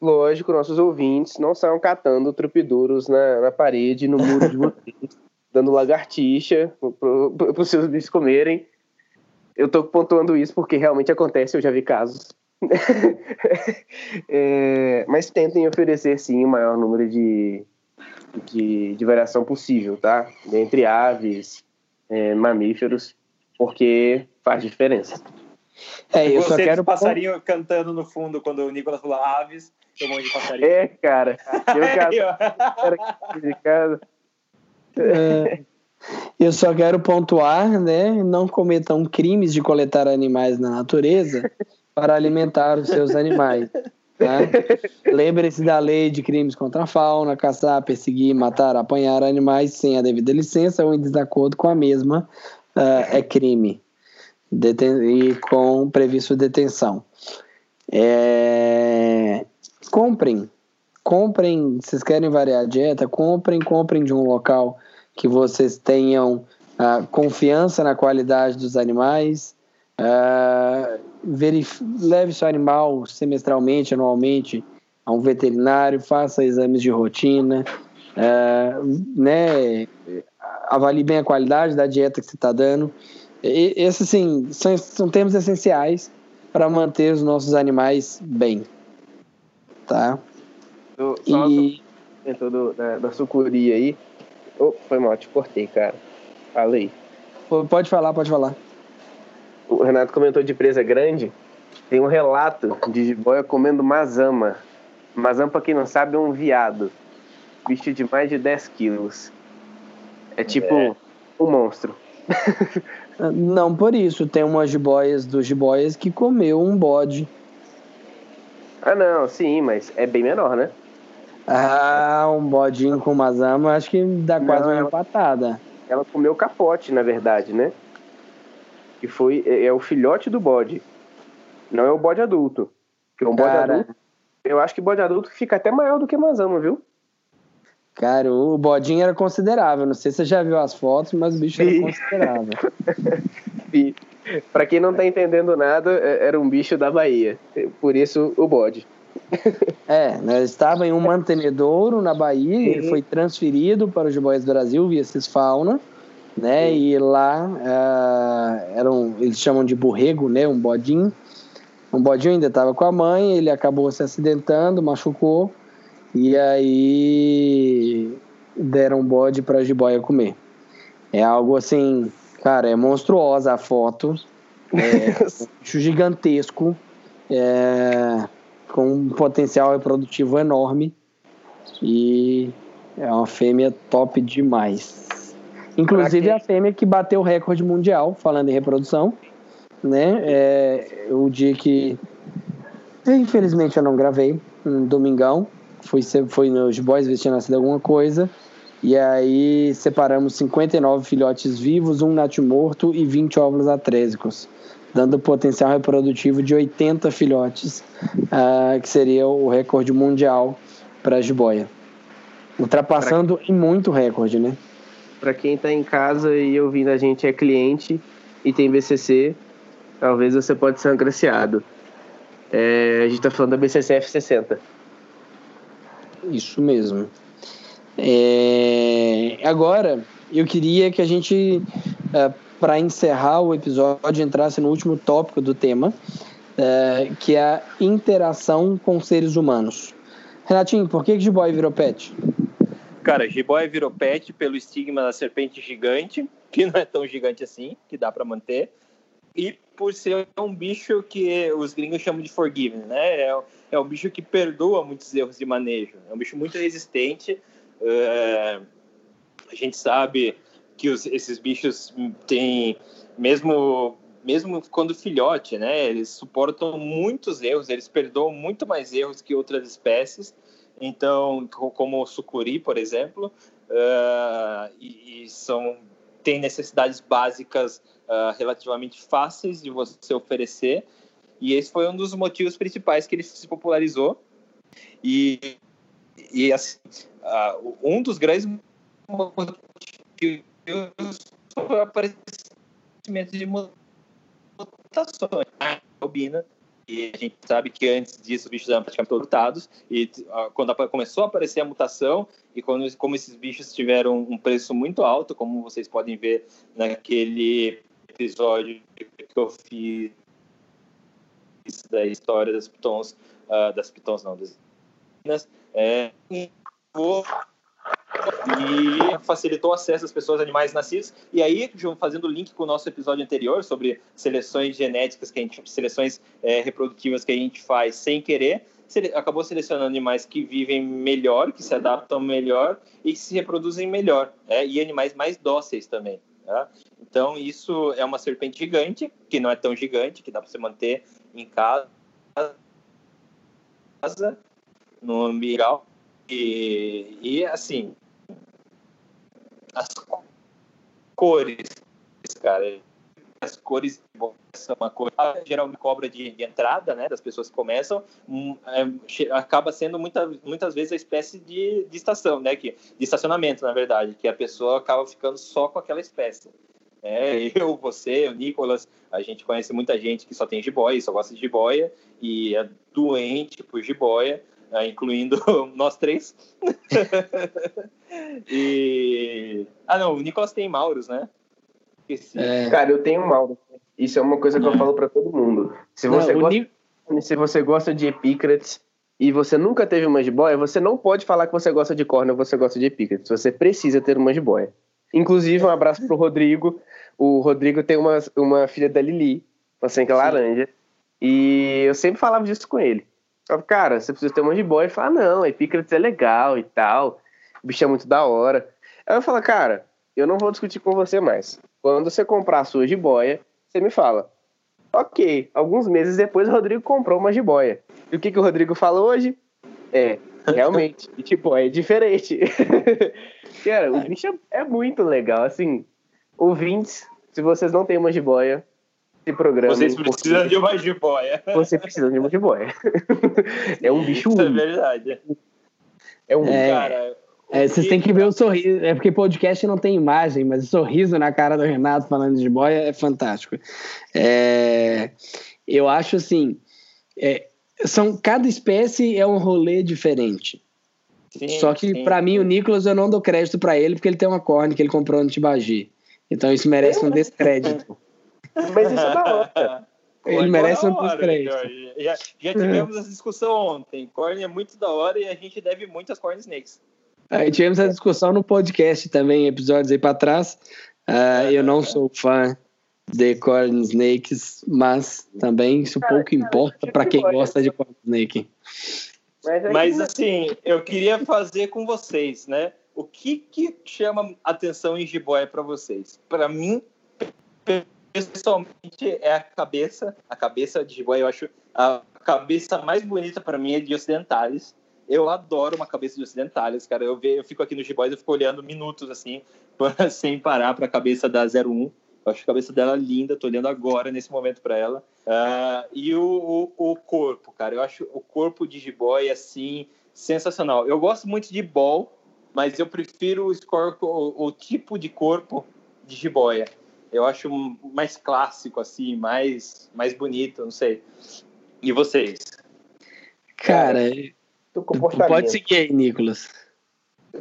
lógico, nossos ouvintes não saiam catando trupiduros na, na parede, no muro de vocês, dando lagartixa para os seus bichos comerem. Eu estou pontuando isso porque realmente acontece, eu já vi casos. é, mas tentem oferecer sim o maior número de, de, de variação possível, tá? Entre aves, é, mamíferos porque faz diferença. É, eu Você só quero passarinho cantando no fundo quando o Nicolas falou aves, um monte de passarinho. É, cara. Eu quero é, eu só quero pontuar, né? Não cometam crimes de coletar animais na natureza para alimentar os seus animais. Tá? Lembre-se da lei de crimes contra a fauna, caçar, perseguir, matar, apanhar animais sem a devida licença ou em desacordo com a mesma, uh, é crime Deten e com previsto detenção. É... Comprem, comprem, vocês querem variar a dieta, comprem, comprem de um local que vocês tenham uh, confiança na qualidade dos animais, uh, leve seu animal semestralmente, anualmente a um veterinário, faça exames de rotina, uh, né, avalie bem a qualidade da dieta que você está dando. E, esses, assim, são, são termos essenciais para manter os nossos animais bem. Tá? Do, só e... Do, da, da sucuri aí. Oh, foi mal, te cortei, cara. Falei. Pode falar, pode falar. O Renato comentou de presa grande. Tem um relato de jiboia comendo mazama. Mazama, pra quem não sabe, é um viado. Bicho de mais de 10 quilos. É tipo é. um monstro. Não por isso, tem umas jiboias dos jiboias que comeu um bode. Ah, não, sim, mas é bem menor, né? Ah, um bodinho com mazama, acho que dá quase não, uma ela, patada. Ela comeu capote, na verdade, né? Que foi é, é, o filhote do bode. Não é o bode adulto. Porque um bode Cara. adulto, eu acho que bode adulto fica até maior do que mazama, viu? Cara, o bodinho era considerável. Não sei se você já viu as fotos, mas o bicho era considerável. Para quem não tá entendendo nada, é, era um bicho da Bahia. Por isso, o bode. É, né, estava em um mantenedouro na Bahia, ele foi transferido para o Jiboias Brasil via Cisfauna, né? Sim. E lá uh, era um, eles chamam de borrego, né? Um bodinho. Um bodinho ainda estava com a mãe, ele acabou se acidentando, machucou. E aí deram bode para a jiboia comer. É algo assim, cara, é monstruosa a foto. É um gigantesco, é, com um potencial reprodutivo enorme. E é uma fêmea top demais. Inclusive a fêmea que bateu o recorde mundial, falando em reprodução. Né? É, o dia que. Infelizmente eu não gravei, um domingão foi, foi nos boys ver se tinha nascido alguma coisa. E aí separamos 59 filhotes vivos, um natimorto e 20 óvulos atrésicos, dando potencial reprodutivo de 80 filhotes, uh, que seria o recorde mundial para a jiboia. Ultrapassando pra... em muito recorde, né? Para quem está em casa e ouvindo a gente é cliente e tem BCC, talvez você pode ser agraciado. É, a gente está falando da BCCF 60. Isso mesmo. É... Agora, eu queria que a gente, é, para encerrar o episódio, entrasse no último tópico do tema, é, que é a interação com seres humanos. Renatinho, por que, jiboia virou pet? Cara, jiboia virou pet pelo estigma da serpente gigante, que não é tão gigante assim, que dá para manter, e por ser um bicho que os gringos chamam de forgiving, né? É, é um bicho que perdoa muitos erros de manejo. É um bicho muito resistente. É, a gente sabe que os, esses bichos têm, mesmo mesmo quando filhote, né? Eles suportam muitos erros, eles perdoam muito mais erros que outras espécies. Então, como o sucuri, por exemplo, uh, e, e, são tem necessidades básicas uh, relativamente fáceis de você oferecer. E esse foi um dos motivos principais que ele se popularizou. E, e assim, uh, um dos grandes motivos foi o aparecimento de mutações. A albina e a gente sabe que antes disso os bichos eram praticamente todos e quando começou a aparecer a mutação e quando como esses bichos tiveram um preço muito alto como vocês podem ver naquele episódio que eu fiz da história das pitons uh, das pitons não das é, e facilitou o acesso às pessoas animais nascidos. E aí, fazendo link com o nosso episódio anterior sobre seleções genéticas, que a gente, seleções é, reprodutivas que a gente faz sem querer, acabou selecionando animais que vivem melhor, que se adaptam melhor e que se reproduzem melhor, é, e animais mais dóceis também. Tá? Então, isso é uma serpente gigante, que não é tão gigante, que dá para você manter em casa, no ambiente. E, e assim, as cores, cara. As cores são uma cor geralmente cobra de, de, entrada, né, das pessoas que começam, um, é, acaba sendo muita, muitas vezes a espécie de, de estação, né, que, de estacionamento, na verdade, que a pessoa acaba ficando só com aquela espécie. É, eu, você, o Nicolas, a gente conhece muita gente que só tem jiboia, só gosta de jiboia e é doente por jiboia, incluindo nós três. e... Ah, não, o Nicolas tem Mauros, né? É... Cara, eu tenho Mauro. Isso é uma coisa que eu falo para todo mundo. Se você, não, gosta, Nic... se você gosta de Epicrates e você nunca teve uma jiboia, você não pode falar que você gosta de corno ou você gosta de Epicrates. Você precisa ter uma jiboia. Inclusive, um abraço pro Rodrigo. O Rodrigo tem uma, uma filha da Lili, uma senca laranja. E eu sempre falava disso com ele. Falei, cara, você precisa ter uma jiboia. Ele fala, não, Epicrates é legal e tal. O bicho é muito da hora. Aí eu falo, cara, eu não vou discutir com você mais. Quando você comprar a sua jiboia, você me fala. Ok, alguns meses depois o Rodrigo comprou uma jiboia. E o que, que o Rodrigo fala hoje? É, realmente, jiboia é diferente. cara, o bicho é muito legal. Assim, ouvintes, se vocês não têm uma jiboia, esse programa. Vocês precisam porque... de uma jiboia. Você precisa de uma jiboia. é um bicho Isso é único. é verdade. É um é, cara. É, vocês têm que ver o sorriso. É porque podcast não tem imagem, mas o sorriso na cara do Renato falando de jiboia é fantástico. É, eu acho assim. É, são, cada espécie é um rolê diferente. Sim, Só que, para mim, o Nicolas eu não dou crédito para ele porque ele tem uma corne que ele comprou no Tibagi. Então isso merece um descrédito. Mas isso é da hora. Ele merece um descrédito. Já, já tivemos essa discussão ontem. Corn é muito da hora e a gente deve muito às Corn Snakes. Aí tivemos essa discussão no podcast também, episódios aí para trás. Uh, eu não sou fã de Corn Snakes, mas também isso pouco importa para quem gosta de Corn Snake. Mas assim, eu queria fazer com vocês, né? O que que chama atenção em jiboia para vocês? Para mim, pessoalmente é a cabeça, a cabeça de jiboia, eu acho a cabeça mais bonita para mim é de ocidentais. Eu adoro uma cabeça de ocidentais, cara. Eu, ve, eu fico aqui no jiboia eu fico olhando minutos assim, sem parar para a cabeça da 01. Eu acho a cabeça dela linda, tô olhando agora, nesse momento, para ela. Uh, e o, o, o, corpo, cara. Eu acho o corpo de jiboia, assim, sensacional. Eu gosto muito de ball, mas eu prefiro o, o, o tipo de corpo de jiboia eu acho mais clássico, assim, mais, mais bonito, não sei. E vocês? Cara, pode seguir aí, Nicolas.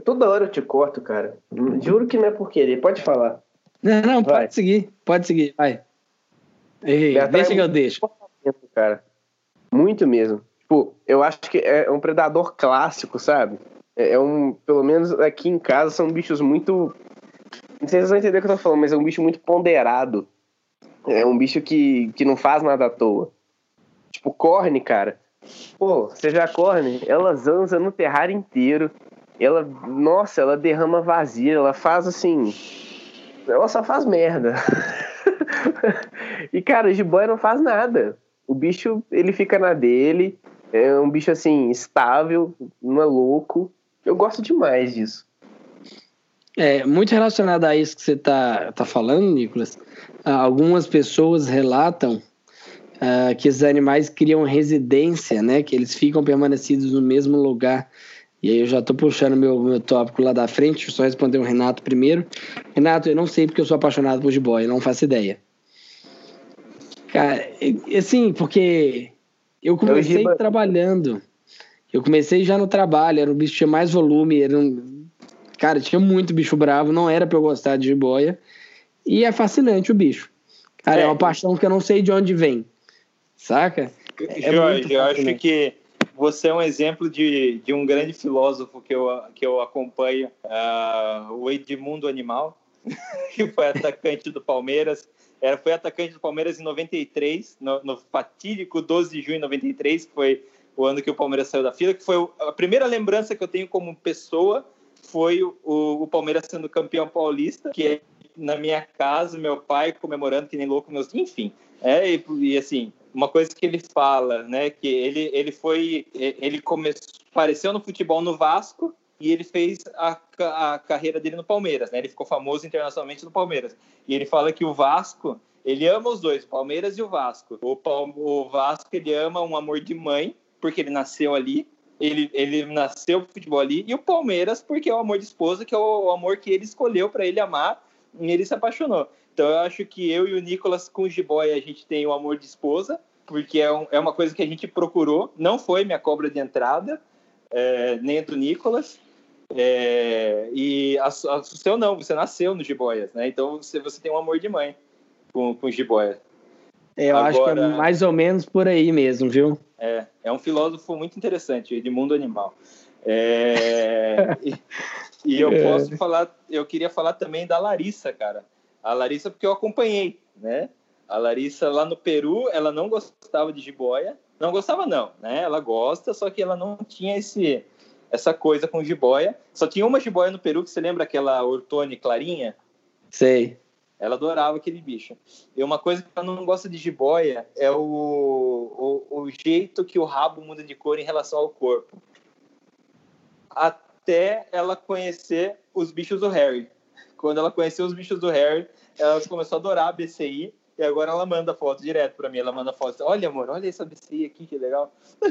Toda hora eu te corto, cara. Juro que não é por querer. Pode falar. Não, não, vai. pode seguir. Pode seguir. Vai. Ei, deixa que eu deixo. Cara. Muito mesmo. Tipo, tipo, eu acho que é um predador clássico, sabe? É, é um, pelo menos aqui em casa, são bichos muito. Não sei se vocês vão entender o que eu tô falando, mas é um bicho muito ponderado. É um bicho que, que não faz nada à toa. Tipo, corne, cara. Pô, você já corne, ela zanza no terrário inteiro. Ela, nossa, ela derrama vazia, ela faz assim. Ela só faz merda. e, cara, o jiboia não faz nada. O bicho, ele fica na dele. É um bicho, assim, estável, não é louco. Eu gosto demais disso. É, muito relacionado a isso que você tá, tá falando, Nicolas. Algumas pessoas relatam uh, que esses animais criam residência, né? Que eles ficam permanecidos no mesmo lugar. E aí eu já estou puxando meu, meu tópico lá da frente, Deixa eu só responder o Renato primeiro. Renato, eu não sei porque eu sou apaixonado por jiboia, não faço ideia. Cara, assim, porque eu comecei eu trabalhando. Eu comecei já no trabalho, era um bicho que tinha mais volume, era um... Cara, tinha muito bicho bravo, não era para eu gostar de jiboia. E é fascinante o bicho. Cara, é, é uma paixão que eu não sei de onde vem. Saca? É Jorge, eu acho que você é um exemplo de, de um grande filósofo que eu, que eu acompanho, uh, o Edmundo Animal, que foi atacante do Palmeiras. Era, foi atacante do Palmeiras em 93, no, no fatídico 12 de junho de 93, que foi o ano que o Palmeiras saiu da fila, que foi a primeira lembrança que eu tenho como pessoa foi o, o Palmeiras sendo campeão paulista, que é na minha casa, meu pai comemorando que nem louco, meus, enfim. É, e, e assim, uma coisa que ele fala, né, que ele, ele foi, ele começou, apareceu no futebol no Vasco e ele fez a, a carreira dele no Palmeiras, né? Ele ficou famoso internacionalmente no Palmeiras. E ele fala que o Vasco, ele ama os dois, o Palmeiras e o Vasco. O, o Vasco ele ama um amor de mãe, porque ele nasceu ali. Ele, ele nasceu pro futebol ali. E o Palmeiras, porque é o amor de esposa, que é o, amor que ele escolheu para ele amar. E ele se apaixonou. Então eu acho que eu e o Nicolas com o Jiboia a gente tem o amor de esposa, porque é, um, é uma coisa que a gente procurou. Não foi minha cobra de entrada, é, nem do Nicolas. É, e a, a, o seu não, você nasceu no Jiboias, né? Então você, você tem um amor de mãe com, com o Jiboia. É, eu Agora, acho que é mais ou menos por aí mesmo, viu? É, é um filósofo muito interessante, de mundo animal. É, e, e, eu é. posso falar, eu queria falar também da Larissa, cara. A Larissa, porque eu acompanhei, né? A Larissa lá no Peru, ela não gostava de jiboia. Não gostava, não, né? Ela gosta, só que ela não tinha esse, essa coisa com jiboia. Só tinha uma jiboia no Peru, que você lembra aquela Ortone clarinha? Sei. Ela adorava aquele bicho. E uma coisa que ela não gosta de jiboia é o, o, o jeito que o rabo muda de cor em relação ao corpo. Até ela conhecer os bichos do Harry. Quando ela conheceu os bichos do Harry, ela começou a adorar a BCI e agora ela manda foto direto para mim. Ela manda foto. Olha, amor, olha essa BCI aqui, que legal.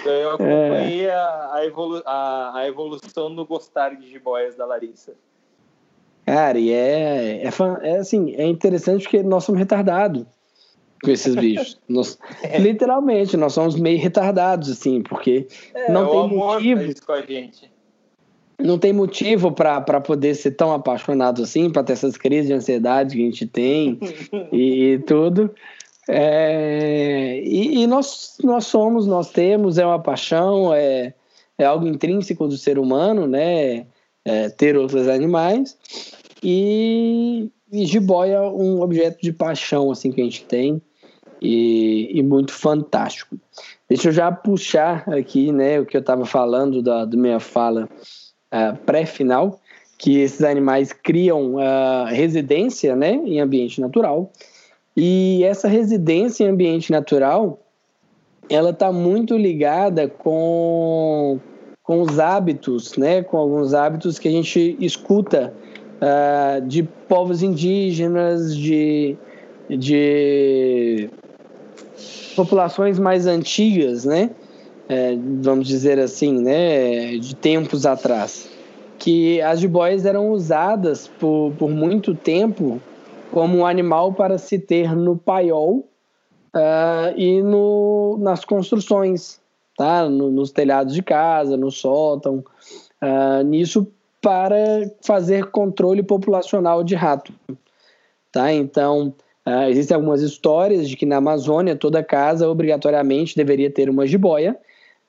então eu acompanhei é. a, a, evolu a, a, evolução no gostar de jiboias da Larissa. Cara, e é, é, é assim, é interessante porque nós somos retardados com esses bichos. Nós, é. Literalmente, nós somos meio retardados, assim, porque é, não tem motivo. Não tem motivo para poder ser tão apaixonado assim, para ter essas crises de ansiedade que a gente tem e, e, tudo. É, e, e, nós, nós somos, nós temos, é uma paixão, é, é algo intrínseco do ser humano, né? É, ter outros animais. E, e jiboia é um objeto de paixão assim que a gente tem e, e muito fantástico. Deixa eu já puxar aqui, né, o que eu estava falando da, da minha fala uh, pré-final, que esses animais criam uh, residência né, em ambiente natural. E essa residência em ambiente natural, ela está muito ligada com, com os hábitos, né, com alguns hábitos que a gente escuta uh, de povos indígenas, de, de populações mais antigas, né? é, vamos dizer assim, né, de tempos atrás, que as jiboias eram usadas por, por muito tempo como um animal para se ter no paiol uh, e no, nas construções, tá? No, nos telhados de casa, no sótão, uh, nisso para fazer controle populacional de rato, tá? Então, Uh, existem algumas histórias de que na Amazônia toda casa obrigatoriamente deveria ter uma jiboia,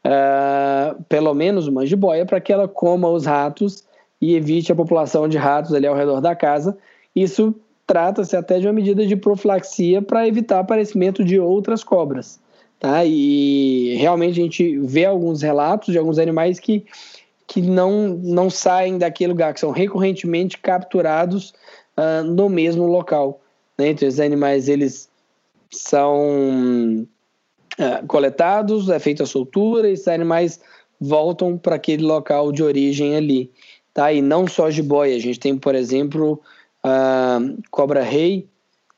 uh, pelo menos uma jiboia, para que ela coma os ratos e evite a população de ratos ali ao redor da casa. Isso trata-se até de uma medida de profilaxia para evitar aparecimento de outras cobras. Tá? E realmente a gente vê alguns relatos de alguns animais que, que não, não saem daquele lugar, que são recorrentemente capturados uh, no mesmo local. Né? Então, esses animais eles são uh, coletados, é feita a soltura, e esses animais voltam para aquele local de origem ali. Tá? E não só jiboia, a gente tem, por exemplo, a cobra-rei,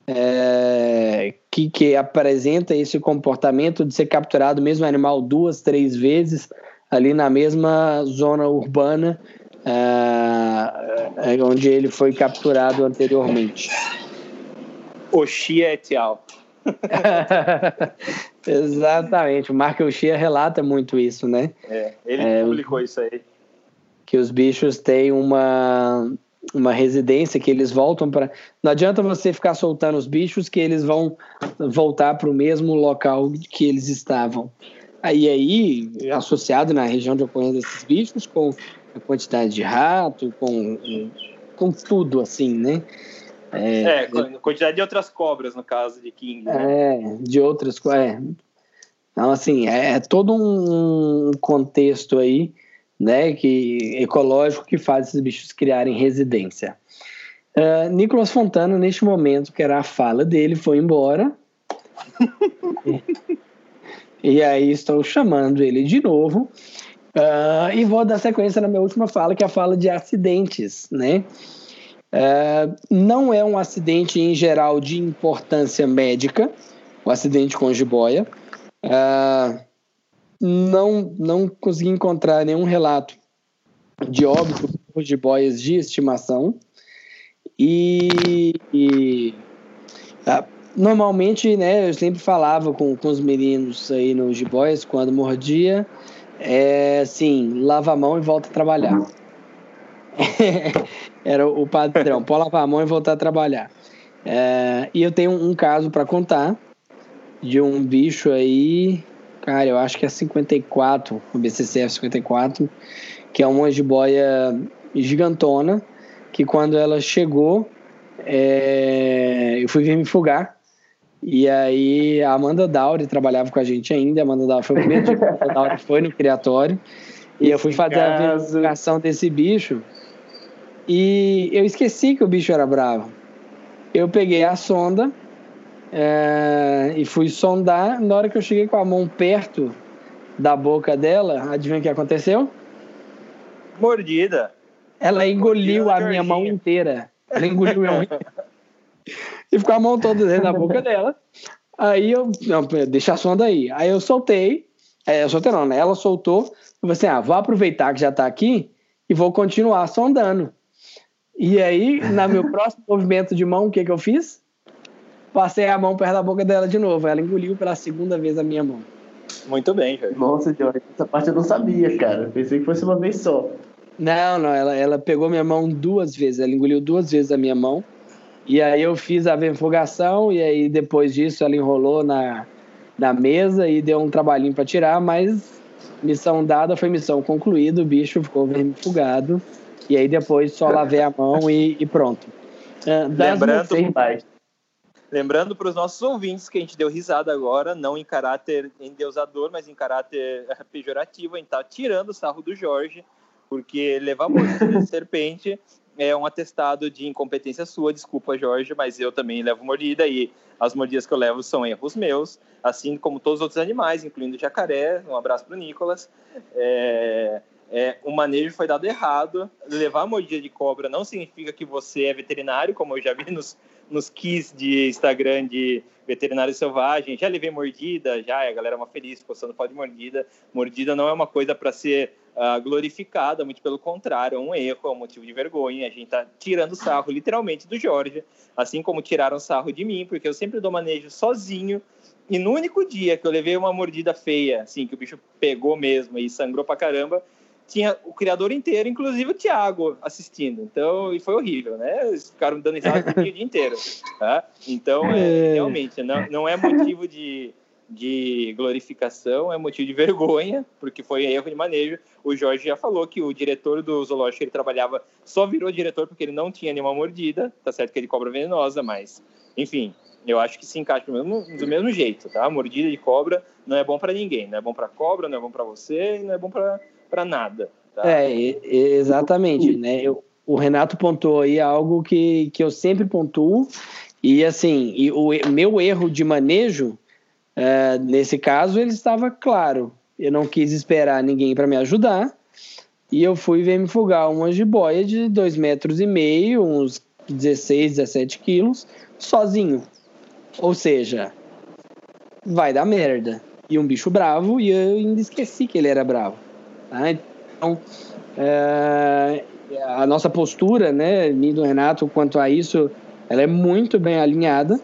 é, que, que apresenta esse comportamento de ser capturado mesmo animal duas, três vezes ali na mesma zona urbana é, é onde ele foi capturado anteriormente. Oxia et al. Exatamente, o Marco Oxia relata muito isso, né? É, ele é, publicou isso aí. Que os bichos têm uma uma residência que eles voltam para. Não adianta você ficar soltando os bichos que eles vão voltar para o mesmo local que eles estavam. Aí, aí, associado na região de ocorrência desses bichos, com a quantidade de rato, com, com tudo assim, né? É, é quantidade de outras cobras, no caso de King. Né? É, de outras. É. Então, assim, é, é todo um contexto aí né, que, ecológico que faz esses bichos criarem residência. Uh, Nicolas Fontana, neste momento, que era a fala dele, foi embora. e, aí estou chamando ele de novo. Uh, e vou dar sequência na minha última fala, que é a fala de acidentes, né? Uh, não é um acidente em geral de importância médica, o acidente com jiboia. Uh, não, não consegui encontrar nenhum relato de óbito por jiboias de estimação. E, e normalmente, né, eu sempre falava com, com os meninos aí nos jiboias, quando mordia, é assim, lava a mão e volta a trabalhar. Era o padrão, pode lavar a mão e voltar a trabalhar. É, e eu tenho um, caso para contar de um bicho aí Cara, eu acho que é 54, o BCCF 54, que é uma jiboia gigantona, que quando ela chegou, é... eu fui vir me fugar. E aí a Amanda Dauri trabalhava com a gente ainda, a Amanda Dauri foi o primeiro dia que a Amanda Dauri foi no criatório. E eu fui fazer a verificação desse bicho. E eu esqueci que o bicho era bravo. Eu peguei a sonda, é, e fui sondar. Na hora que eu cheguei com a mão perto da boca dela, adivinha o que aconteceu? Mordida. Ela engoliu Mordida a minha mão inteira. Ela engoliu a mão inteira. E ficou a mão toda dentro da boca dela. Aí eu, não, deixa a sonda aí. Aí eu soltei, é, eu soltei não, né? Ela soltou. Eu falei assim: ah, vou aproveitar que já tá aqui e vou continuar sondando. E aí, no meu próximo movimento de mão, o que que eu fiz? Passei a mão perto da boca dela de novo. Ela engoliu pela segunda vez a minha mão. Muito bem, Jorge. Nossa, Jorge, essa parte eu não sabia, cara. Pensei que fosse uma vez só. Não, não, ela, ela pegou minha mão duas vezes, ela engoliu duas vezes a minha mão. E aí eu fiz a verfugação, e aí depois disso ela enrolou na, na mesa e deu um trabalhinho para tirar, mas missão dada foi missão concluída, o bicho ficou vermifugado. E aí depois só lavei a mão e, e pronto. Uh, Lembrando. Lembrando para os nossos ouvintes que a gente deu risada agora, não em caráter endeusador, mas em caráter pejorativo. A gente está tirando o sarro do Jorge, porque levar mordida de serpente é um atestado de incompetência sua. Desculpa, Jorge, mas eu também levo mordida e as mordidas que eu levo são erros meus, assim como todos os outros animais, incluindo o jacaré. Um abraço para o Nicolas. É, é, o manejo foi dado errado. Levar mordida de cobra não significa que você é veterinário, como eu já vi nos nos kits de Instagram de veterinário selvagem, já levei mordida, já a galera é uma feliz postando foto de mordida. Mordida não é uma coisa para ser uh, glorificada, muito pelo contrário, é um erro, é um motivo de vergonha. A gente está tirando sarro literalmente do Jorge, assim como tiraram sarro de mim, porque eu sempre dou manejo sozinho. E no único dia que eu levei uma mordida feia, assim, que o bicho pegou mesmo e sangrou pra caramba, tinha o criador inteiro, inclusive o Thiago, assistindo. Então, e foi horrível, né? Eles ficaram dando risada o dia inteiro. Tá? Então, é, realmente, não, não é motivo de, de glorificação, é motivo de vergonha, porque foi erro de manejo. O Jorge já falou que o diretor do zoológico ele trabalhava só virou diretor porque ele não tinha nenhuma mordida, tá certo que ele cobra venenosa, mas enfim, eu acho que se encaixa do mesmo, do mesmo jeito, tá? Mordida de cobra não é bom para ninguém, não é bom para cobra, não é bom para você, e não é bom para nada. Tá? É, exatamente, né? Eu, o Renato pontuou aí algo que, que eu sempre pontuo e assim, e o meu erro de manejo é, nesse caso ele estava claro. Eu não quis esperar ninguém para me ajudar e eu fui ver me fugar uma jiboia de dois metros e meio, uns 16, 17 quilos, sozinho. Ou seja, vai dar merda. E um bicho bravo, e eu ainda esqueci que ele era bravo. Tá? Então, é, a nossa postura, né, minha do Renato, quanto a isso, ela é muito bem alinhada.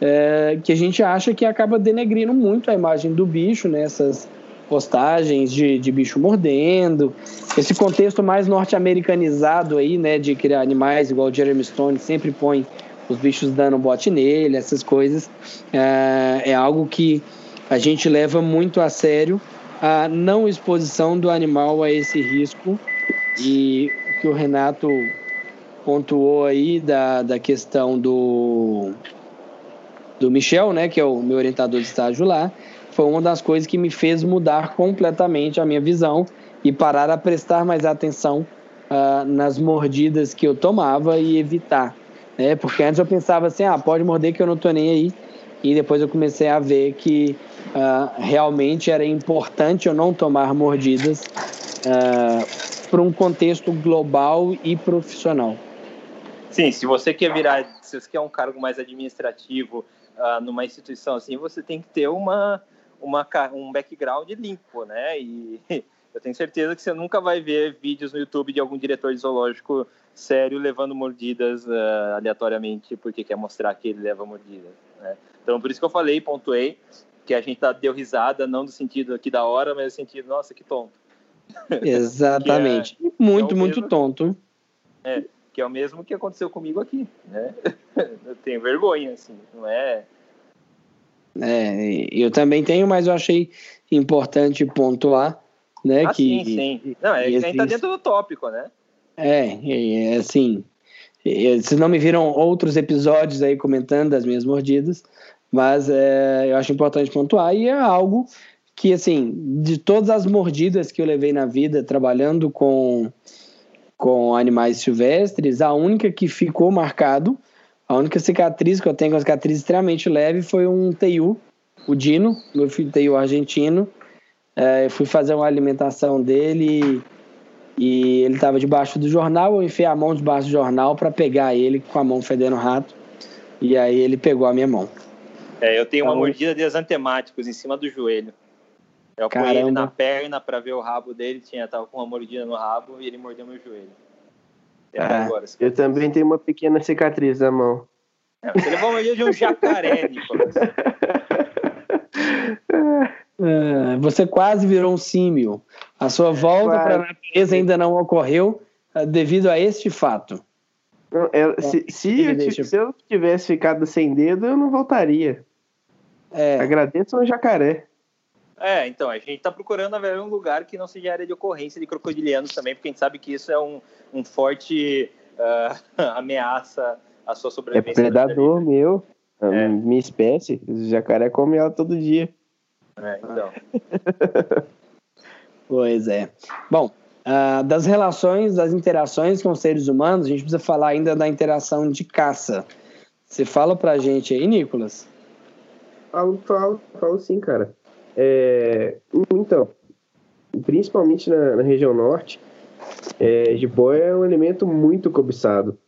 É, que a gente acha que acaba denegrindo muito a imagem do bicho nessas postagens de, de bicho mordendo, esse contexto mais norte-americanizado aí, né, de criar animais, igual o Jeremy Stone sempre põe os bichos dando bote nele, essas coisas, é, é algo que a gente leva muito a sério a não exposição do animal a esse risco. E que o Renato pontuou aí da, da questão do do Michel, né, que é o meu orientador de estágio lá, foi uma das coisas que me fez mudar completamente a minha visão e parar a prestar mais atenção uh, nas mordidas que eu tomava e evitar né? Porque antes eu pensava assim, ah, pode morder que eu não tô nem aí. E depois eu comecei a ver que uh, realmente era importante eu não tomar mordidas uh, ah, para um contexto global e profissional. Sim, se você quer virar, se você quer um cargo mais administrativo uh, numa instituição assim, você tem que ter uma, uma um background limpo, né? E eu tenho certeza que você nunca vai ver vídeos no YouTube de algum diretor de zoológico sério levando mordidas uh, aleatoriamente porque quer mostrar que ele leva mordidas. Né? Então, por isso que eu falei, pontuei, que a gente tá, deu risada, não no sentido aqui da hora, mas no sentido, nossa, que tonto. Exatamente. é, muito, é muito mesmo, tonto. É, que é o mesmo que aconteceu comigo aqui, né? eu tenho vergonha, assim, não é... É, eu também tenho, mas eu achei importante pontuar, né, ah, que... sim, sim. Não, é, tá dentro do tópico, né? É, é assim. Vocês não me viram outros episódios aí comentando das minhas mordidas, mas é, eu acho importante pontuar e é algo que, assim, de todas as mordidas que eu levei na vida trabalhando com, com animais silvestres, a única que ficou marcado, a única cicatriz que eu tenho, uma cicatriz extremamente leve, foi um teiu, o Dino, meu filho teiu argentino. É, eu fui fazer uma alimentação dele e ele estava debaixo do jornal, eu enfiei a mão debaixo do jornal para pegar ele com a mão fedendo rato. E aí ele pegou a minha mão. É, eu tenho então, uma mordida de exantemáticos em cima do joelho. Eu apoiei ele na perna para ver o rabo dele, tinha tava com uma mordida no rabo e ele mordeu meu joelho. É, agora, eu também tenho uma pequena cicatriz na mão. É, você levou uma de um jacaré, Nicolas. É, você quase virou um símio. A sua volta para a natureza ainda não ocorreu uh, devido a este fato. Não, é, se, se, eu, deixa... se, eu, tivesse ficado sem dedo, eu não voltaria. É. Agradeço ao jacaré. É, então, a gente está procurando ver, um lugar que não seja área de ocorrência de crocodilianos também, porque a gente sabe que isso é um, um forte uh, ameaça à sua sobrevivência. É predador meu, é. minha espécie. O jacaré come ela todo dia. É, então. pois é. Bom, uh, das relações, das interações com seres humanos, a gente precisa falar ainda da interação de caça. Você fala pra gente aí, Nicolas? Falo, falo, falo sim, cara. É, então, principalmente na, na região norte, é, jiboia é um alimento muito cobiçado.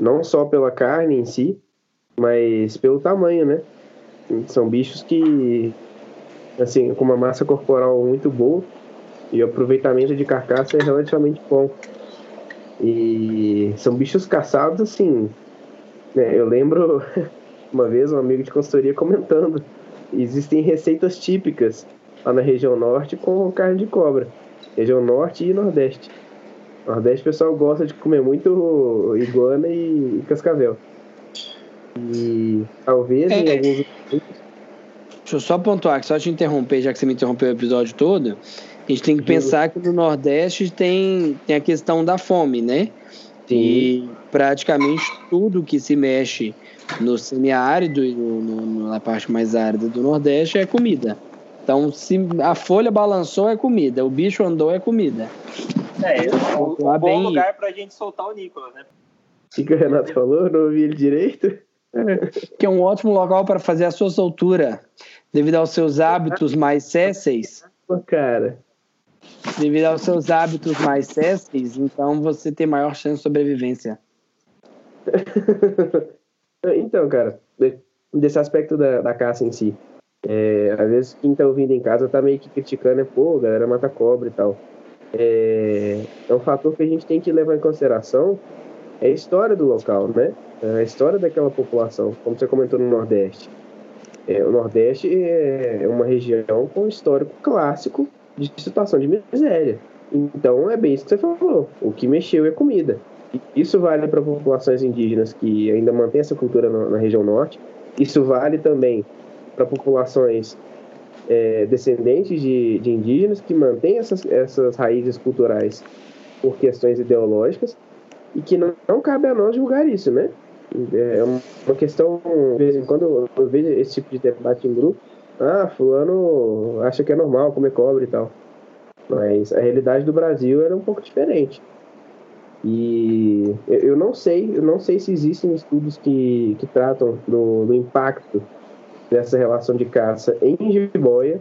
Não só pela carne em si, mas pelo tamanho, né? São bichos que assim, com uma massa corporal muito boa e o aproveitamento de carcaça é relativamente bom. E são bichos caçados, assim. Né, eu lembro uma vez um amigo de consultoria comentando: existem receitas típicas lá na região norte com carne de cobra. Região Norte e Nordeste. Nordeste o pessoal gosta de comer muito iguana e, e cascavel. E talvez É. em alguns. Deixa eu só pontuar, que só te interromper, já que você me interrompeu o episódio todo. A gente tem que pensar que no Nordeste tem, tem a questão da fome, né? E praticamente tudo que se mexe no semiárido e no, no- na parte mais árida do Nordeste é comida. Então, se a folha balançou, é comida. O bicho andou, é comida. É, o, Lá o bom bem lugar pra gente soltar o Nicolas, né? O que o Renato falou? Não ouvi ele direito. Que é um ótimo local para fazer a sua soltura. Devido aos seus hábitos mais césseis, Pô, cara. devido aos seus hábitos mais césseis, então você tem maior chance de sobrevivência. então, cara, de- desse aspecto da, da caça em si. É, às vezes quem tá ouvindo em casa tá meio que criticando, é, pô, galera mata cobra e tal. É, é um fator que a gente tem que levar em consideração é a história do local, né? É a história daquela população, como você comentou no Nordeste. É, o Nordeste é é uma região com histórico clássico de situação de miséria. Então é bem isso que você falou. O que mexeu é comida. Isso vale para populações indígenas que ainda mantêm essa cultura na, na região norte. Isso vale também para populações é, descendentes de, de indígenas que mantêm essas, essas raízes culturais por questões ideológicas e que não, não cabe a nós julgar isso, né? É uma uma questão, de vez em quando eu vejo esse tipo de debate em grupo, ah, fulano acha que é normal comer cobre e tal. Mas a realidade do Brasil era um pouco diferente. E eu não sei, eu não sei se existem estudos que, que tratam do, do impacto dessa relação de caça em jiboia.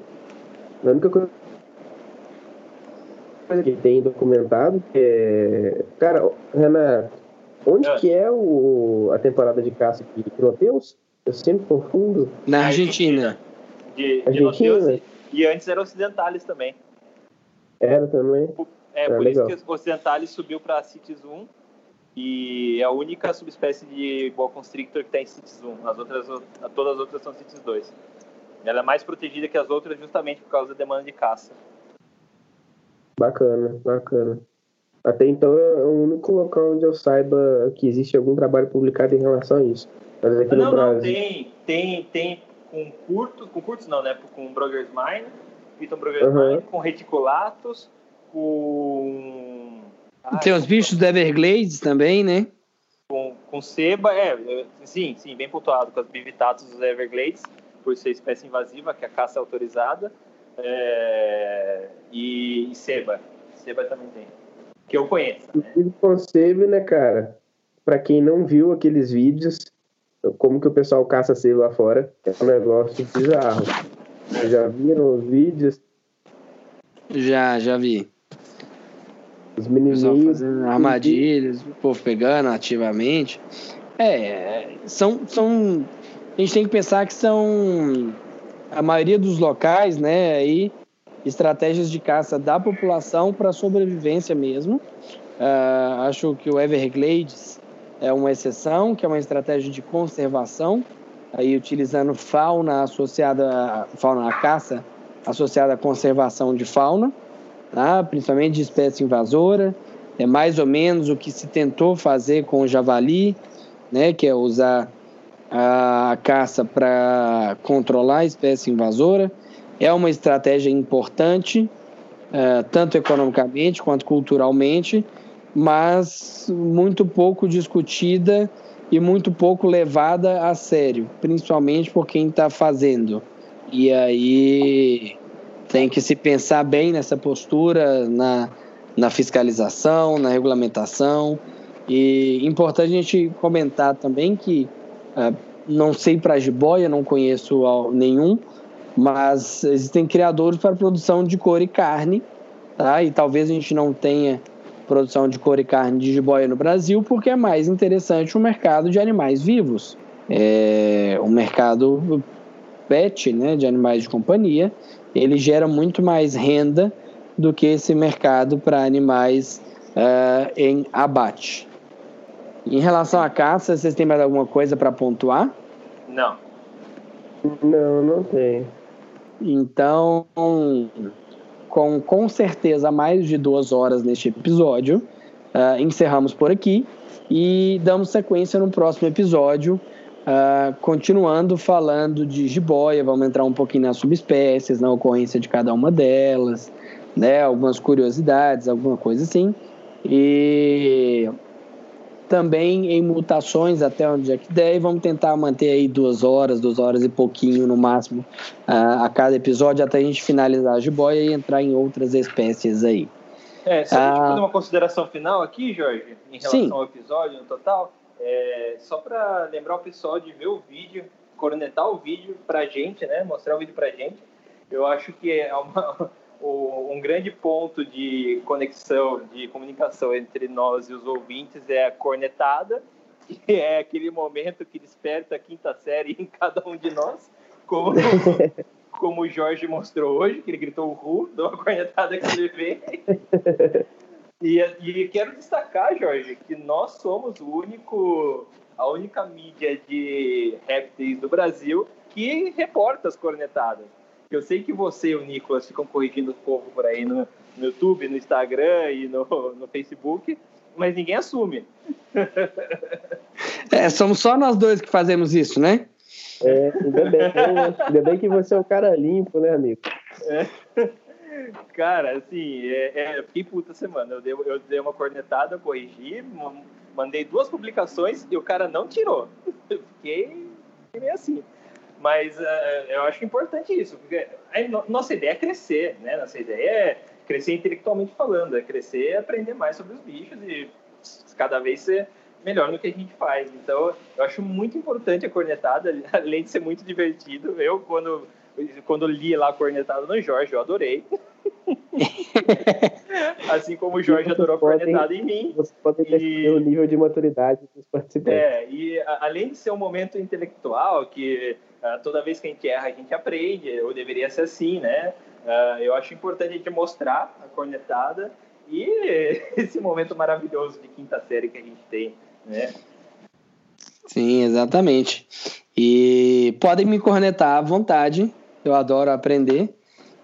A única coisa que tem documentado é. Cara, Renato, onde É. que é o, a temporada de caça de Proteus? Eu sempre confundo. Na Argentina. De, de Argentina? E antes era Ocidentalis também. Era também. É, Ah, por legal. isso que o Ocidentalis subiu para CITES 1 e é a única subespécie de boa constrictor que está em CITES 1. As outras, todas as outras são CITES 2. Ela é mais protegida que as outras justamente por causa da demanda de caça. Bacana, bacana. Até então é o único local onde eu saiba que existe algum trabalho publicado em relação a isso. Mas aqui no não, não, Brasil. tem, tem, tem com curto, com curtos não, né? Com Brogger's Mine, Python Brogger's Uhum. Mine, com reticulatus, com... Ah, Tem os bichos do Everglades também, né? com, com seba, é, é, sim, sim, bem pontuado, com as bivitatus dos Everglades, por ser espécie invasiva, que a caça é autorizada, é, e, e seba, seba também tem, que eu conheço, né? Inclusive, concebe, né, cara? Pra quem não viu aqueles vídeos, como que o pessoal caça sebo lá fora, é um negócio bizarro. Vocês já viram os vídeos? Já, já vi. Os menininhos. fazendo armadilhas, o povo pegando ativamente. É, são, são. A gente tem que pensar que são a maioria dos locais, né? Aí, estratégias de caça da população para sobrevivência mesmo. Ah, acho que o Everglades é uma exceção, que é uma estratégia de conservação, aí utilizando fauna associada fauna à caça associada à conservação de fauna tá? principalmente de espécie invasora. É mais ou menos o que se tentou fazer com o javali, né? que é usar a caça para controlar a espécie invasora. É uma estratégia importante, eh, tanto economicamente quanto culturalmente, mas muito pouco discutida e muito pouco levada a sério, principalmente por quem está fazendo. E aí tem que se pensar bem nessa postura, na, na fiscalização, na regulamentação. E importante a gente comentar também que ah, não sei para jiboia, não conheço nenhum, mas existem criadores para produção de couro e carne, tá? E talvez a gente não tenha produção de couro e carne de jiboia no Brasil, porque é mais interessante o mercado de animais vivos. É, o mercado pet, né, de animais de companhia, ele gera muito mais renda do que esse mercado para animais ah, em abate. Em relação à caça, vocês têm mais alguma coisa para pontuar? Não, Não, não tem. Então, com com certeza mais de duas horas neste episódio. Uh, encerramos por aqui e damos sequência no próximo episódio, uh, continuando falando de jiboia. Vamos entrar um pouquinho nas subespécies, na ocorrência de cada uma delas, né? Algumas curiosidades, alguma coisa assim. E também em mutações até onde é que der, e vamos tentar manter aí duas horas, duas horas e pouquinho no máximo uh, a cada episódio até a gente finalizar a jiboia e entrar em outras espécies aí. É, só ah, fazer uma consideração final aqui, Jorge, em relação sim. ao episódio no total, é, só para lembrar o pessoal de ver o vídeo, cornetar o vídeo pra gente, né, mostrar o vídeo pra gente, eu acho que é uma, um grande ponto de conexão, de comunicação entre nós e os ouvintes é a cornetada, que é aquele momento que desperta a quinta série em cada um de nós, como, como o Jorge mostrou hoje, que ele gritou o Ru, deu uma cornetada que ele vê. E, e quero destacar, Jorge, que nós somos o único, a única mídia de répteis do Brasil que reporta as cornetadas. Eu sei que você e o Nicolas ficam corrigindo o povo por aí no, no YouTube, no Instagram e no, no Facebook, mas ninguém assume. É, somos só nós dois que fazemos isso, né? É, ainda bem, ainda bem que você é o cara limpo, né, amigo? É. Cara, assim, é, é, eu fiquei puta semana. Eu dei, eu dei uma cornetada, corrigi, mandei duas publicações e o cara não tirou. Eu fiquei meio assim. Mas uh, eu acho importante isso, porque a nossa ideia é crescer, né? Nossa ideia é crescer intelectualmente falando, é crescer, aprender mais sobre os bichos e cada vez ser melhor no que a gente faz. Então, eu acho muito importante a cornetada, além de ser muito divertido. Eu, quando, quando li lá a cornetada no Jorge, eu adorei. assim como o Jorge adorou a cornetada em mim. Você pode ter o nível de maturidade dos participantes. É, e a, além de ser um momento intelectual, que uh, toda vez que a gente erra, a gente aprende, ou deveria ser assim, né? Uh, eu acho importante a gente mostrar a cornetada e esse momento maravilhoso de quinta série que a gente tem, né? Sim, exatamente. E podem me cornetar à vontade, eu adoro aprender.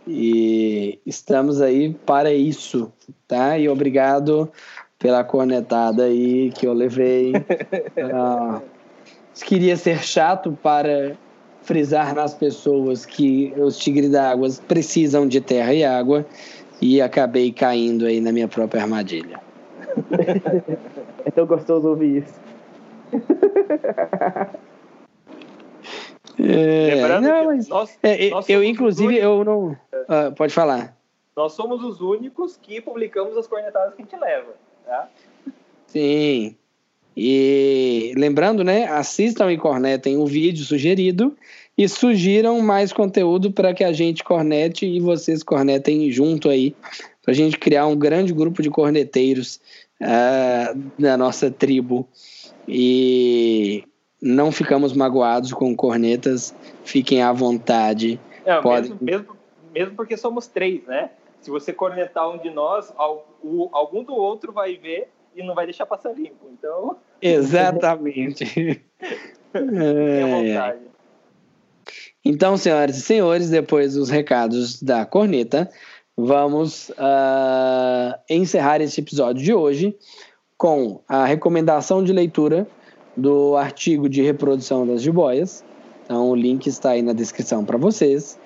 E estamos aí para isso, tá? E obrigado pela cornetada aí que eu levei. uh, queria ser chato para frisar nas pessoas que os tigres d'água precisam de terra e água e acabei caindo aí na minha própria armadilha. é tão gostoso ouvir isso. É, não, mas nós, é, nós eu inclusive eu não uh, pode falar. Nós somos os únicos que publicamos as cornetadas que a gente leva, tá? Sim. E lembrando, né, assistam e cornetem o vídeo sugerido e sugiram mais conteúdo para que a gente cornete e vocês cornetem junto aí, para a gente criar um grande grupo de corneteiros uh, da nossa tribo. E não ficamos magoados com cornetas, fiquem à vontade. Não, Pode... mesmo, mesmo, mesmo porque somos três, né? Se você cornetar um de nós, algum do outro vai ver e não vai deixar passar limpo. Então. Exatamente. é. Então, senhoras e senhores, depois dos recados da corneta, vamos uh, encerrar esse episódio de hoje com a recomendação de leitura do artigo de reprodução das jiboias. Então, o link está aí na descrição para vocês.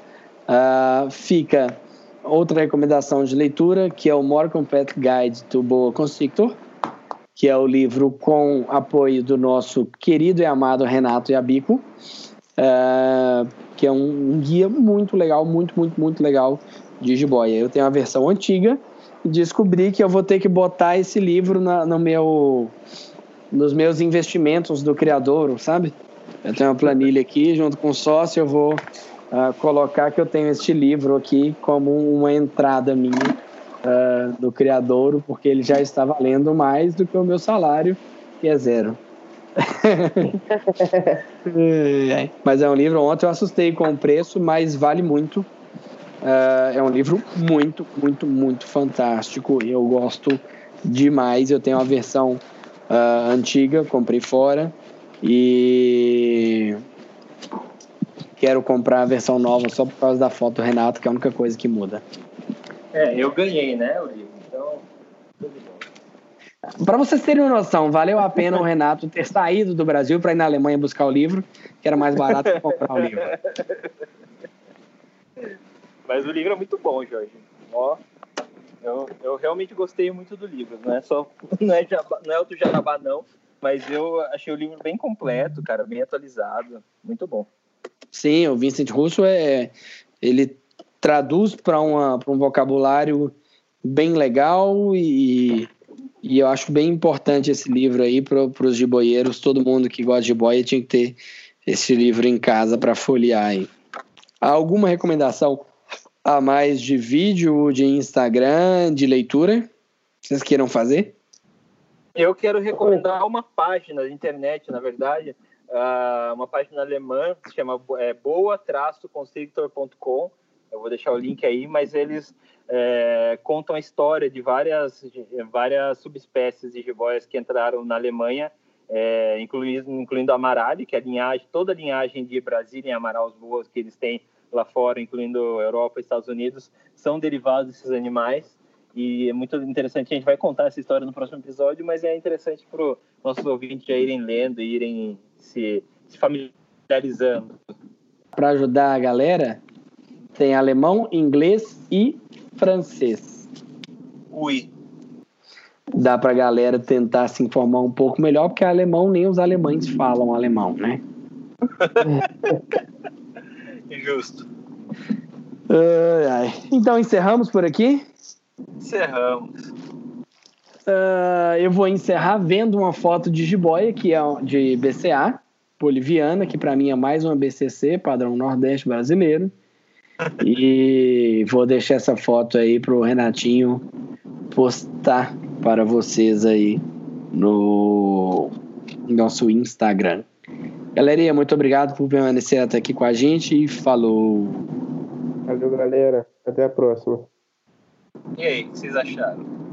Uh, fica outra recomendação de leitura, que é o More Complete Guide to Boa Constrictor, que é o livro com apoio do nosso querido e amado Renato Yabico, uh, que é um, um, guia muito legal, muito, muito, muito legal de jiboia. Eu tenho a versão antiga e descobri que eu vou ter que botar esse livro na, no meu nos meus investimentos do criador, sabe? Eu tenho uma planilha aqui, junto com o sócio, eu vou uh, colocar que eu tenho este livro aqui como uma entrada minha uh, do criador, porque ele já está valendo mais do que o meu salário, que é zero. mas é um livro, ontem eu assustei com o preço, mas vale muito. Uh, é um livro muito, muito, muito fantástico. Eu gosto demais. Eu tenho a versão uh, antiga, comprei fora e quero comprar a versão nova só por causa da foto do Renato, que é a única coisa que muda. É, eu ganhei, né, o livro. Então. Para vocês terem uma noção, valeu a pena o Renato ter saído do Brasil para ir na Alemanha buscar o livro, que era mais barato que comprar o livro. Mas o livro é muito bom, Jorge. Ó, eu, eu realmente gostei muito do livro. Não é só não é, jabá, não é outro jabá, não. Mas eu achei o livro bem completo, cara, bem atualizado. Muito bom. Sim, o Vincent Russo é. Ele traduz para um vocabulário bem legal e, e eu acho bem importante esse livro aí para os jiboieiros. Todo mundo que gosta de jiboia tinha que ter esse livro em casa para folhear aí. Há alguma recomendação a mais de vídeo, de Instagram, de leitura? Vocês queiram fazer? Eu quero recomendar uma página de internet, na verdade, uh, uma página alemã que se chama é, boa-constrictor.com. Eu vou deixar o link aí, mas eles é, contam a história de várias, de várias subespécies de jiboias que entraram na Alemanha, é, incluindo, incluindo a Amarali, que é a linhagem, toda a linhagem de Brasília e Amaral boas que eles têm lá fora, incluindo Europa e Estados Unidos, são derivados desses animais. E é muito interessante, a gente vai contar essa história no próximo episódio, mas é interessante para os nossos ouvintes já irem lendo, irem se, se familiarizando. Para ajudar a galera, tem alemão, inglês e francês. Ui. Dá para a galera tentar se informar um pouco melhor, porque alemão nem os alemães falam alemão, né? Injusto. Uh, então encerramos por aqui? Encerramos. Uh, eu vou encerrar vendo uma foto de jiboia, que é de BCA, boliviana, que para mim é mais uma BCC, padrão Nordeste brasileiro. e vou deixar essa foto aí pro Renatinho postar para vocês aí no nosso Instagram. Galerinha, muito obrigado por permanecer até aqui com a gente e falou. Valeu, galera. Até a próxima. E aí, o que vocês acharam?